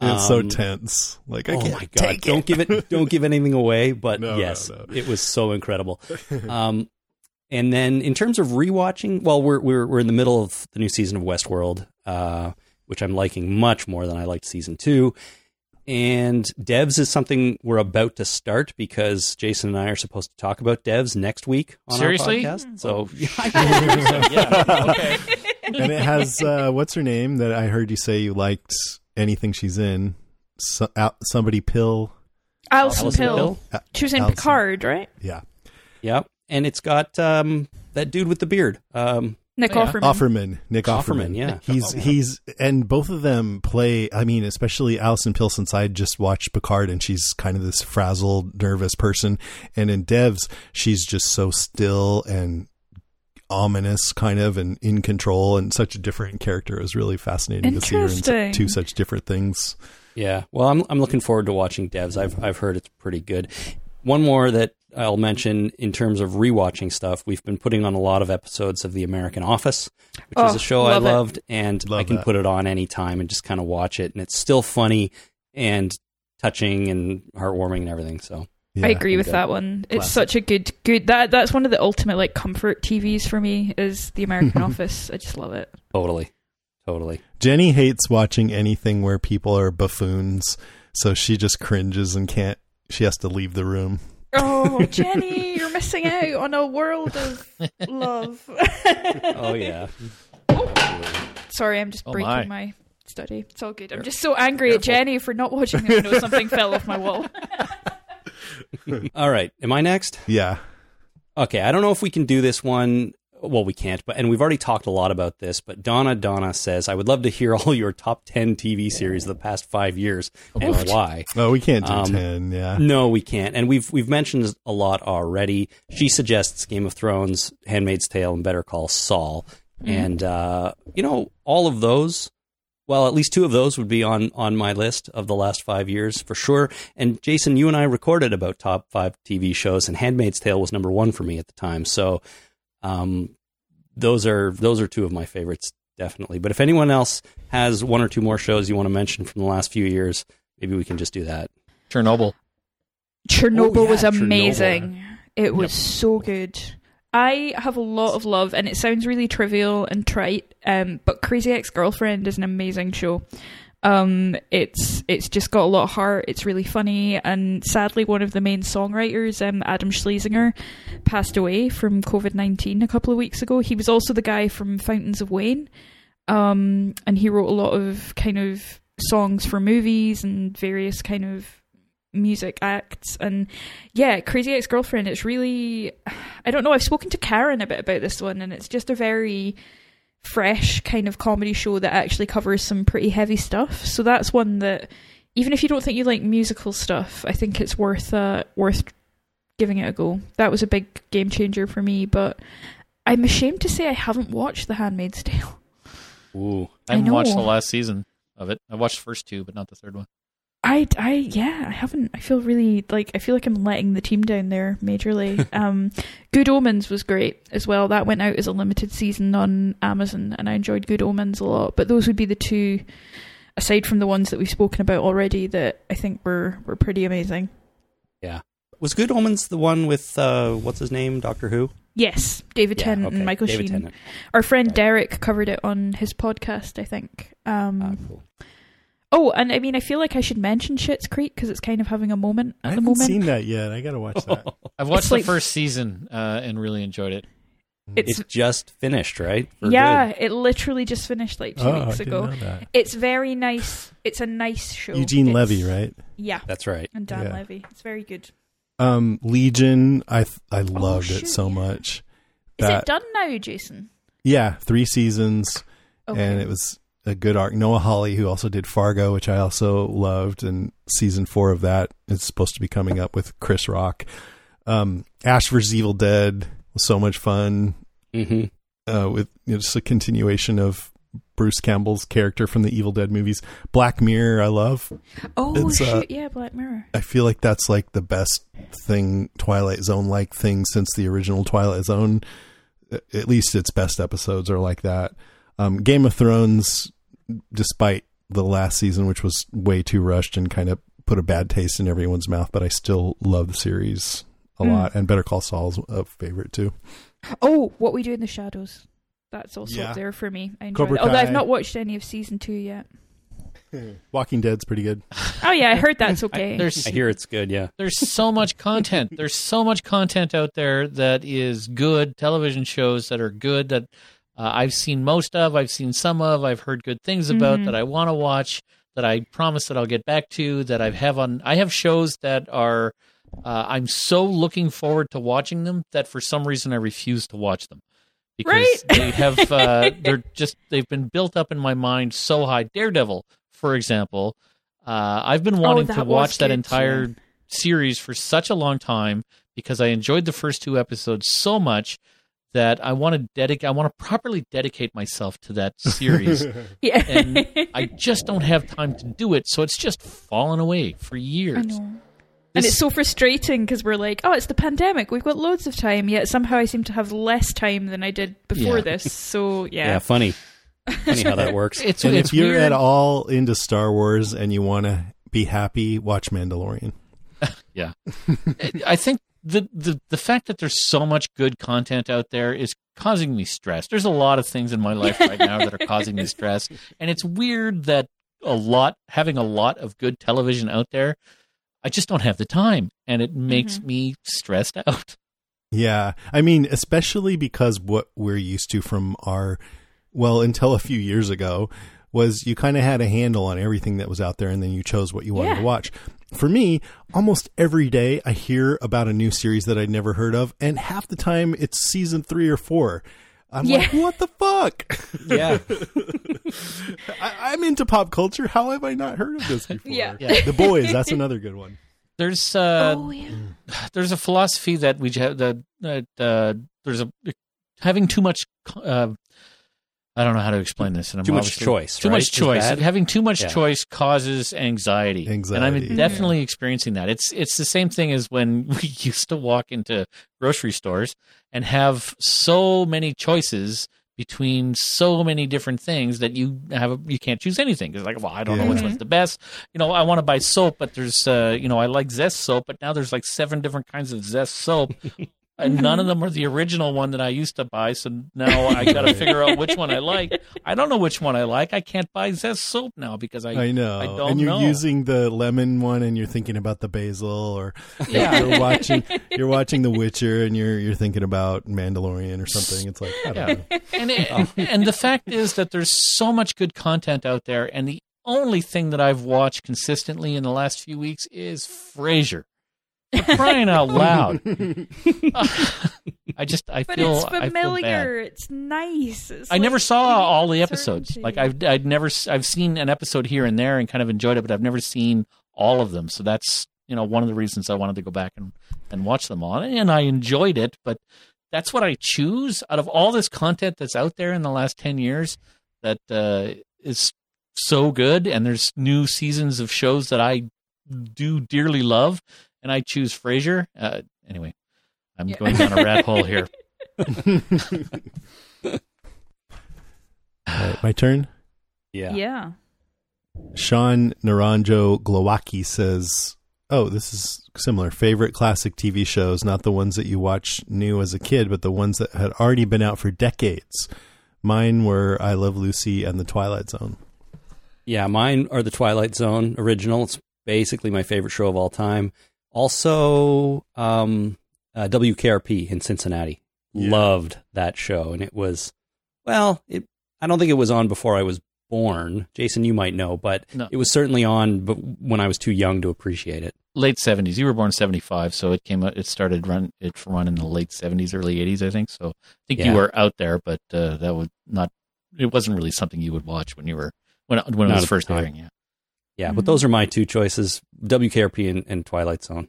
[SPEAKER 6] It's so
[SPEAKER 5] Um,
[SPEAKER 6] tense. Like I
[SPEAKER 5] oh
[SPEAKER 6] can't
[SPEAKER 5] my god!
[SPEAKER 6] take
[SPEAKER 5] Don't
[SPEAKER 6] it.
[SPEAKER 5] give it. *laughs* Don't give anything away. But
[SPEAKER 6] No, no,
[SPEAKER 5] yes,
[SPEAKER 6] no.
[SPEAKER 5] it was so incredible. Um, and then in terms of rewatching, well, we're we're we're in the middle of the new season of Westworld, uh, which I'm liking much more than I liked season two. And Devs is something we're about to start because Jason and I are supposed to talk about Devs next week on
[SPEAKER 3] Seriously?
[SPEAKER 5] our podcast. So *laughs*
[SPEAKER 3] yeah. *laughs* Okay.
[SPEAKER 6] and it has uh, what's her name that I heard you say you liked anything she's in. So, out, somebody pill.
[SPEAKER 4] Alison,
[SPEAKER 5] Alison
[SPEAKER 4] Pill.
[SPEAKER 5] Pill?
[SPEAKER 6] Uh,
[SPEAKER 4] She was in
[SPEAKER 6] Alison.
[SPEAKER 4] Picard, right?
[SPEAKER 6] Yeah,
[SPEAKER 5] yeah, and it's got um, that dude with the beard. Um,
[SPEAKER 4] Nick
[SPEAKER 3] Yeah.
[SPEAKER 4] Offerman.
[SPEAKER 6] Offerman, Nick
[SPEAKER 5] Offerman,
[SPEAKER 6] Offerman.
[SPEAKER 5] yeah.
[SPEAKER 6] he's he's and both of them play. I mean, especially Alison Pill, since I just watched Picard, and she's kind of this frazzled, nervous person, and in Devs, she's just so still and ominous, kind of, and in control, and such a different character. It was really fascinating to see her in two such different things.
[SPEAKER 5] Yeah, well, I'm I'm looking forward to watching Devs. I've I've heard it's pretty good. One more that I'll mention in terms of rewatching stuff. We've been putting on a lot of episodes of The American Office, which is
[SPEAKER 4] Oh,
[SPEAKER 5] a show I
[SPEAKER 4] love it.
[SPEAKER 5] loved, and I can
[SPEAKER 6] that.
[SPEAKER 5] put it on anytime and just kind of watch it, and it's still funny and touching and heartwarming and everything. So
[SPEAKER 6] Yeah.
[SPEAKER 4] I agree with
[SPEAKER 5] good.
[SPEAKER 4] that one. It's such a good, good. That that's one of the ultimate like comfort TVs for me. Is The American *laughs* Office. I just love it.
[SPEAKER 5] totally, totally.
[SPEAKER 6] Jenny hates watching anything where people are buffoons, so she just cringes and can't. She has to leave the room.
[SPEAKER 4] Oh, *laughs* Jenny, you're missing out on a world of love. *laughs*
[SPEAKER 5] Oh yeah.
[SPEAKER 4] Sorry, I'm just
[SPEAKER 3] Oh,
[SPEAKER 4] breaking
[SPEAKER 3] my.
[SPEAKER 4] my. study. It's all good. I'm just so angry at Jenny for not watching it. I know something fell off my wall. *laughs*
[SPEAKER 5] All right, am I next?
[SPEAKER 6] Yeah.
[SPEAKER 5] Okay, I don't know if we can do this one. Well, we can't, but and we've already talked a lot about this. But Donna Donna says, "I would love to hear *laughs* all your top ten TV series of the past five years and
[SPEAKER 3] What?
[SPEAKER 5] why."
[SPEAKER 6] Oh, we can't do
[SPEAKER 5] Um,
[SPEAKER 6] ten. Yeah.
[SPEAKER 5] No, we can't. And we've we've mentioned a lot already. She suggests Game of Thrones, Handmaid's Tale, and Better Call Saul. And uh, you know, all of those. Well, at least two of those would be on on my list of the last five years for sure. And Jason, you and I recorded about top five TV shows, and Handmaid's Tale was number one for me at the time. So, um, those are those are two of my favorites, definitely. But if anyone else has one or two more shows you want to mention from the last few years, maybe we can just do that.
[SPEAKER 3] Chernobyl.
[SPEAKER 4] Chernobyl
[SPEAKER 5] Oh, yeah,
[SPEAKER 4] was
[SPEAKER 5] Chernobyl.
[SPEAKER 4] amazing. It was so good. I have a lot of love, and it sounds really trivial and trite, um, but Crazy Ex Girlfriend is an amazing show. Um, it's it's just got a lot of heart. It's really funny, and sadly, one of the main songwriters, um, Adam Schlesinger, passed away from COVID nineteen a couple of weeks ago. He was also the guy from Fountains of Wayne, um, and he wrote a lot of kind of songs for movies and various kind of music acts and yeah crazy ex-girlfriend it's really i don't know i've spoken to karen a bit about this one and it's just a very fresh kind of comedy show that actually covers some pretty heavy stuff so that's one that even if you don't think you like musical stuff i think it's worth uh worth giving it a go that was a big game changer for me but i'm ashamed to say i haven't watched the handmaid's tale
[SPEAKER 5] Ooh.
[SPEAKER 3] I haven't
[SPEAKER 4] I
[SPEAKER 3] watched the last season of it. I watched the first two, but not the third one.
[SPEAKER 4] I, I, yeah, I haven't. I feel really like I feel like I'm letting the team down there majorly. *laughs* um, Good Omens was great as well. That went out as a limited season on Amazon, and I enjoyed Good Omens a lot. But those would be the two, aside from the ones that we've spoken about already, that I think were were pretty amazing.
[SPEAKER 5] Yeah, was Good Omens the one with uh, what's his name, Doctor Who?
[SPEAKER 4] Yes, David
[SPEAKER 5] Yeah,
[SPEAKER 4] Tennant
[SPEAKER 5] okay,
[SPEAKER 4] and Michael
[SPEAKER 5] David
[SPEAKER 4] Sheen.
[SPEAKER 5] Tennant.
[SPEAKER 4] Our friend Derek covered it on his podcast, I think. Um,
[SPEAKER 5] Ah, cool.
[SPEAKER 4] Oh, and I mean, I feel like I should mention Schitt's Creek because it's kind of having a moment
[SPEAKER 6] I
[SPEAKER 4] at the
[SPEAKER 6] haven't
[SPEAKER 4] moment.
[SPEAKER 6] seen that yet. I got to watch that. *laughs*
[SPEAKER 3] I've watched
[SPEAKER 4] It's
[SPEAKER 3] the
[SPEAKER 4] like-
[SPEAKER 3] first season uh, and really enjoyed it.
[SPEAKER 4] It's
[SPEAKER 5] It just finished, right? For
[SPEAKER 4] yeah,
[SPEAKER 5] good.
[SPEAKER 4] it literally just finished like two
[SPEAKER 6] oh, I
[SPEAKER 4] weeks
[SPEAKER 6] didn't
[SPEAKER 4] ago.
[SPEAKER 6] know that.
[SPEAKER 4] It's very nice. It's a nice show.
[SPEAKER 6] Eugene
[SPEAKER 4] It's-
[SPEAKER 6] Levy, right?
[SPEAKER 4] Yeah,
[SPEAKER 5] That's right.
[SPEAKER 4] and Dan
[SPEAKER 6] Yeah.
[SPEAKER 4] Levy. It's very good.
[SPEAKER 6] Um, Legion. I th- I loved
[SPEAKER 4] Oh,
[SPEAKER 6] it so much.
[SPEAKER 4] Is
[SPEAKER 6] That
[SPEAKER 4] it done now, Jason?
[SPEAKER 6] yeah, three seasons,
[SPEAKER 4] Okay.
[SPEAKER 6] and it was a good arc. Noah Hawley, who also did Fargo, which I also loved, and season four of that is supposed to be coming up with Chris Rock. Um, Ash vs Evil Dead was so much fun.
[SPEAKER 5] hmm
[SPEAKER 6] Uh, with you know, just a continuation of Bruce Campbell's character from the Evil Dead movies. Black Mirror, I love.
[SPEAKER 4] oh
[SPEAKER 6] it's,
[SPEAKER 4] shoot,
[SPEAKER 6] uh,
[SPEAKER 4] yeah, Black Mirror.
[SPEAKER 6] I feel like that's like the best thing Twilight Zone like thing since the original Twilight Zone. At least its best episodes are like that. Um, Game of Thrones, despite the last season, which was way too rushed and kind of put a bad taste in everyone's mouth, but I still love the series a
[SPEAKER 4] Mm.
[SPEAKER 6] lot. And Better Call Saul's a favorite too.
[SPEAKER 4] Oh, What We Do in the Shadows. That's also
[SPEAKER 6] Yeah.
[SPEAKER 4] up there for me. I enjoyed it. Although I've not watched any of season two yet.
[SPEAKER 6] Walking Dead's pretty good.
[SPEAKER 4] Oh yeah, I heard that's *laughs* okay.
[SPEAKER 3] there's
[SPEAKER 5] I hear it's good. Yeah.
[SPEAKER 3] there's so much content. There's so much content out there that is good. Television shows that are good that uh, I've seen most of. I've seen some of. I've heard good things about
[SPEAKER 4] Mhm.
[SPEAKER 3] that I want to watch. That I promise that I'll get back to. That I have on. I have shows that are. Uh, I'm so looking forward to watching them that for some reason I refuse to watch them because
[SPEAKER 4] Right.
[SPEAKER 3] they have. *laughs* Uh, they're just. They've been built up in my mind so high. Daredevil, for example. Uh, I've been wanting to
[SPEAKER 4] Oh, was
[SPEAKER 3] watch that entire
[SPEAKER 4] yeah.
[SPEAKER 3] series for such a long time because I enjoyed the first two episodes so much that I want to dedicate. I want to properly dedicate myself to that series. *laughs*
[SPEAKER 4] yeah.
[SPEAKER 3] and *laughs* I just don't have time to do it, so it's just fallen away for
[SPEAKER 4] I
[SPEAKER 3] years.
[SPEAKER 4] know. and it's so frustrating because we're like, oh, it's the pandemic. We've got loads of time. Yet somehow I seem to have less time than I did before
[SPEAKER 3] Yeah.
[SPEAKER 4] this. So *laughs*
[SPEAKER 5] Yeah.
[SPEAKER 4] yeah.
[SPEAKER 5] funny. Funny how that works.
[SPEAKER 3] It's,
[SPEAKER 6] And
[SPEAKER 3] it's
[SPEAKER 6] if you're
[SPEAKER 3] weird.
[SPEAKER 6] at all into Star Wars and you want to be happy, watch Mandalorian. Yeah.
[SPEAKER 3] I think the, the the fact that there's so much good content out there is causing me stress. There's a lot of things in my *laughs* life right now that are causing me stress, and it's weird that a lot having a lot of good television out there, I just don't have the time, and it makes mm-hmm. me stressed out. *laughs*
[SPEAKER 6] Yeah. I mean, especially because what we're used to from our, well, until a few years ago, was you kind of had a handle on everything that was out there and then you chose what you wanted
[SPEAKER 4] Yeah.
[SPEAKER 6] to watch. For me, almost every day I hear about a new series that I'd never heard of, and half the time it's season three or four. I'm like, what the fuck?
[SPEAKER 5] yeah. *laughs*
[SPEAKER 6] I, I'm into pop culture. How have I not heard of this *laughs* before?
[SPEAKER 4] Yeah.
[SPEAKER 3] Yeah.
[SPEAKER 6] The Boys, that's another good one.
[SPEAKER 3] There's uh,
[SPEAKER 4] oh yeah. *sighs*
[SPEAKER 3] there's a philosophy that we have that that uh, there's a having too much. Uh, I don't know how to explain this. And I'm
[SPEAKER 5] Too much choice,
[SPEAKER 3] Too
[SPEAKER 5] right,
[SPEAKER 3] much choice. Having too much
[SPEAKER 5] Yeah.
[SPEAKER 3] choice causes anxiety, and I'm definitely experiencing that. It's it's the same thing as when *laughs* we used to walk into grocery stores and have so many choices between so many different things that you have you can't choose anything. It's like, well, I don't know which
[SPEAKER 6] Yeah.
[SPEAKER 3] one's the best. You know, I want to buy soap, but there's uh, you know, I like Zest soap, but now there's like seven different kinds of Zest soap. *laughs* and mm-hmm. none of them are the original one that I used to buy. So now I *laughs* got to figure out which one I like. I don't know which one I like. I can't buy Zest soap now because I
[SPEAKER 6] I know.
[SPEAKER 3] I don't
[SPEAKER 6] and you're
[SPEAKER 3] know.
[SPEAKER 6] using the lemon one and you're thinking about the basil or *laughs*
[SPEAKER 3] Yeah.
[SPEAKER 6] you're watching you're watching The Witcher and you're you're thinking about Mandalorian or something. It's like I don't
[SPEAKER 3] Yeah.
[SPEAKER 6] know.
[SPEAKER 3] and it, oh. and the fact is that there's so much good content out there, and the only thing that I've watched consistently in the last few weeks is Frasier. For crying out loud! *laughs* I just I
[SPEAKER 4] But
[SPEAKER 3] feel
[SPEAKER 4] it's
[SPEAKER 3] I feel bad.
[SPEAKER 4] familiar. It's nice. It's
[SPEAKER 3] I
[SPEAKER 4] like
[SPEAKER 3] never saw all the episodes.
[SPEAKER 4] certainty.
[SPEAKER 3] Like I've I'd never I've seen an episode here and there and kind of enjoyed it, but I've never seen all of them. So that's you know one of the reasons I wanted to go back and and watch them all, and I enjoyed it. But that's what I choose out of all this content that's out there in the last ten years that uh, is so good, and there's new seasons of shows that I do dearly love, and I choose Frasier. Uh, anyway, I'm
[SPEAKER 4] Yeah.
[SPEAKER 3] going down a rat hole here. *laughs*
[SPEAKER 6] All right, my turn.
[SPEAKER 5] Yeah.
[SPEAKER 4] yeah.
[SPEAKER 6] Sean Naranjo Glowacki says, "Oh, this is similar. Favorite classic TV shows, not the ones that you watch new as a kid, but the ones that had already been out for decades. Mine were I Love Lucy and The Twilight Zone.
[SPEAKER 5] Yeah, mine are the Twilight Zone original. It's basically my favorite show of all time. Also, um, uh, WKRP in Cincinnati.
[SPEAKER 6] Yeah.
[SPEAKER 5] Loved that show, and it was well. It, I don't think it was on before I was born. Jason, you might know, but
[SPEAKER 3] No.
[SPEAKER 5] it was certainly on, but when I was too young to appreciate it.
[SPEAKER 3] late seventies. You were born seventy five, so it came. out It started run. It run in the late seventies, early eighties, I think. So I think
[SPEAKER 5] Yeah.
[SPEAKER 3] you were out there, but uh, that would not. It wasn't really something you would watch when you were when when it
[SPEAKER 5] Not
[SPEAKER 3] was first
[SPEAKER 5] the time.
[SPEAKER 3] airing. Yeah,
[SPEAKER 5] Yeah,
[SPEAKER 4] Mhm.
[SPEAKER 5] but those are my two choices: WKRP and, and Twilight Zone.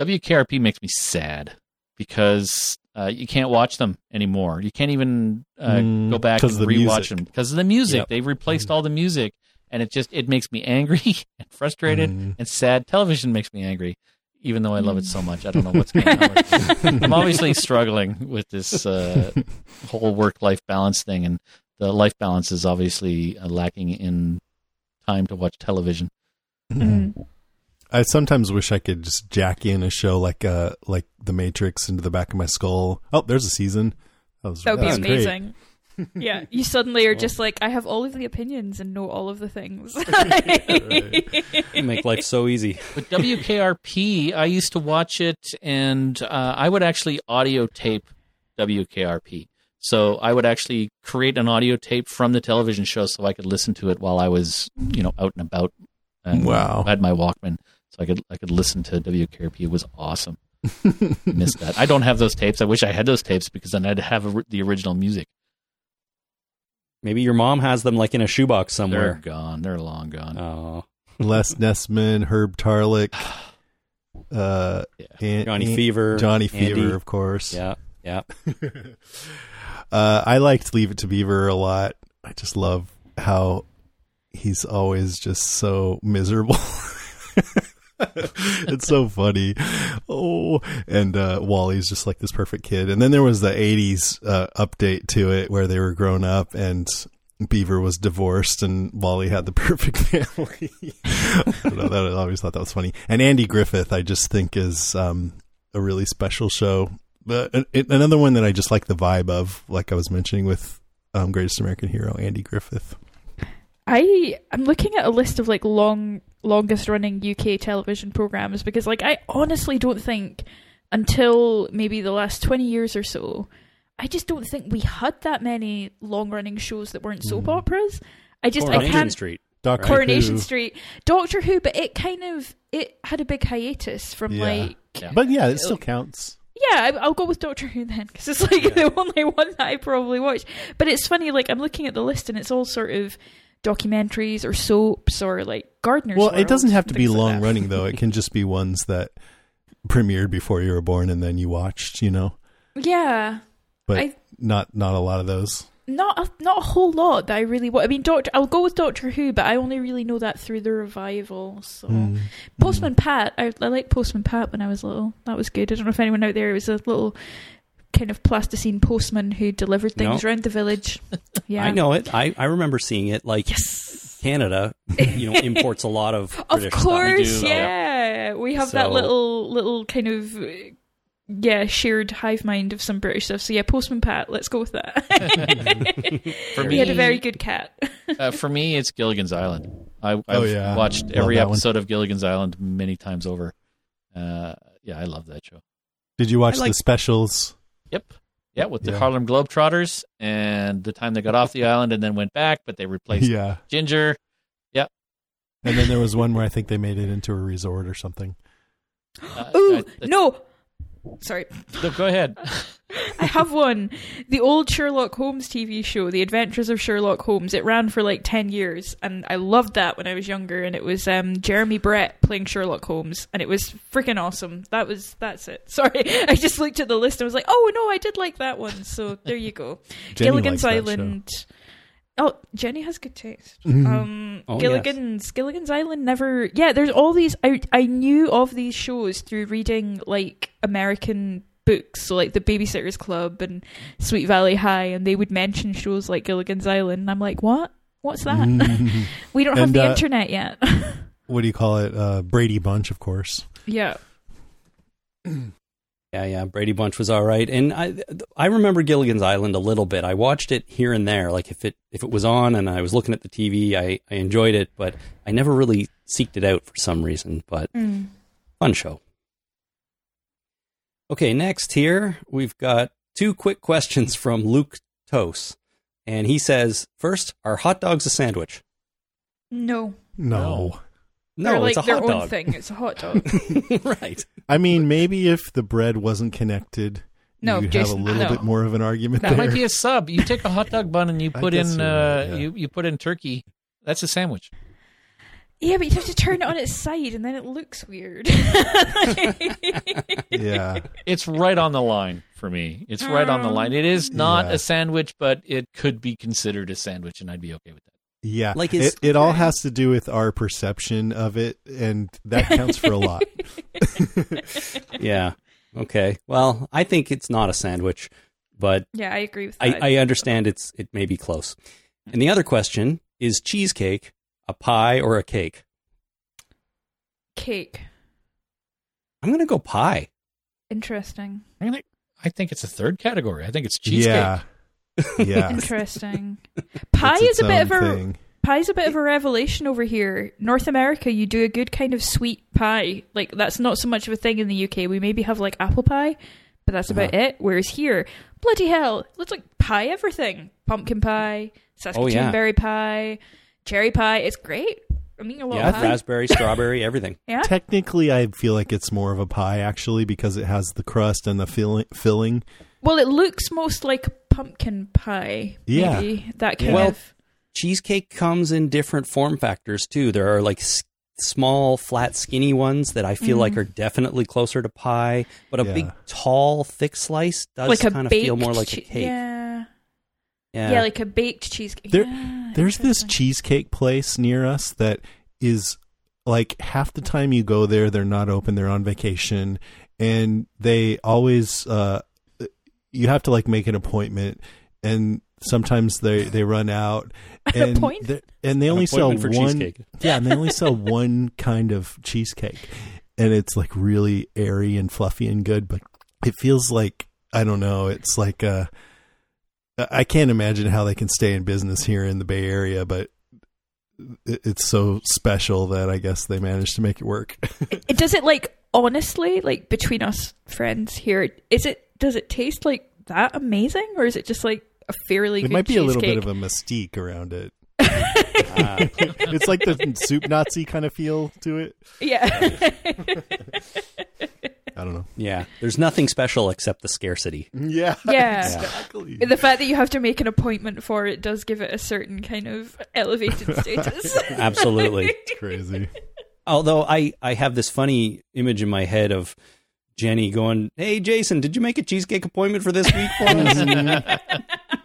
[SPEAKER 3] WKRP makes me sad because uh, you can't watch them anymore. You can't even uh,
[SPEAKER 6] Mm,
[SPEAKER 3] go back and
[SPEAKER 6] of the
[SPEAKER 3] rewatch
[SPEAKER 6] music.
[SPEAKER 3] them because of the music.
[SPEAKER 5] Yep.
[SPEAKER 3] They've replaced all the music, and it just it makes me angry *laughs* and frustrated
[SPEAKER 6] Mm.
[SPEAKER 3] and sad. Television makes me angry, even though I love it so much. I don't know what's going on. *laughs* I'm obviously struggling with this uh, whole work life balance thing, and the life balance is obviously uh, lacking in time to watch television.
[SPEAKER 4] Mhm.
[SPEAKER 6] I sometimes wish I could just jack in a show like uh like The Matrix into the back of my skull. Oh, there's a season. That was,
[SPEAKER 4] That would be
[SPEAKER 6] was
[SPEAKER 4] amazing. *laughs* yeah, you suddenly are just like, I have all of the opinions and know all of the things. *laughs*
[SPEAKER 5] You make life so easy. *laughs*
[SPEAKER 3] But WKRP, I used to watch it, and uh, I would actually audio tape WKRP. So I would actually create an audio tape from the television show, so I could listen to it while I was, you know, out and about. And
[SPEAKER 6] Wow.
[SPEAKER 3] I had my Walkman, so I could I could listen to WKRP. It was awesome. *laughs* Missed that. I don't have those tapes. I wish I had those tapes because then I'd have a, the original music.
[SPEAKER 5] Maybe your mom has them like in a shoebox
[SPEAKER 3] They're
[SPEAKER 5] somewhere.
[SPEAKER 3] gone. They're long gone.
[SPEAKER 5] Oh,
[SPEAKER 6] Les Nessman, Herb Tarlek, *sighs* uh,
[SPEAKER 3] Yeah.
[SPEAKER 6] Aunt-
[SPEAKER 5] Johnny
[SPEAKER 6] Aunt-
[SPEAKER 5] Fever,
[SPEAKER 6] Johnny
[SPEAKER 5] Andy.
[SPEAKER 6] Fever, of course.
[SPEAKER 5] yeah, yeah. *laughs* *laughs*
[SPEAKER 6] Uh, I liked Leave It to Beaver a lot. I just love how he's always just so miserable. *laughs* it's so funny. Oh, and uh, Wally's just like this perfect kid. And then there was the 80s uh, update to it where they were grown up and Beaver was divorced and Wally had the *laughs* perfect family. I know, that, I always thought that was funny. And Andy Griffith, I just think is um, a really special show. But uh, it, another one that I just like the vibe of, like I was mentioning with um, Greatest American Hero, Andy Griffith.
[SPEAKER 4] I I'm looking at a list of like long longest running UK television programs because like I honestly don't think until maybe the last 20 years or so I just don't think we had that many long running shows that weren't soap
[SPEAKER 6] Mm.
[SPEAKER 4] operas. I just I can't
[SPEAKER 5] Street.
[SPEAKER 6] Doctor
[SPEAKER 4] Coronation
[SPEAKER 6] Who.
[SPEAKER 4] Street, Doctor Who, but it kind of it had a big hiatus from
[SPEAKER 6] Yeah.
[SPEAKER 4] like
[SPEAKER 3] Yeah.
[SPEAKER 6] But yeah, it still counts.
[SPEAKER 4] Yeah, I, I'll go with Doctor Who then because it's like *laughs* the only one that I probably watch. But it's funny, like I'm looking at the list and it's all sort of documentaries or soaps or like Gardener's.
[SPEAKER 6] Well, it doesn't have to be
[SPEAKER 4] things like
[SPEAKER 6] long running though. It can just be ones that premiered before you were born and then you watched, you know.
[SPEAKER 4] Yeah,
[SPEAKER 6] But
[SPEAKER 4] I-
[SPEAKER 6] not not a lot of those.
[SPEAKER 4] Not a, not a whole lot that I really want. I mean, Doctor, I'll go with Doctor Who, but I only really know that through the revival. So
[SPEAKER 6] Mm.
[SPEAKER 4] Postman Pat, I, I liked Postman Pat when I was little. That was good. I don't know if anyone out there it was a little kind of plasticine postman who delivered things
[SPEAKER 5] No.
[SPEAKER 4] around the village. *laughs* Yeah,
[SPEAKER 5] I know it. I, I remember seeing it. Like
[SPEAKER 4] Yes.
[SPEAKER 5] Canada, you know, imports a lot of *laughs*
[SPEAKER 4] Of
[SPEAKER 5] British
[SPEAKER 4] course,
[SPEAKER 5] stuff.
[SPEAKER 3] do,
[SPEAKER 4] yeah. We have that little little kind of uh, yeah shared hive mind of some British stuff. So yeah, Postman Pat. Let's go with that. *laughs*
[SPEAKER 3] For *laughs*
[SPEAKER 4] he
[SPEAKER 3] me,
[SPEAKER 4] had a very good cat.
[SPEAKER 3] uh, for me, it's Gilligan's Island. I, I've
[SPEAKER 6] Oh, yeah.
[SPEAKER 3] watched
[SPEAKER 6] Love
[SPEAKER 3] every
[SPEAKER 6] that one.
[SPEAKER 3] episode of Gilligan's Island many times over. Uh, yeah, I love that show.
[SPEAKER 6] Did you watch
[SPEAKER 5] like-
[SPEAKER 6] the specials?
[SPEAKER 3] Yep. Yeah, with the
[SPEAKER 6] Yeah.
[SPEAKER 3] Harlem Globetrotters and the time they got off the island and then went back, but they replaced
[SPEAKER 6] Yeah.
[SPEAKER 3] Ginger. Yeah.
[SPEAKER 6] And then there was one where I think they made it into a resort or something. *gasps*
[SPEAKER 3] Uh,
[SPEAKER 4] Ooh,
[SPEAKER 3] I- I-
[SPEAKER 4] no. Sorry.
[SPEAKER 3] no, go ahead. *laughs*
[SPEAKER 4] I have one. The old Sherlock Holmes TV show, The Adventures of Sherlock Holmes. It ran for like 10 years and I loved that when I was younger and it was um, Jeremy Brett playing Sherlock Holmes and it was freaking awesome. That was that's it. *laughs* Sorry. I just looked at the list and was like, "Oh no, I did like that one." So there you go. Gilligan's
[SPEAKER 6] likes that
[SPEAKER 4] Island. Oh, Jenny has good taste.
[SPEAKER 6] Mhm.
[SPEAKER 4] Um,
[SPEAKER 5] Oh,
[SPEAKER 4] Gilligan's Gilligan's Island never. Yeah, there's all these. I I knew of these shows through reading like American books, so like the Babysitters Club and Sweet Valley High, and they would mention shows like Gilligan's Island. And I'm like, what? What's that?
[SPEAKER 6] Mhm. *laughs*
[SPEAKER 4] we don't have the
[SPEAKER 6] uh,
[SPEAKER 4] internet yet. *laughs*
[SPEAKER 6] what do you call it? Uh, Brady Bunch, of course.
[SPEAKER 4] yeah. *clears throat*
[SPEAKER 5] Yeah, yeah. Brady Bunch was all right, and I I remember Gilligan's Island a little bit. I watched it here and there, like if it if it was on and I was looking at the TV, I I enjoyed it, but I never really seeked it out for some reason. But
[SPEAKER 4] Mm.
[SPEAKER 5] fun show. Okay, next here we've got two quick questions from Luke Tos, and he says, first, are hot dogs a sandwich?
[SPEAKER 4] No,
[SPEAKER 6] No.
[SPEAKER 5] No,
[SPEAKER 4] They're like
[SPEAKER 5] it's a
[SPEAKER 4] their
[SPEAKER 5] hot
[SPEAKER 4] own
[SPEAKER 5] dog.
[SPEAKER 4] thing. It's a hot dog. *laughs*
[SPEAKER 5] right.
[SPEAKER 6] I mean, maybe if the bread wasn't connected,
[SPEAKER 4] No,
[SPEAKER 6] you'd
[SPEAKER 4] Jason,
[SPEAKER 6] have a little
[SPEAKER 4] no.
[SPEAKER 6] bit more of an argument
[SPEAKER 3] That
[SPEAKER 6] there.
[SPEAKER 3] might be a sub. You take a hot dog bun and you *laughs*
[SPEAKER 6] I
[SPEAKER 3] put
[SPEAKER 6] guess
[SPEAKER 3] in
[SPEAKER 6] you're
[SPEAKER 3] uh,
[SPEAKER 6] right, yeah.
[SPEAKER 3] you you put in turkey. That's a sandwich. *laughs*
[SPEAKER 4] yeah, but you have to turn it on its side, and then it looks weird.
[SPEAKER 6] yeah.
[SPEAKER 3] It's right on the line for me. It's right on the line. It is not
[SPEAKER 6] Yeah.
[SPEAKER 3] a sandwich, but it could be considered a sandwich, and I'd be okay with that.
[SPEAKER 6] Yeah.
[SPEAKER 5] Like,
[SPEAKER 6] it,
[SPEAKER 5] is-
[SPEAKER 6] it all has to do with our perception of it, and that counts for a lot. *laughs* *laughs*
[SPEAKER 5] Yeah. Okay. Well, I think it's not a sandwich, but
[SPEAKER 4] yeah, I agree with
[SPEAKER 5] I,
[SPEAKER 4] that.
[SPEAKER 5] I understand it's it may be close. And the other question is cheesecake a pie or a cake?
[SPEAKER 4] Cake.
[SPEAKER 5] I'm gonna go pie.
[SPEAKER 4] Interesting.
[SPEAKER 3] I'm gonna, I think it's a third category. I think it's cheesecake.
[SPEAKER 6] Yeah. *laughs* Yeah.
[SPEAKER 4] Interesting. *laughs* Pie
[SPEAKER 6] It's
[SPEAKER 4] is a bit of a
[SPEAKER 6] thing.
[SPEAKER 4] pie's a bit of a revelation over here. North America, you do a good kind of sweet pie. Like that's not so much of a thing in the UK. We maybe have like apple pie, but that's about
[SPEAKER 5] Uh-huh.
[SPEAKER 4] it. Whereas here, bloody hell, let's like pie everything. Pumpkin pie, Saskatoon
[SPEAKER 5] Oh, yeah.
[SPEAKER 4] berry pie, cherry pie. It's great. I'm eating a lot
[SPEAKER 5] Yeah,
[SPEAKER 4] of pie.
[SPEAKER 5] raspberry, strawberry, *laughs* everything.
[SPEAKER 4] yeah.
[SPEAKER 6] Technically, I feel like it's more of a pie actually because it has the crust and the filling. filling.
[SPEAKER 4] Well, it looks most like a pumpkin pie.
[SPEAKER 6] Yeah.
[SPEAKER 4] Maybe. That kind
[SPEAKER 5] Well,
[SPEAKER 4] of.
[SPEAKER 5] Cheesecake comes in different form factors too. There are like s- small, flat, skinny ones that I feel like are definitely closer to pie, but a
[SPEAKER 6] Yeah.
[SPEAKER 5] big, tall, thick slice does
[SPEAKER 4] Like
[SPEAKER 5] kind of feel more like
[SPEAKER 4] che-
[SPEAKER 5] a cake.
[SPEAKER 4] Yeah.
[SPEAKER 5] Yeah.
[SPEAKER 4] yeah. like a baked cheesecake.
[SPEAKER 6] There-
[SPEAKER 4] Yeah,
[SPEAKER 6] There's this cheesecake place near us that is like half the time you go there, they're not open. They're on vacation, and they always uh, you have to like make an appointment, and sometimes they they run out. *laughs*
[SPEAKER 4] An
[SPEAKER 6] And
[SPEAKER 4] appointment?
[SPEAKER 6] they- and they
[SPEAKER 5] An
[SPEAKER 6] only sell
[SPEAKER 5] for
[SPEAKER 6] one.
[SPEAKER 5] cheesecake. *laughs*
[SPEAKER 6] Yeah, and they only sell one kind of cheesecake, and it's like really airy and fluffy and good, but it feels like I don't know. It's like uh, I can't imagine how they can stay in business here in the Bay Area, but it's so special that I guess they managed to make it work.
[SPEAKER 4] It- *laughs* Does it like honestly, like between us friends here, is it does it taste like that amazing, or is it just like a fairly?
[SPEAKER 6] it
[SPEAKER 4] good
[SPEAKER 6] might be a little bit of a mystique around it.
[SPEAKER 5] Ah. *laughs*
[SPEAKER 6] it's like the soup Nazi kind of feel to it.
[SPEAKER 4] yeah. *laughs*
[SPEAKER 6] I don't know.
[SPEAKER 5] yeah. There's nothing special except the scarcity.
[SPEAKER 6] Yeah,
[SPEAKER 4] Yeah.
[SPEAKER 6] exactly.
[SPEAKER 4] the fact that you have to make an appointment for it does give it a certain kind of elevated *laughs* status.
[SPEAKER 5] Absolutely.
[SPEAKER 6] It's crazy.
[SPEAKER 5] Although I, I have this funny image in my head of Jenny going, Hey, Jason, did you make a cheesecake appointment for this week for us? *laughs*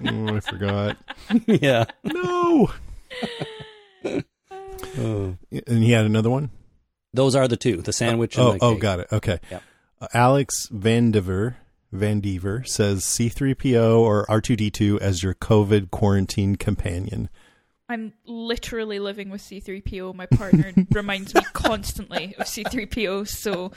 [SPEAKER 6] Oh, I forgot. *laughs*
[SPEAKER 5] yeah.
[SPEAKER 6] No. *laughs*
[SPEAKER 5] Oh.
[SPEAKER 6] And he had another one.
[SPEAKER 5] Those are the two the sandwich and
[SPEAKER 6] Oh,
[SPEAKER 5] the
[SPEAKER 6] oh,
[SPEAKER 5] cake.
[SPEAKER 6] got it. Okay.
[SPEAKER 5] Yep.
[SPEAKER 6] Uh, Alex Vandiver Vandiver says C3PO or R2D2 as your COVID quarantine companion.
[SPEAKER 4] I'm literally living with C3PO. My partner *laughs* reminds me constantly of C3PO, so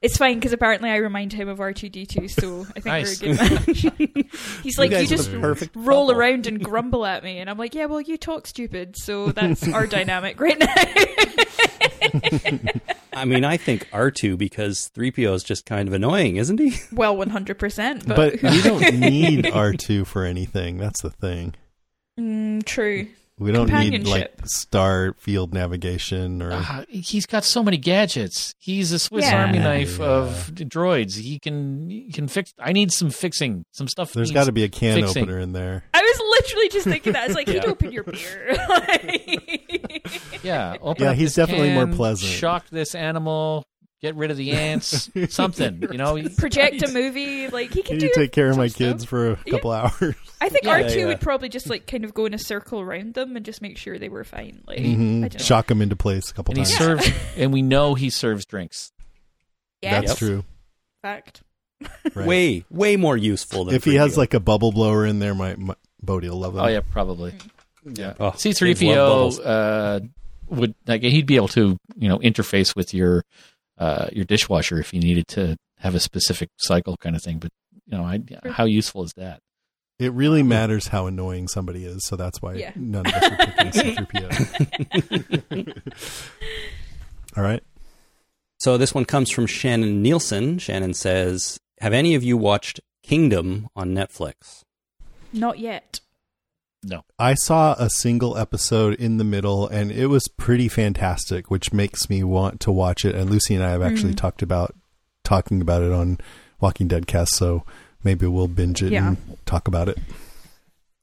[SPEAKER 4] it's fine because apparently I remind him of R2D2. So I think
[SPEAKER 3] Nice.
[SPEAKER 4] we're a good match. He's like, *laughs* you,
[SPEAKER 5] guys are
[SPEAKER 4] just roll
[SPEAKER 5] couple."
[SPEAKER 4] around and grumble at me, and I'm like, yeah, well, you talk stupid, so that's *laughs* our dynamic right now.
[SPEAKER 5] I mean, I think R2 because 3PO is just kind of annoying, isn't he?
[SPEAKER 4] well, 100, percent but,
[SPEAKER 6] But we don't need R2 for anything. That's the thing.
[SPEAKER 4] mm, true.
[SPEAKER 6] We don't need like star field navigation or
[SPEAKER 3] Ah, he's got so many gadgets. He's a Swiss
[SPEAKER 4] Yeah.
[SPEAKER 3] Army knife
[SPEAKER 6] Yeah.
[SPEAKER 3] of droids. He can he can fix. I need some fixing. Some stuff.
[SPEAKER 6] There's got to be a can
[SPEAKER 3] fixing.
[SPEAKER 6] opener in there.
[SPEAKER 4] I was literally just thinking that. It's like he'd open your beer. *laughs*
[SPEAKER 3] Yeah, open
[SPEAKER 6] Yeah,
[SPEAKER 3] up
[SPEAKER 6] he's
[SPEAKER 3] this
[SPEAKER 6] definitely more
[SPEAKER 3] can,
[SPEAKER 6] pleasant.
[SPEAKER 3] Shock this animal. Get rid of the ants. *laughs* something. You know.
[SPEAKER 4] Project a movie. Like he can
[SPEAKER 6] Can
[SPEAKER 4] do.
[SPEAKER 6] take care of
[SPEAKER 4] some
[SPEAKER 6] my
[SPEAKER 4] stuff.
[SPEAKER 6] kids for a couple hours?
[SPEAKER 4] I think
[SPEAKER 3] Yeah,
[SPEAKER 4] R two
[SPEAKER 5] yeah.
[SPEAKER 4] would probably just like kind of go in a circle around them and just make sure they were fine. Like I
[SPEAKER 6] hmm
[SPEAKER 4] don't.
[SPEAKER 6] Shock them into place a couple
[SPEAKER 3] And he
[SPEAKER 6] times.
[SPEAKER 3] serves. And we know he serves drinks.
[SPEAKER 4] Yeah,
[SPEAKER 6] That's true.
[SPEAKER 4] fact. *laughs*
[SPEAKER 6] Right.
[SPEAKER 5] Way, way more useful than
[SPEAKER 6] if he has
[SPEAKER 5] 3PO.
[SPEAKER 6] like a bubble blower in there, my, my Bodie will love him.
[SPEAKER 3] Oh yeah, probably. Yeah.
[SPEAKER 5] Oh,
[SPEAKER 3] C
[SPEAKER 5] kids
[SPEAKER 3] three
[SPEAKER 5] love bubbles.
[SPEAKER 3] PO uh, would like he'd be able to you know interface with your uh, your dishwasher if you needed to have a specific cycle kind of thing. But you know, I, how useful is that?
[SPEAKER 6] It really matters how annoying somebody is, so that's why
[SPEAKER 4] Yeah.
[SPEAKER 6] none of us are picking *laughs* C3PO. *laughs* All right.
[SPEAKER 5] So this one comes from Shannon Nielsen. Shannon says, "Have any of you watched Kingdom on Netflix?"
[SPEAKER 4] Not yet.
[SPEAKER 6] I saw a single episode in the middle, and it was pretty fantastic, which makes me want to watch it. And Lucy and I have actually
[SPEAKER 4] Mhm.
[SPEAKER 6] talked about talking about it on Walking Dead cast, so maybe we'll binge it
[SPEAKER 4] Yeah.
[SPEAKER 6] and talk about it.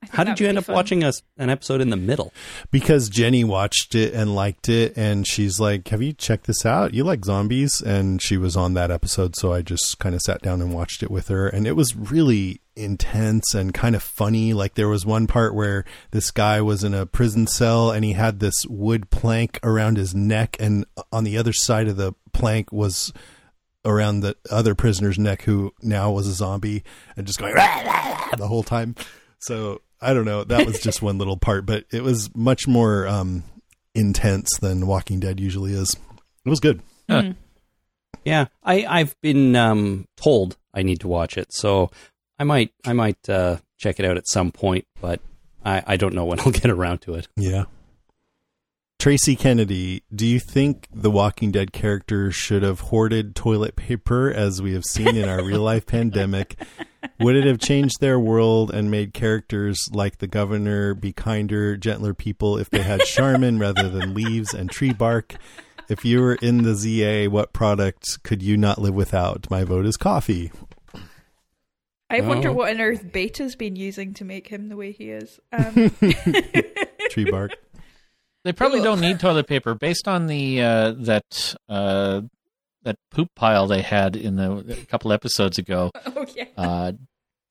[SPEAKER 5] How did you end up
[SPEAKER 4] fun.
[SPEAKER 5] watching us an episode in the middle?
[SPEAKER 6] Because Jenny watched it and liked it, and she's like, "Have you checked this out? You like zombies?" And she was on that episode, so I just kind of sat down and watched it with her, and it was really intense and kind of funny. Like there was one part where this guy was in a prison cell and he had this wood plank around his neck, and on the other side of the plank was around the other prisoner's neck who now was a zombie and just going *laughs* the whole time. So I don't know. That was just one little part, but it was much more um, intense than Walking Dead usually is. It was good.
[SPEAKER 3] Huh.
[SPEAKER 4] Mm.
[SPEAKER 5] Yeah, I I've been um, told I need to watch it, so I might I might uh, check it out at some point, but I, I don't know when I'll *laughs* get around to it.
[SPEAKER 6] Yeah. Tracy Kennedy, do you think the Walking Dead characters should have hoarded toilet paper as we have seen in our real life pandemic? *laughs* Would it have changed their world and made characters like the governor be kinder, gentler people if they had Charmin *laughs* rather than leaves and tree bark? If you were in the ZA, what product could you not live without? My vote is coffee.
[SPEAKER 4] I wonder
[SPEAKER 5] Oh.
[SPEAKER 4] what on earth Beta's been using to make him the way he is. *laughs* Um, *laughs*
[SPEAKER 6] Tree bark.
[SPEAKER 3] They probably don't need toilet paper based on the uh, that uh, that poop pile they had in the a couple episodes ago. *laughs*
[SPEAKER 4] oh yeah.
[SPEAKER 3] Uh,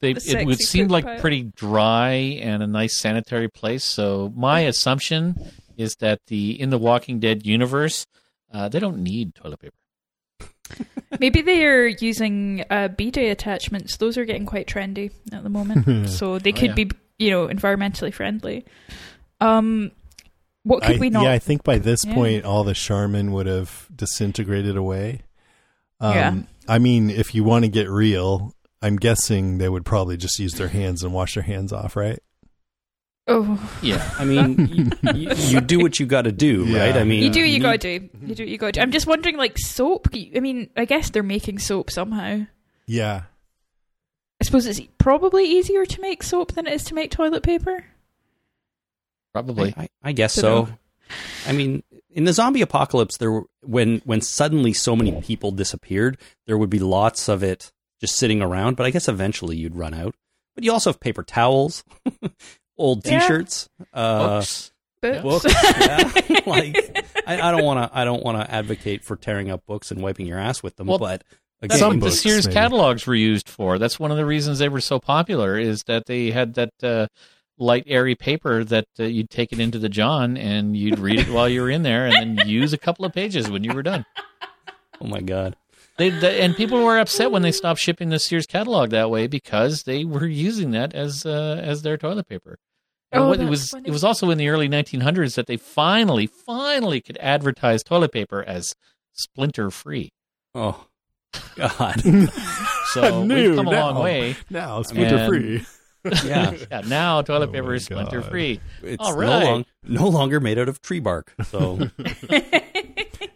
[SPEAKER 3] they
[SPEAKER 4] The
[SPEAKER 3] it would seem like
[SPEAKER 4] pile.
[SPEAKER 3] pretty dry and a nice sanitary place. So my assumption is that the in the Walking Dead universe, uh, they don't need toilet paper. *laughs*
[SPEAKER 4] Maybe they are using uh, bidet attachments. Those are getting quite trendy at the moment, *laughs* so they
[SPEAKER 3] Oh,
[SPEAKER 4] could
[SPEAKER 3] yeah.
[SPEAKER 4] be, you know, environmentally friendly. Um, what could
[SPEAKER 6] I,
[SPEAKER 4] we not?
[SPEAKER 6] Yeah, I think by this
[SPEAKER 4] Yeah.
[SPEAKER 6] point, all the Charmin would have disintegrated away. Um,
[SPEAKER 4] Yeah.
[SPEAKER 6] I mean, if you want to get real, I'm guessing they would probably just use their hands and wash their hands off, right?
[SPEAKER 4] Oh,
[SPEAKER 3] Yeah,
[SPEAKER 5] I mean, you, you, you do what you got to do,
[SPEAKER 6] Yeah.
[SPEAKER 5] right? I mean,
[SPEAKER 4] you do what you
[SPEAKER 5] need-
[SPEAKER 4] gotta do. You do what you gotta do. I'm just wondering, like soap. I mean, I guess they're making soap somehow.
[SPEAKER 6] Yeah.
[SPEAKER 4] I suppose it's probably easier to make soap than it is to make toilet paper.
[SPEAKER 3] probably.
[SPEAKER 5] I, I guess
[SPEAKER 4] Dunno.
[SPEAKER 5] so. I mean, in the zombie apocalypse, there were, when when suddenly so many people disappeared, there would be lots of it just sitting around. But I guess eventually you'd run out. But you also have paper towels, *laughs* old
[SPEAKER 4] Yeah.
[SPEAKER 5] T-shirts, uh,
[SPEAKER 3] Books.
[SPEAKER 4] Books.
[SPEAKER 5] books. *laughs* yeah, like I, I don't want to. I don't want to advocate for tearing up books and wiping your ass with them.
[SPEAKER 3] Well,
[SPEAKER 5] but again,
[SPEAKER 6] Some
[SPEAKER 3] what the Sears
[SPEAKER 6] maybe.
[SPEAKER 3] catalogs were used for. That's one of the reasons they were so popular. Is that they had that uh, light, airy paper that uh, you'd take it into the John and you'd read it while you were in there, and then use a couple of pages when you were done.
[SPEAKER 5] oh my god,
[SPEAKER 3] They, the, and people were upset when they stopped shipping the Sears catalog that way because they were using that as uh, as their toilet paper. And
[SPEAKER 4] Oh,
[SPEAKER 3] what- it was
[SPEAKER 4] funny.
[SPEAKER 3] it was also in the early 1900s that they finally finally could advertise toilet paper as splinter free.
[SPEAKER 5] Oh, God. *laughs*
[SPEAKER 3] So *laughs*
[SPEAKER 6] New
[SPEAKER 3] we've come a long way.
[SPEAKER 6] now splinter free. *laughs*
[SPEAKER 5] Yeah.
[SPEAKER 3] Yeah, now toilet
[SPEAKER 6] Oh
[SPEAKER 3] paper is splinter
[SPEAKER 6] God.
[SPEAKER 3] free.
[SPEAKER 5] It's
[SPEAKER 3] All
[SPEAKER 5] no,
[SPEAKER 3] right.
[SPEAKER 5] long, no longer made out of tree bark. So,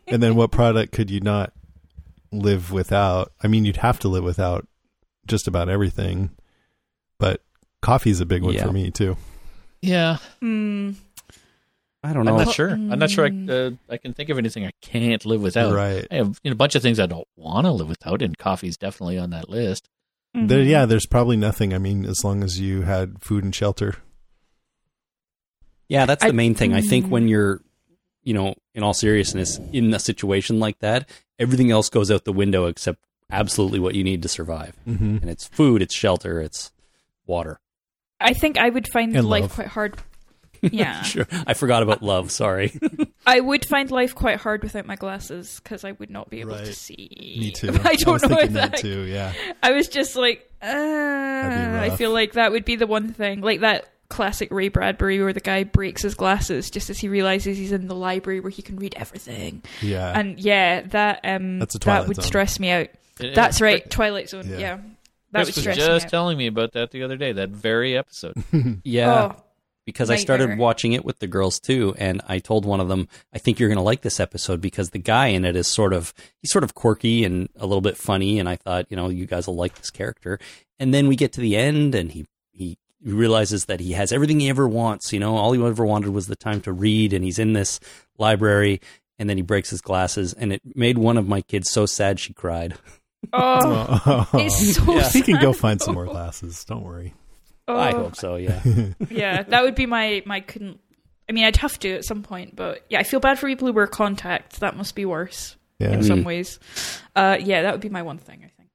[SPEAKER 6] And then what product could you not live without? I mean, you'd have to live without just about everything, but coffee's a big one
[SPEAKER 5] Yeah.
[SPEAKER 6] for me too.
[SPEAKER 3] Yeah,
[SPEAKER 4] Mm,
[SPEAKER 5] I don't know.
[SPEAKER 3] I'm not sure. I'm not sure I, uh, I can think of anything I can't live without.
[SPEAKER 6] Right.
[SPEAKER 3] I have you know, a bunch of things I don't want to live without, and coffee's definitely on that list.
[SPEAKER 6] There,
[SPEAKER 4] mhm.
[SPEAKER 6] yeah, there's probably nothing. I mean, as long as you had food and shelter.
[SPEAKER 5] Yeah, that's
[SPEAKER 4] I-
[SPEAKER 5] the main thing. I think
[SPEAKER 4] Mm.
[SPEAKER 5] when you're, you know, in all seriousness, in a situation like that, everything else goes out the window except absolutely what you need to survive.
[SPEAKER 6] Mm-hmm.
[SPEAKER 5] And it's food, it's shelter, it's water.
[SPEAKER 4] I think I would find
[SPEAKER 6] And
[SPEAKER 4] life
[SPEAKER 6] love.
[SPEAKER 4] quite hard. *laughs* Yeah,
[SPEAKER 5] Sure. I forgot about love. Sorry. *laughs*
[SPEAKER 4] I would find life quite hard without my glasses because I would not be able to see.
[SPEAKER 6] Me too. *laughs*
[SPEAKER 4] I don't
[SPEAKER 6] was
[SPEAKER 4] know if
[SPEAKER 6] that
[SPEAKER 4] that.
[SPEAKER 6] too. Yeah.
[SPEAKER 4] I was just like, uh, I feel like that would be the one thing, like that classic Ray Bradbury where the guy breaks his glasses just as he realizes he's in the library where he can read everything.
[SPEAKER 6] Yeah.
[SPEAKER 4] And yeah, that um,
[SPEAKER 6] That's a
[SPEAKER 4] that would
[SPEAKER 6] Zone.
[SPEAKER 4] stress me out.
[SPEAKER 3] It-
[SPEAKER 4] That's
[SPEAKER 3] it-
[SPEAKER 4] right, Twilight Zone.
[SPEAKER 6] Yeah.
[SPEAKER 4] Yeah, that
[SPEAKER 3] Chris
[SPEAKER 4] would
[SPEAKER 3] was just
[SPEAKER 4] me
[SPEAKER 3] telling me about that the other day. That very episode. *laughs*
[SPEAKER 5] Yeah.
[SPEAKER 4] Oh,
[SPEAKER 5] because I started watching it with the girls too, and I told one of them, "I think you're going to like this episode because the guy in it is sort of he's sort of quirky and a little bit funny." And I thought, you know, you guys will like this character. And then we get to the end, and he he realizes that he has everything he ever wants. You know, all he ever wanted was the time to read, and he's in this library. And then he breaks his glasses, and it made one of my kids so sad she cried. *laughs* *laughs*
[SPEAKER 4] oh, it's so
[SPEAKER 5] Yeah.
[SPEAKER 6] he can go find some more glasses. Don't worry.
[SPEAKER 4] Oh,
[SPEAKER 5] I hope so. Yeah. *laughs*
[SPEAKER 4] yeah, that would be my my couldn't. I mean, I'd have to at some point, but yeah, I feel bad for people who wear contacts. That must be worse
[SPEAKER 6] Yeah.
[SPEAKER 4] in some
[SPEAKER 5] Mm.
[SPEAKER 4] ways. Uh, yeah, that would be my one thing. I think.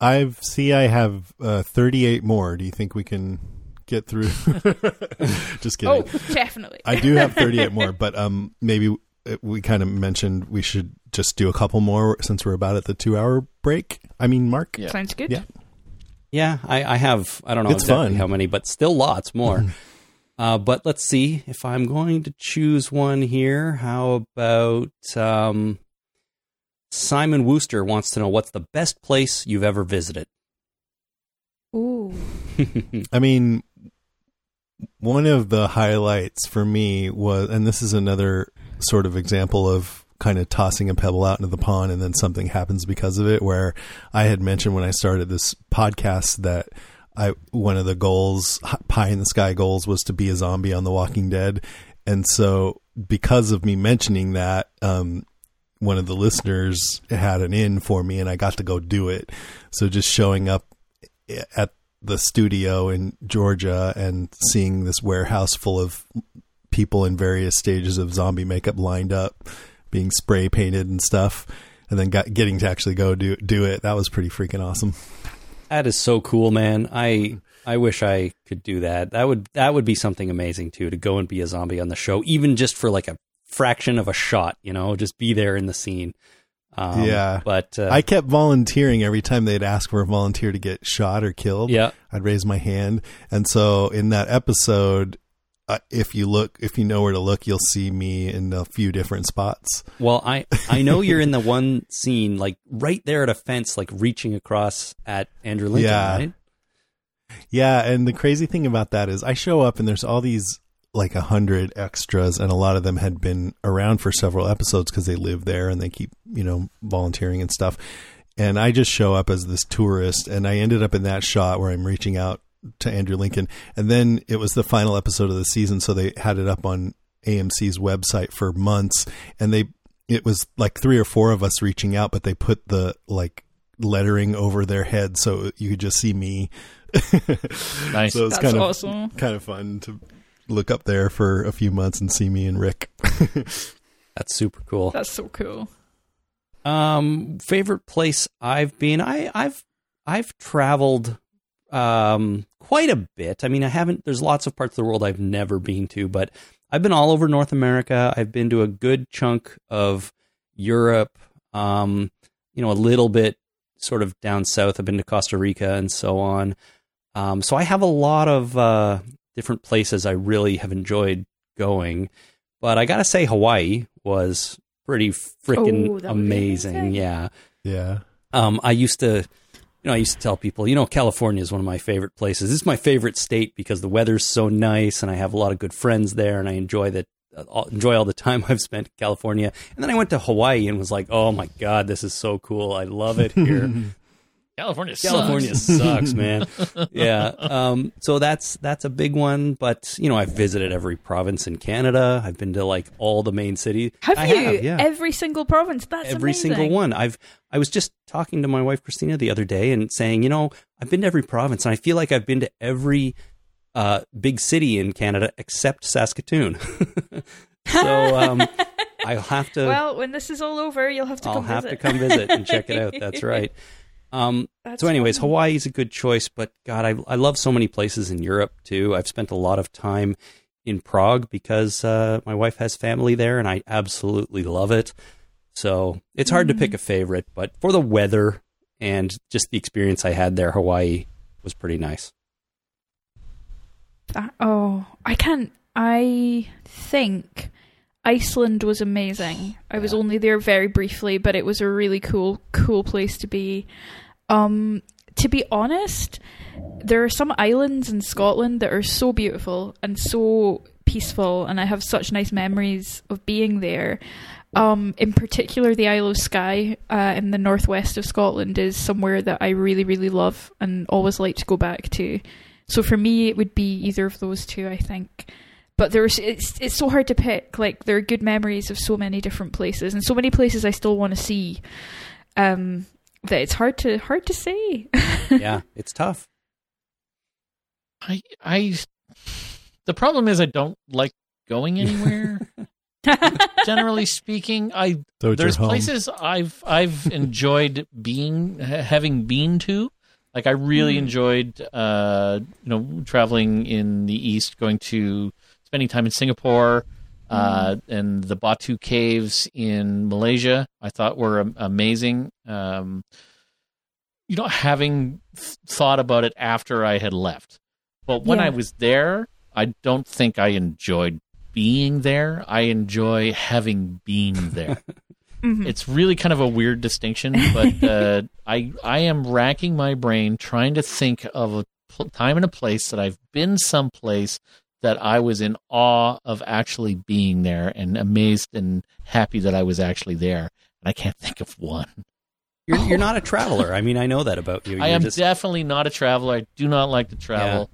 [SPEAKER 6] I've see. I have uh, 38 more. Do you think we can get through? *laughs* Just kidding.
[SPEAKER 4] Oh, definitely.
[SPEAKER 6] I do have 38 more, but um, maybe we kind of mentioned we should just do a couple more since we're about at the two-hour break. I mean, Mark.
[SPEAKER 3] Yeah.
[SPEAKER 4] Sounds good.
[SPEAKER 6] Yeah.
[SPEAKER 5] Yeah, I, I have. I don't know
[SPEAKER 6] It's
[SPEAKER 5] exactly
[SPEAKER 6] fun.
[SPEAKER 5] how many, but still lots more. *laughs* uh, but let's see if I'm going to choose one here. How about um, Simon Wooster wants to know what's the best place you've ever visited?
[SPEAKER 4] Ooh. *laughs*
[SPEAKER 6] I mean, one of the highlights for me was, and this is another sort of example of kind of tossing a pebble out into the pond and then something happens because of it, where I had mentioned when I started this podcast that I, one of the goals, pie in the sky goals was to be a zombie on The Walking Dead. And so because of me mentioning that, um, one of the listeners had an in for me and I got to go do it. So just showing up at the studio in Georgia and seeing this warehouse full of people in various stages of zombie makeup lined up, being spray painted and stuff, and then got, getting to actually go do do it. That was pretty freaking awesome.
[SPEAKER 5] That is so cool, man. I I wish I could do that. That would that would be something amazing too to go and be a zombie on the show, even just for like a fraction of a shot. You know, just be there in the scene. Um,
[SPEAKER 6] Yeah.
[SPEAKER 5] but uh,
[SPEAKER 6] I kept volunteering every time they'd ask for a volunteer to get shot or killed.
[SPEAKER 5] yeah,
[SPEAKER 6] I'd raise my hand, and so in that episode. Uh, if you look, if you know where to look, you'll see me in a few different spots.
[SPEAKER 5] Well, I I know *laughs* you're in the one scene like right there at a fence, like reaching across at Andrew Lincoln,
[SPEAKER 6] Yeah.
[SPEAKER 5] right?
[SPEAKER 6] Yeah, and the crazy thing about that is I show up and there's all these like a hundred extras, and a lot of them had been around for several episodes because they live there and they keep you know volunteering and stuff. And I just show up as this tourist, and I ended up in that shot where I'm reaching out to Andrew Lincoln, and then it was the final episode of the season, so they had it up on AMC's website for months, and they it was like three or four of us reaching out, but they put the like lettering over their head so you could just see me. *laughs*
[SPEAKER 3] Nice.
[SPEAKER 6] So it's
[SPEAKER 4] That's
[SPEAKER 6] kind of
[SPEAKER 4] awesome.
[SPEAKER 6] kind of fun to look up there for a few months and see me and Rick. *laughs*
[SPEAKER 5] That's super cool.
[SPEAKER 4] That's so cool.
[SPEAKER 5] Um, favorite place I've been. I I've I've traveled um quite a bit. I mean, I haven't. There's lots of parts of the world I've never been to, but I've been all over North America. I've been to a good chunk of Europe. Um, you know, a little bit sort of down south. I've been to Costa Rica and so on. Um, so I have a lot of uh, different places I really have enjoyed going. But I gotta say, Hawaii was pretty
[SPEAKER 4] Oh,
[SPEAKER 5] freaking
[SPEAKER 4] that would be
[SPEAKER 5] amazing.
[SPEAKER 4] amazing.
[SPEAKER 5] Yeah.
[SPEAKER 6] Yeah.
[SPEAKER 5] Um, I used to, you know, I used to tell people, you know, California is one of my favorite places. Is my favorite state because the weather's so nice, and I have a lot of good friends there, and I enjoy that. Uh, enjoy all the time *laughs* I've spent in California, and then I went to Hawaii and was like, "Oh my god, this is so cool! I love it here." *laughs*
[SPEAKER 3] California, sucks.
[SPEAKER 5] California *laughs* sucks, man. yeah. Um, so that's that's a big one. But you know, I've visited every province in Canada. I've been to like all the main cities.
[SPEAKER 4] Have
[SPEAKER 5] I
[SPEAKER 4] you
[SPEAKER 5] Have, yeah.
[SPEAKER 4] every single province? That's
[SPEAKER 5] every
[SPEAKER 4] amazing.
[SPEAKER 5] single one. I've I was just talking to my wife Christina the other day and saying, you know, I've been to every province and I feel like I've been to every uh, big city in Canada except Saskatoon. *laughs* so um, *laughs* I'll have to.
[SPEAKER 4] Well, when this is all over, you'll have to
[SPEAKER 5] I'll
[SPEAKER 4] come
[SPEAKER 5] have
[SPEAKER 4] visit.
[SPEAKER 5] to come visit and check it out. That's right. Um, so, anyways,
[SPEAKER 4] funny.
[SPEAKER 5] Hawaii is a good choice, but God, I I love so many places in Europe too. I've spent a lot of time in Prague because uh, my wife has family there, and I absolutely love it. So it's hard to pick a favorite, but for the weather and just the experience I had there, Hawaii was pretty nice.
[SPEAKER 4] Uh, oh, I can't. I think Iceland was amazing. I was only there very briefly, but it was a really cool, cool place to be. Um, to be honest, there are some islands in Scotland that are so beautiful and so peaceful, and I have such nice memories of being there. Um, in particular, the Isle of Skye uh, in the northwest of Scotland is somewhere that I really, really love and always like to go back to. So for me, it would be either of those two, I think. But there's it's it's so hard to pick. Like there are good memories of so many different places and so many places I still want to see. Um, that it's hard to hard to say. *laughs*
[SPEAKER 5] yeah, it's tough.
[SPEAKER 3] I, I, the problem is I don't like going *laughs* anywhere. *laughs* Generally speaking, I
[SPEAKER 6] So
[SPEAKER 3] there's places I've I've enjoyed being having been to. Like I really enjoyed uh you know traveling in the east, going to spending time in Singapore, uh and the Batu caves in Malaysia. I thought were amazing. Um you know having th- thought about it after I had left. But when
[SPEAKER 4] Yeah.
[SPEAKER 3] I was there, I don't think I enjoyed being there. I enjoy having been there. *laughs*
[SPEAKER 4] Mhm.
[SPEAKER 3] It's really kind of a weird distinction, but uh, *laughs* I I am racking my brain trying to think of a pl- time and a place that I've been someplace that I was in awe of actually being there and amazed and happy that I was actually there. And I can't *laughs* think of one.
[SPEAKER 5] You're you're *laughs* not a traveler. I mean, I know that about you.
[SPEAKER 3] I
[SPEAKER 5] You're
[SPEAKER 3] am
[SPEAKER 5] just-
[SPEAKER 3] definitely not a traveler. I do not like to travel.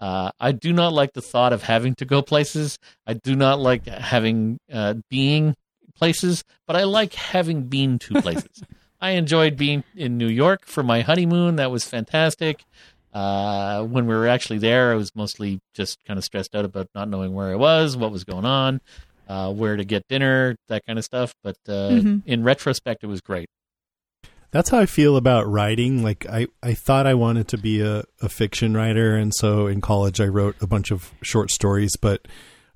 [SPEAKER 3] Uh, I do not like the thought of having to go places. I do not like having uh, being places, but I like having been to places. *laughs* I enjoyed being in New York for my honeymoon. That was fantastic. Uh, when we were actually there, I was mostly just kind of stressed out about not knowing where I was, what was going on, uh, where to get dinner, that kind of stuff. But uh,
[SPEAKER 4] Mhm.
[SPEAKER 3] in retrospect, it was great.
[SPEAKER 6] That's how I feel about writing. Like I, I thought I wanted to be a, a fiction writer, and so in college I wrote a bunch of short stories. But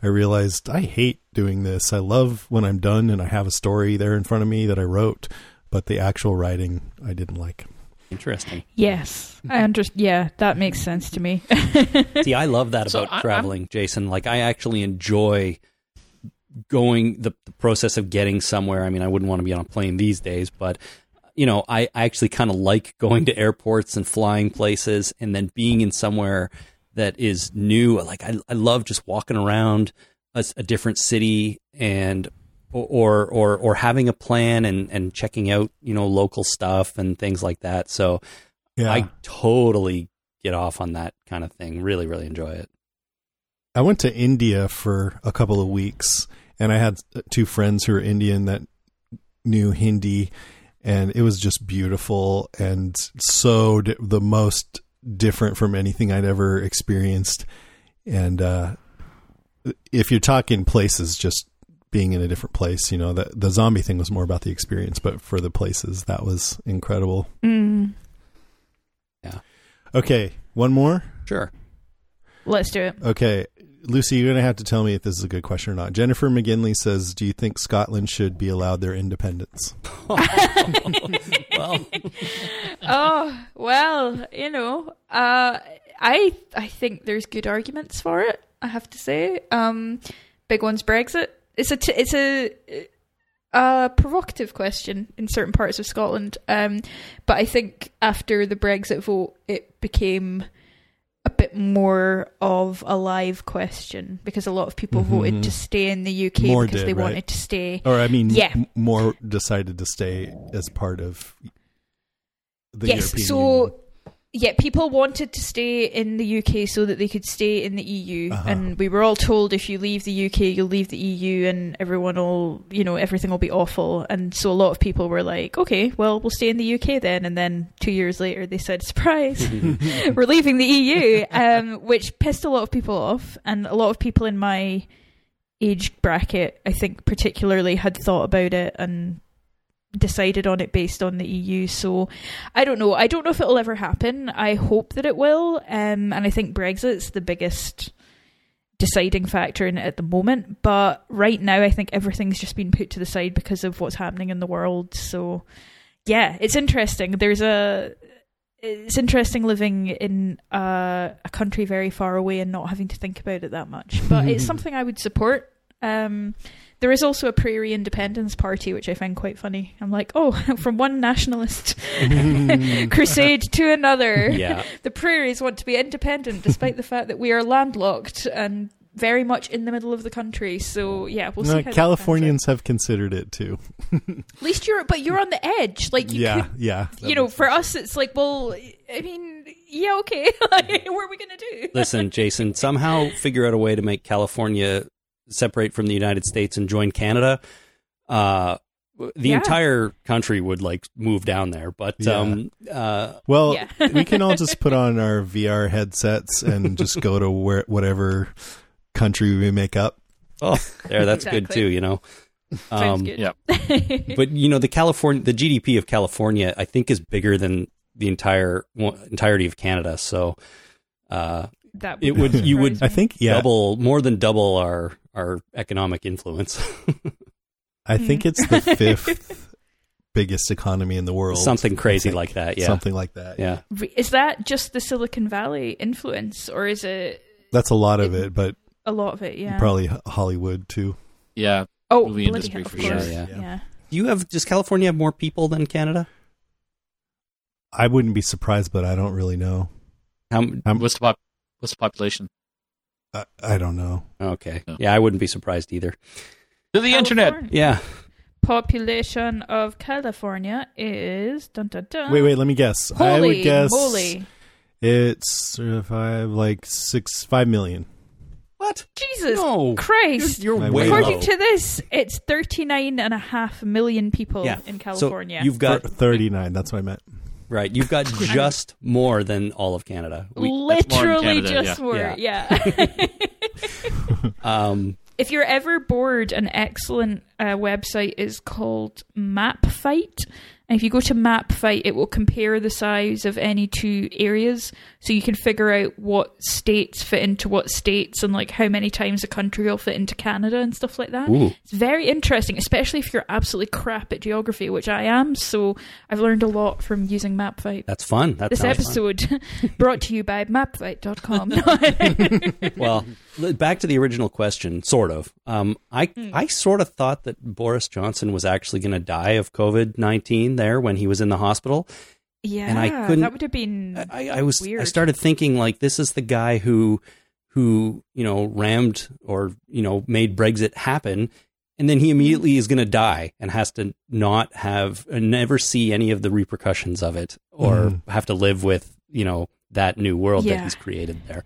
[SPEAKER 6] I realized I hate doing this. I love when I'm done and I have a story there in front of me that I wrote, but the actual writing I didn't like.
[SPEAKER 5] Interesting.
[SPEAKER 4] yes, I understand. Yeah, that makes sense to me. *laughs*
[SPEAKER 5] See, I love that
[SPEAKER 3] So
[SPEAKER 5] about
[SPEAKER 3] I- I'm-
[SPEAKER 5] traveling, Jason. Like, I actually enjoy going the, the process of getting somewhere. I mean, I wouldn't want to be on a plane these days, but you know, I, I actually kind of like going to airports and flying places, and then being in somewhere that is new. Like, I I love just walking around a different city and. Or, or or having a plan and, and checking out you know local stuff and things like that. So
[SPEAKER 6] Yeah,
[SPEAKER 5] I totally get off on that kind of thing. Really, really enjoy it.
[SPEAKER 6] I went to India for a couple of weeks, and I had two friends who were Indian that knew Hindi, and it was just beautiful and so di- the most different from anything I'd ever experienced. And uh, if you're talking places, just being in a different place, you know, the, the zombie thing was more about the experience, but for the places, that was incredible.
[SPEAKER 4] mm,
[SPEAKER 6] Okay, one more.
[SPEAKER 5] Sure.
[SPEAKER 4] let's do it.
[SPEAKER 6] Okay, Lucy, you're going to have to tell me if this is a good question or not. Jennifer McGinley says, "Do you think Scotland should be allowed their independence?" *laughs*
[SPEAKER 5] well, *laughs*
[SPEAKER 4] oh well, you know, uh, I I think there's good arguments for it. I have to say, um, big one's Brexit. It's a t- it's a a provocative question in certain parts of Scotland, um, but I think after the Brexit vote, it became a bit more of a live question because a lot of people voted to stay in the UK
[SPEAKER 6] More
[SPEAKER 4] because
[SPEAKER 6] did,
[SPEAKER 4] they
[SPEAKER 6] right?
[SPEAKER 4] wanted to stay.
[SPEAKER 6] Or I mean,
[SPEAKER 4] Yeah.
[SPEAKER 6] m- more decided to stay as part of the
[SPEAKER 4] yes,
[SPEAKER 6] European
[SPEAKER 4] so
[SPEAKER 6] Union.
[SPEAKER 4] Yeah, people wanted to stay in the UK so that they could stay in the EU,
[SPEAKER 6] Uh-huh.
[SPEAKER 4] and we were all told if you leave the UK, you'll leave the EU, and everyone will, you know, everything will be awful. And so a lot of people were like, okay, well, we'll stay in the UK then. And then two years later, they said, surprise, *laughs* we're leaving the EU, *laughs* um, which pissed a lot of people off, and a lot of people in my age bracket, I think, particularly had thought about it and decided on it based on the EU. So I don't know. I don't know if it'll ever happen. I hope that it will. Um, and I think Brexit's the biggest deciding factor in it at the moment. But right now, I think everything's just been put to the side because of what's happening in the world. So yeah, it's interesting. There's a. It's interesting living in uh, a country very far away and not having to think about it that much. But it's *laughs* something I would support. Um, there is also a Prairie Independence Party, which I find quite funny. I'm like, oh, *laughs* from one nationalist *laughs* crusade to another.
[SPEAKER 5] yeah.
[SPEAKER 4] The prairies want to be independent despite the fact that we are landlocked and very much in the middle of the country. So yeah, we'll see.
[SPEAKER 6] No,
[SPEAKER 4] how
[SPEAKER 6] Californians have considered it too.
[SPEAKER 4] at least you're, but you're on the edge. Like you
[SPEAKER 6] yeah,
[SPEAKER 4] could,
[SPEAKER 6] yeah.
[SPEAKER 4] you know, for
[SPEAKER 6] sense.
[SPEAKER 4] us, it's like, well, I mean, yeah, okay. *laughs* what are we gonna do?
[SPEAKER 5] Listen, Jason, somehow figure out a way to make California separate from the United States and join Canada. Uh, the
[SPEAKER 4] Yeah.
[SPEAKER 5] entire country would like move down there, but
[SPEAKER 6] Yeah.
[SPEAKER 5] um, uh,
[SPEAKER 6] Well,
[SPEAKER 4] Yeah.
[SPEAKER 6] we can all just put on our *laughs* VR headsets and just go to where whatever country we make up.
[SPEAKER 5] oh, there, that's good too. You know, Um,
[SPEAKER 3] yeah. *laughs*
[SPEAKER 5] but you know, the California, the GDP of California, I think, is bigger than the entire entirety of Canada. So, uh,
[SPEAKER 4] that would
[SPEAKER 5] it would you would
[SPEAKER 6] I think yeah,
[SPEAKER 5] double more than double our our economic influence. *laughs*
[SPEAKER 6] I think it's the hmm. fifth *laughs* biggest economy in the world.
[SPEAKER 5] Something crazy like that. Yeah,
[SPEAKER 6] Something like that.
[SPEAKER 5] yeah.
[SPEAKER 4] Re- Is that just the Silicon Valley influence, or is it
[SPEAKER 6] That's a lot of it, but
[SPEAKER 4] a lot of it? Yeah.
[SPEAKER 6] probably Hollywood too.
[SPEAKER 3] Yeah.
[SPEAKER 4] oh,
[SPEAKER 3] movie industry
[SPEAKER 4] hell,
[SPEAKER 3] for
[SPEAKER 5] sure. Yeah,
[SPEAKER 6] yeah.
[SPEAKER 4] yeah.
[SPEAKER 5] Do you have does California have more people than Canada?
[SPEAKER 6] I wouldn't be surprised, but I don't really know.
[SPEAKER 5] How,
[SPEAKER 3] What's the pop? What's the population?
[SPEAKER 6] I, I don't know.
[SPEAKER 5] okay,
[SPEAKER 3] No.
[SPEAKER 5] yeah, I wouldn't be surprised either.
[SPEAKER 3] To the internet.
[SPEAKER 5] Yeah,
[SPEAKER 4] Population of California is dun dun dun.
[SPEAKER 6] Wait, wait. Let me guess. I
[SPEAKER 4] Holy
[SPEAKER 6] would guess
[SPEAKER 4] moly!
[SPEAKER 6] it's uh, five, like six, five million.
[SPEAKER 5] what?
[SPEAKER 4] Jesus
[SPEAKER 5] No.
[SPEAKER 4] Christ!
[SPEAKER 5] You're,
[SPEAKER 6] My
[SPEAKER 5] way
[SPEAKER 6] way
[SPEAKER 4] According
[SPEAKER 5] low.
[SPEAKER 4] to this, it's 39 and a half million people
[SPEAKER 5] yeah.
[SPEAKER 4] in California.
[SPEAKER 5] So you've got
[SPEAKER 6] Thirty-nine. That's what I meant.
[SPEAKER 5] Right. You've got *laughs* just more than all of Canada. We,
[SPEAKER 4] literally
[SPEAKER 3] Canada,
[SPEAKER 4] just
[SPEAKER 3] yeah.
[SPEAKER 4] more.
[SPEAKER 5] Yeah.
[SPEAKER 4] Yeah. *laughs* *laughs*
[SPEAKER 5] um,
[SPEAKER 4] if you're ever bored, an excellent uh, website is called MapFight. And if you go to MapFight, it will compare the size of any two areas, so you can figure out what states fit into what states, and like how many times a country will fit into Canada and stuff like that.
[SPEAKER 5] Ooh.
[SPEAKER 4] It's very interesting, especially if you're absolutely crap at geography, which I am. So I've learned a lot from using MapFight.
[SPEAKER 5] that's fun. That
[SPEAKER 4] This episode *laughs* brought to you by mapfight.com.
[SPEAKER 5] fun. *laughs* Well, back to the original question, sort of. Um, I
[SPEAKER 4] Hmm.
[SPEAKER 5] I sort of thought that Boris Johnson was actually going to die of COVID nineteen there when he was in the hospital.
[SPEAKER 4] Yeah,
[SPEAKER 5] And I couldn't-
[SPEAKER 4] that would have been
[SPEAKER 5] I, I was I started thinking like this is the guy who who you know rammed or you know made Brexit happen, and then he immediately is going to die and has to not have uh, never see any of the repercussions of it or
[SPEAKER 6] Mhm.
[SPEAKER 5] have to live with you know that new world that he's created there.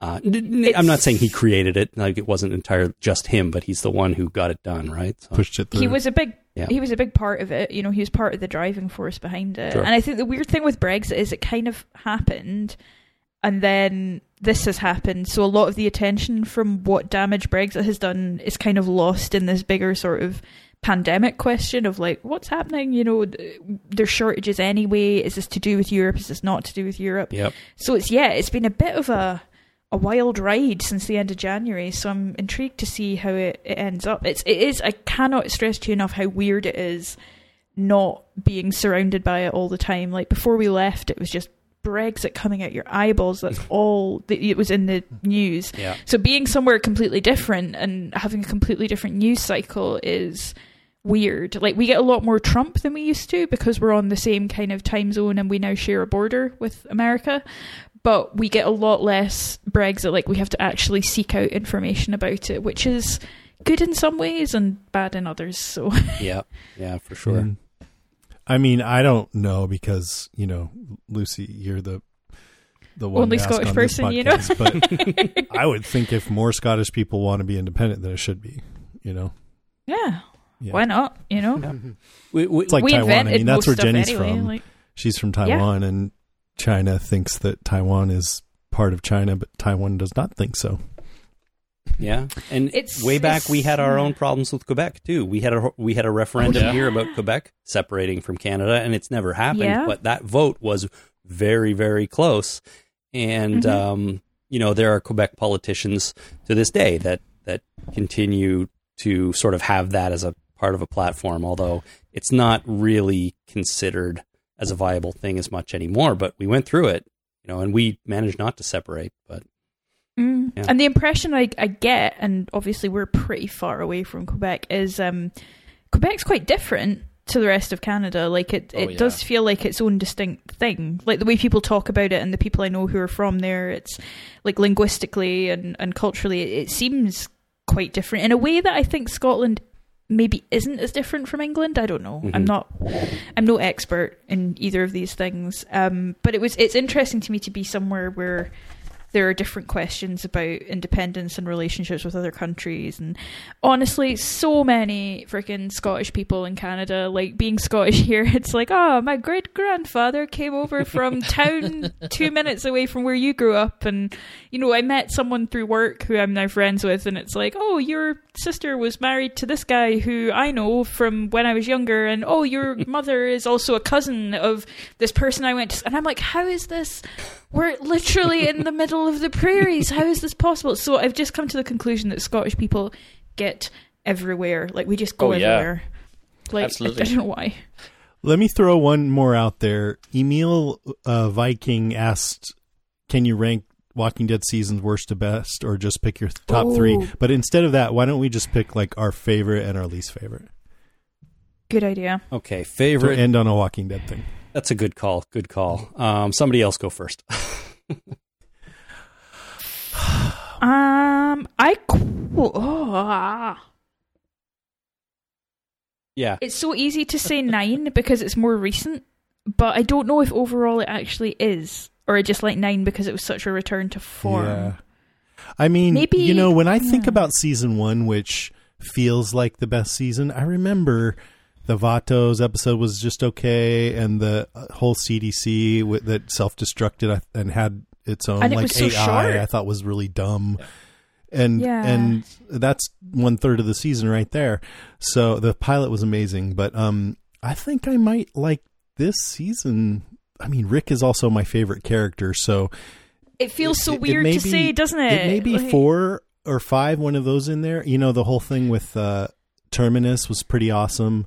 [SPEAKER 5] Uh, n- n- I'm not saying he created it; like it wasn't entirely just him, but he's the one who got it done, right? So,
[SPEAKER 6] Pushed it through.
[SPEAKER 4] he was a big
[SPEAKER 5] Yeah.
[SPEAKER 4] he was a big part of it you know he was part of the driving force behind it
[SPEAKER 5] Sure.
[SPEAKER 4] and i think the weird thing with brexit is it kind of happened and then this has happened so a lot of the attention from what damage brexit has done is kind of lost in this bigger sort of pandemic question of like what's happening you know there's shortages anyway is this to do with europe is this not to do with europe
[SPEAKER 5] Yep.
[SPEAKER 4] so it's yeah it's been a bit of a a wild ride since the end of January. So I'm intrigued to see how it, it ends up. It's it is I cannot stress to you enough how weird it is not being surrounded by it all the time. Like before we left, it was just Brexit coming out your eyeballs. That's *laughs* all that it was in the news.
[SPEAKER 5] Yeah.
[SPEAKER 4] So being somewhere completely different and having a completely different news cycle is weird. Like we get a lot more Trump than we used to because we're on the same kind of time zone and we now share a border with America. But we get a lot less Brexit. Like we have to actually seek out information about it, which is good in some ways and bad in others. So *laughs*
[SPEAKER 5] Yeah, yeah, for sure.
[SPEAKER 6] Mm. I mean, I don't know because you know, Lucy, you're the the one
[SPEAKER 4] Only Scottish
[SPEAKER 6] on this
[SPEAKER 4] person, you know?
[SPEAKER 6] podcast, but I would think if more Scottish people want to be independent, then it should be. You know,
[SPEAKER 4] yeah,
[SPEAKER 6] Yeah.
[SPEAKER 4] why not? You know, *laughs*
[SPEAKER 5] We, we,
[SPEAKER 6] It's like
[SPEAKER 4] we
[SPEAKER 6] Taiwan. I
[SPEAKER 4] invented
[SPEAKER 6] mean, that's
[SPEAKER 4] most
[SPEAKER 6] where
[SPEAKER 4] stuff
[SPEAKER 6] Jenny's
[SPEAKER 4] anyway.
[SPEAKER 6] from.
[SPEAKER 4] Like,
[SPEAKER 6] She's from Taiwan, and China thinks that Taiwan is part of China, but Taiwan does not think so.
[SPEAKER 5] yeah, and
[SPEAKER 4] It's-
[SPEAKER 5] way back
[SPEAKER 4] it's-
[SPEAKER 5] we had our own problems with Quebec too. We had a we had a referendum
[SPEAKER 3] yeah.
[SPEAKER 5] here about Quebec separating from Canada, and it's never happened.
[SPEAKER 4] Yeah.
[SPEAKER 5] But that vote was very very close, and
[SPEAKER 4] Mhm.
[SPEAKER 5] um, you know there are Quebec politicians to this day that that continue to sort of have that as a part of a platform, although it's not really considered as a viable thing as much anymore. But we went through it, you know, and we managed not to separate. But
[SPEAKER 4] Mm.
[SPEAKER 5] Yeah.
[SPEAKER 4] And the impression I, I get, and obviously we're pretty far away from Quebec, is um, Quebec's quite different to the rest of Canada. Like it,
[SPEAKER 3] Oh,
[SPEAKER 4] it
[SPEAKER 3] yeah.
[SPEAKER 4] does feel like its own distinct thing. Like the way people talk about it, and the people I know who are from there, it's like linguistically and, and culturally, it, it seems quite different in a way that I think Scotland maybe isn't as different from England. I don't know. I'm
[SPEAKER 5] Mhm.
[SPEAKER 4] not. I'm no expert in either of these things. Um, but it was. It's interesting to me to be somewhere where there are different questions about independence and relationships with other countries and honestly so many freaking scottish people in canada like being scottish *laughs* here it's like oh my great grandfather came over from *laughs* town two minutes away from where you grew up and you know i met someone through work who i'm now friends with and it's like oh your sister was married to this guy who i know from when i was younger and oh your mother is also a cousin of this person i went to and i'm like how is this we're literally in the middle of the prairies. How is this possible? So I've just come to the conclusion that Scottish people get everywhere. Like we just go
[SPEAKER 3] Oh, yeah.
[SPEAKER 4] everywhere. Like
[SPEAKER 3] Absolutely.
[SPEAKER 4] I don't know why.
[SPEAKER 6] Let me throw one more out there. Emil uh, Viking asked, "Can you rank Walking Dead seasons worst to best, or just pick your top three?"
[SPEAKER 4] Ooh.
[SPEAKER 6] But instead of that, why don't we just pick like our favorite and our least favorite?
[SPEAKER 4] Good idea.
[SPEAKER 5] okay,
[SPEAKER 6] To
[SPEAKER 5] favorite.
[SPEAKER 6] end on a Walking Dead thing.
[SPEAKER 5] That's a good call. Good call. Um, somebody else go first. *laughs*
[SPEAKER 4] Um, I oh, ah.
[SPEAKER 5] yeah.
[SPEAKER 4] it's so easy to say nine because it's more recent, but I don't know if overall it actually is, or I just like nine because it was such a return to form.
[SPEAKER 6] Yeah. I mean,
[SPEAKER 4] Maybe-
[SPEAKER 6] you know, when I think
[SPEAKER 4] yeah.
[SPEAKER 6] about season one, which feels like the best season, I remember the Vatos episode was just okay, and the whole CDC with, that self destructed and had its own
[SPEAKER 4] And
[SPEAKER 6] like
[SPEAKER 4] was so
[SPEAKER 6] AI,
[SPEAKER 4] short.
[SPEAKER 6] I thought was really dumb. And
[SPEAKER 4] Yeah.
[SPEAKER 6] and that's one third of the season right there. So the pilot was amazing, but um, I think I might like this season. I mean, Rick is also my favorite character, so
[SPEAKER 4] It feels so
[SPEAKER 6] it- it
[SPEAKER 4] weird to
[SPEAKER 6] be-
[SPEAKER 4] say, doesn't it?
[SPEAKER 6] it may be
[SPEAKER 4] Like-
[SPEAKER 6] four or five, one of those in there. You know, the whole thing with uh, Terminus was pretty awesome.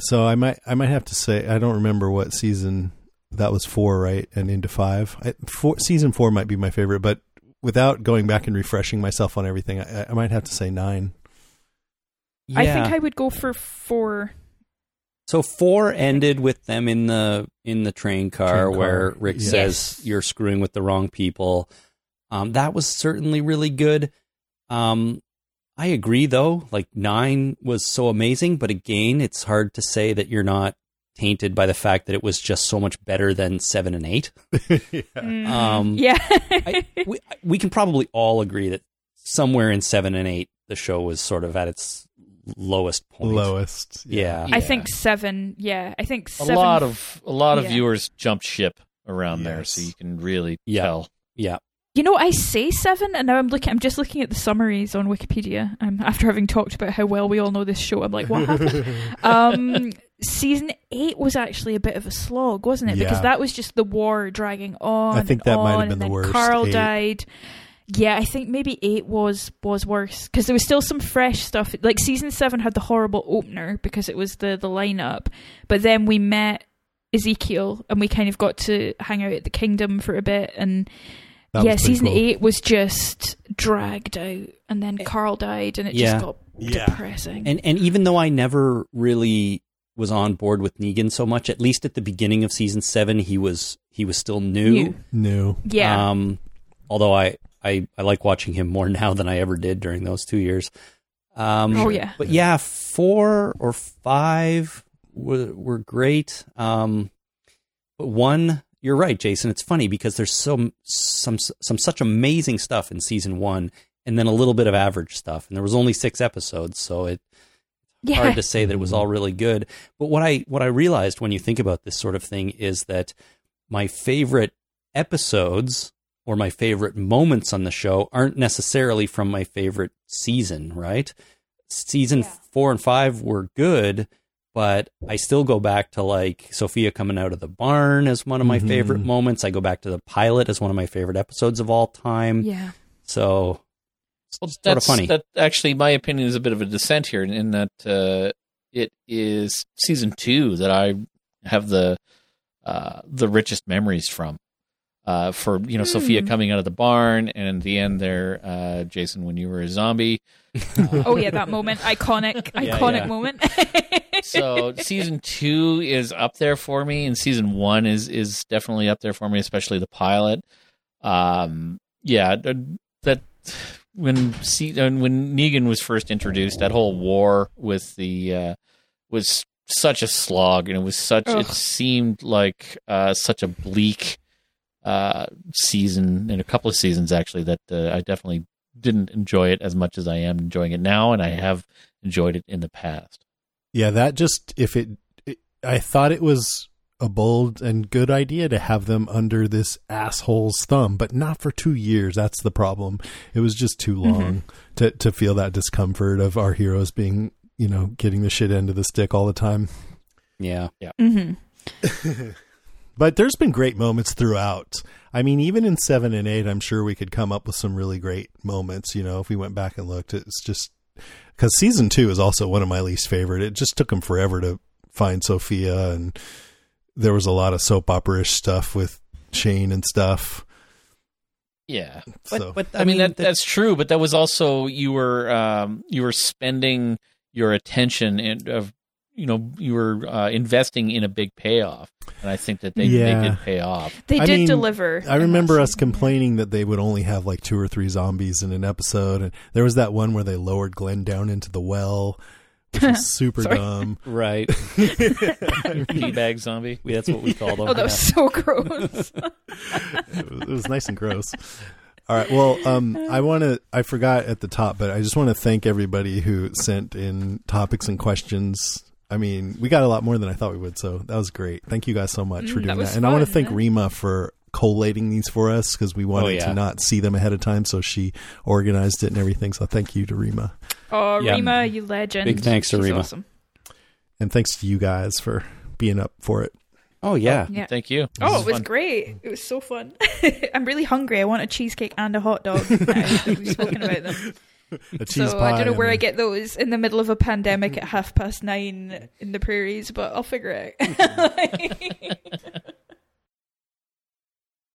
[SPEAKER 6] So I might, I might have to say, I don't remember what season that was four, right, and into five. I, four, season four might be my favorite, but without going back and refreshing myself on everything, I, I might have to say nine.
[SPEAKER 4] I think I would go for four.
[SPEAKER 5] So four ended with them in the in the train car,
[SPEAKER 6] Train car,
[SPEAKER 5] where Rick
[SPEAKER 6] yeah.
[SPEAKER 5] says you're screwing with the wrong people. Um, that was certainly really good. Um, I agree though. Like nine was so amazing, but again, it's hard to say that you're not tainted by the fact that it was just so much better than seven and eight. *laughs*
[SPEAKER 4] Mhm.
[SPEAKER 5] Um,
[SPEAKER 4] yeah.
[SPEAKER 5] I, we, we can probably all agree that somewhere in seven and eight, the show was sort of at its lowest point.
[SPEAKER 6] Lowest.
[SPEAKER 5] Yeah.
[SPEAKER 4] I think seven. Yeah, I think
[SPEAKER 3] A lot of a lot of
[SPEAKER 4] yeah.
[SPEAKER 3] viewers jumped ship around there, so you can really
[SPEAKER 5] Yeah.
[SPEAKER 3] tell.
[SPEAKER 5] Yeah.
[SPEAKER 4] You know, I say seven, and now I'm looking. I'm just looking at the summaries on Wikipedia. Um, after having talked about how well we all know this show, I'm like, what happened? *laughs* um, season eight was actually a bit of a slog, wasn't it?
[SPEAKER 6] Yeah.
[SPEAKER 4] Because that was just the war dragging on.
[SPEAKER 6] I think that might have been
[SPEAKER 4] and
[SPEAKER 6] the worst,
[SPEAKER 4] Carl
[SPEAKER 6] eight.
[SPEAKER 4] died. Yeah, I think maybe eight was was worse because there was still some fresh stuff. Like season seven had the horrible opener because it was the the lineup, but then we met Ezekiel and we kind of got to hang out at the kingdom for a bit and
[SPEAKER 6] That
[SPEAKER 4] yeah, season
[SPEAKER 6] cool.
[SPEAKER 4] eight was just dragged out, and then Carl died, and it
[SPEAKER 5] Yeah.
[SPEAKER 4] just got
[SPEAKER 6] Yeah.
[SPEAKER 4] depressing.
[SPEAKER 5] And and even though I never really was on board with Negan so much, at least at the beginning of season seven, he was he was still new.
[SPEAKER 4] New.
[SPEAKER 6] New.
[SPEAKER 4] yeah,
[SPEAKER 5] Um, although I, I I like watching him more *laughs* now than I ever did during those two years. Um,
[SPEAKER 4] Oh, yeah.
[SPEAKER 5] But yeah, four or five were were great. Um, but one, you're right, Jason. It's funny because there's some some some such amazing stuff in season one, and then a little bit of average stuff. And there was only six episodes, so it
[SPEAKER 4] yeah,
[SPEAKER 5] hard to say that it was all really good. But what I what I realized when you think about this sort of thing is that my favorite episodes or my favorite moments on the show aren't necessarily from my favorite season, right? Season 4 and 5 were good, but I still go back to like Sophia coming out of the barn as one of my
[SPEAKER 6] Mhm.
[SPEAKER 5] favorite moments. I go back to the pilot as one of my favorite episodes of all time.
[SPEAKER 4] yeah.
[SPEAKER 5] So
[SPEAKER 3] Well,
[SPEAKER 5] sort of
[SPEAKER 3] that's
[SPEAKER 5] funny.
[SPEAKER 3] That actually, my opinion is a bit of a dissent here in, in that uh, it is season two that I have the uh, the richest memories from. Uh, for you know, Sophia
[SPEAKER 4] Hmm.
[SPEAKER 3] coming out of the barn, and the end there, uh, Jason, when you were a zombie. *laughs*
[SPEAKER 4] Oh yeah, that moment, iconic, *laughs*
[SPEAKER 5] Yeah,
[SPEAKER 4] iconic
[SPEAKER 5] yeah.
[SPEAKER 4] moment. *laughs*
[SPEAKER 3] so season two is up there for me, and season one is is definitely up there for me, especially the pilot. Um, yeah, that when when Negan was first introduced, that whole war with the uh, was such a slog, and it was such.
[SPEAKER 4] Ugh.
[SPEAKER 3] It seemed like uh, such a bleak uh, season, in a couple of seasons actually. That uh, I definitely didn't enjoy it as much as I am enjoying it now, and I have enjoyed it in the past.
[SPEAKER 6] Yeah, that just if it, it I thought it was a bold and good idea to have them under this asshole's thumb, but not for 2 years. That's the problem. It was just too long to to feel that discomfort of our heroes being, you know, getting the shit end of the stick all the time.
[SPEAKER 5] yeah.
[SPEAKER 4] hmm *laughs*
[SPEAKER 6] But there's been great moments throughout. I mean, even in seven and eight, I'm sure we could come up with some really great moments. You know, if we went back and looked, it's just because season two is also one of my least favorite. It just took them forever to find Sophia, and there was a lot of soap opera ish stuff with Shane and stuff.
[SPEAKER 3] Yeah,
[SPEAKER 5] But,
[SPEAKER 6] so
[SPEAKER 5] but
[SPEAKER 3] I, mean, that,
[SPEAKER 5] the-
[SPEAKER 3] that's true, but that was also you were um, you were spending your attention and of you know you were uh, investing in a big payoff, and I think that they,
[SPEAKER 6] Yeah.
[SPEAKER 3] they did pay off.
[SPEAKER 4] They
[SPEAKER 6] I
[SPEAKER 4] did
[SPEAKER 6] mean,
[SPEAKER 4] deliver.
[SPEAKER 6] I remember us complaining that they would only have like two or three zombies in an episode, and there was that one where they lowered Glenn down into the well, which was *laughs* super dumb. *laughs*
[SPEAKER 5] right. *laughs*
[SPEAKER 3] Teabag zombie.
[SPEAKER 5] We- That's what we call them.
[SPEAKER 4] Oh, that was so gross.
[SPEAKER 6] it was, it was nice and gross. All right. Well, um, I want to. I forgot at the top, but I just want to thank everybody who sent in topics and questions. I mean, we got a lot more than I thought we would, so that was great. Thank you guys so much for
[SPEAKER 4] Mm,
[SPEAKER 6] doing
[SPEAKER 4] that
[SPEAKER 6] that.
[SPEAKER 4] was
[SPEAKER 6] And I want to thank
[SPEAKER 4] yeah.
[SPEAKER 6] Rima for collating these for us because we wanted
[SPEAKER 5] yeah.
[SPEAKER 6] to not see them ahead of time, so she organized it and everything. So thank you to Rima,
[SPEAKER 4] Oh,
[SPEAKER 5] Yeah.
[SPEAKER 4] Rima, you legend.
[SPEAKER 5] Big thanks to
[SPEAKER 4] She's
[SPEAKER 5] Rima.
[SPEAKER 4] Awesome.
[SPEAKER 6] and thanks to you guys for being up for it.
[SPEAKER 5] Oh yeah.
[SPEAKER 4] Yeah.
[SPEAKER 3] Thank you.
[SPEAKER 4] Oh, it was
[SPEAKER 3] fun.
[SPEAKER 4] great. It was so fun. *laughs* I'm really hungry. I want a cheesecake and a hot dog. now *laughs* *laughs* We've spoken about them. *laughs*
[SPEAKER 6] A cheese
[SPEAKER 4] so
[SPEAKER 6] pie.
[SPEAKER 4] I don't know where I get those in the middle of a pandemic at half past nine in the prairies, but I'll figure it out. *laughs* *laughs*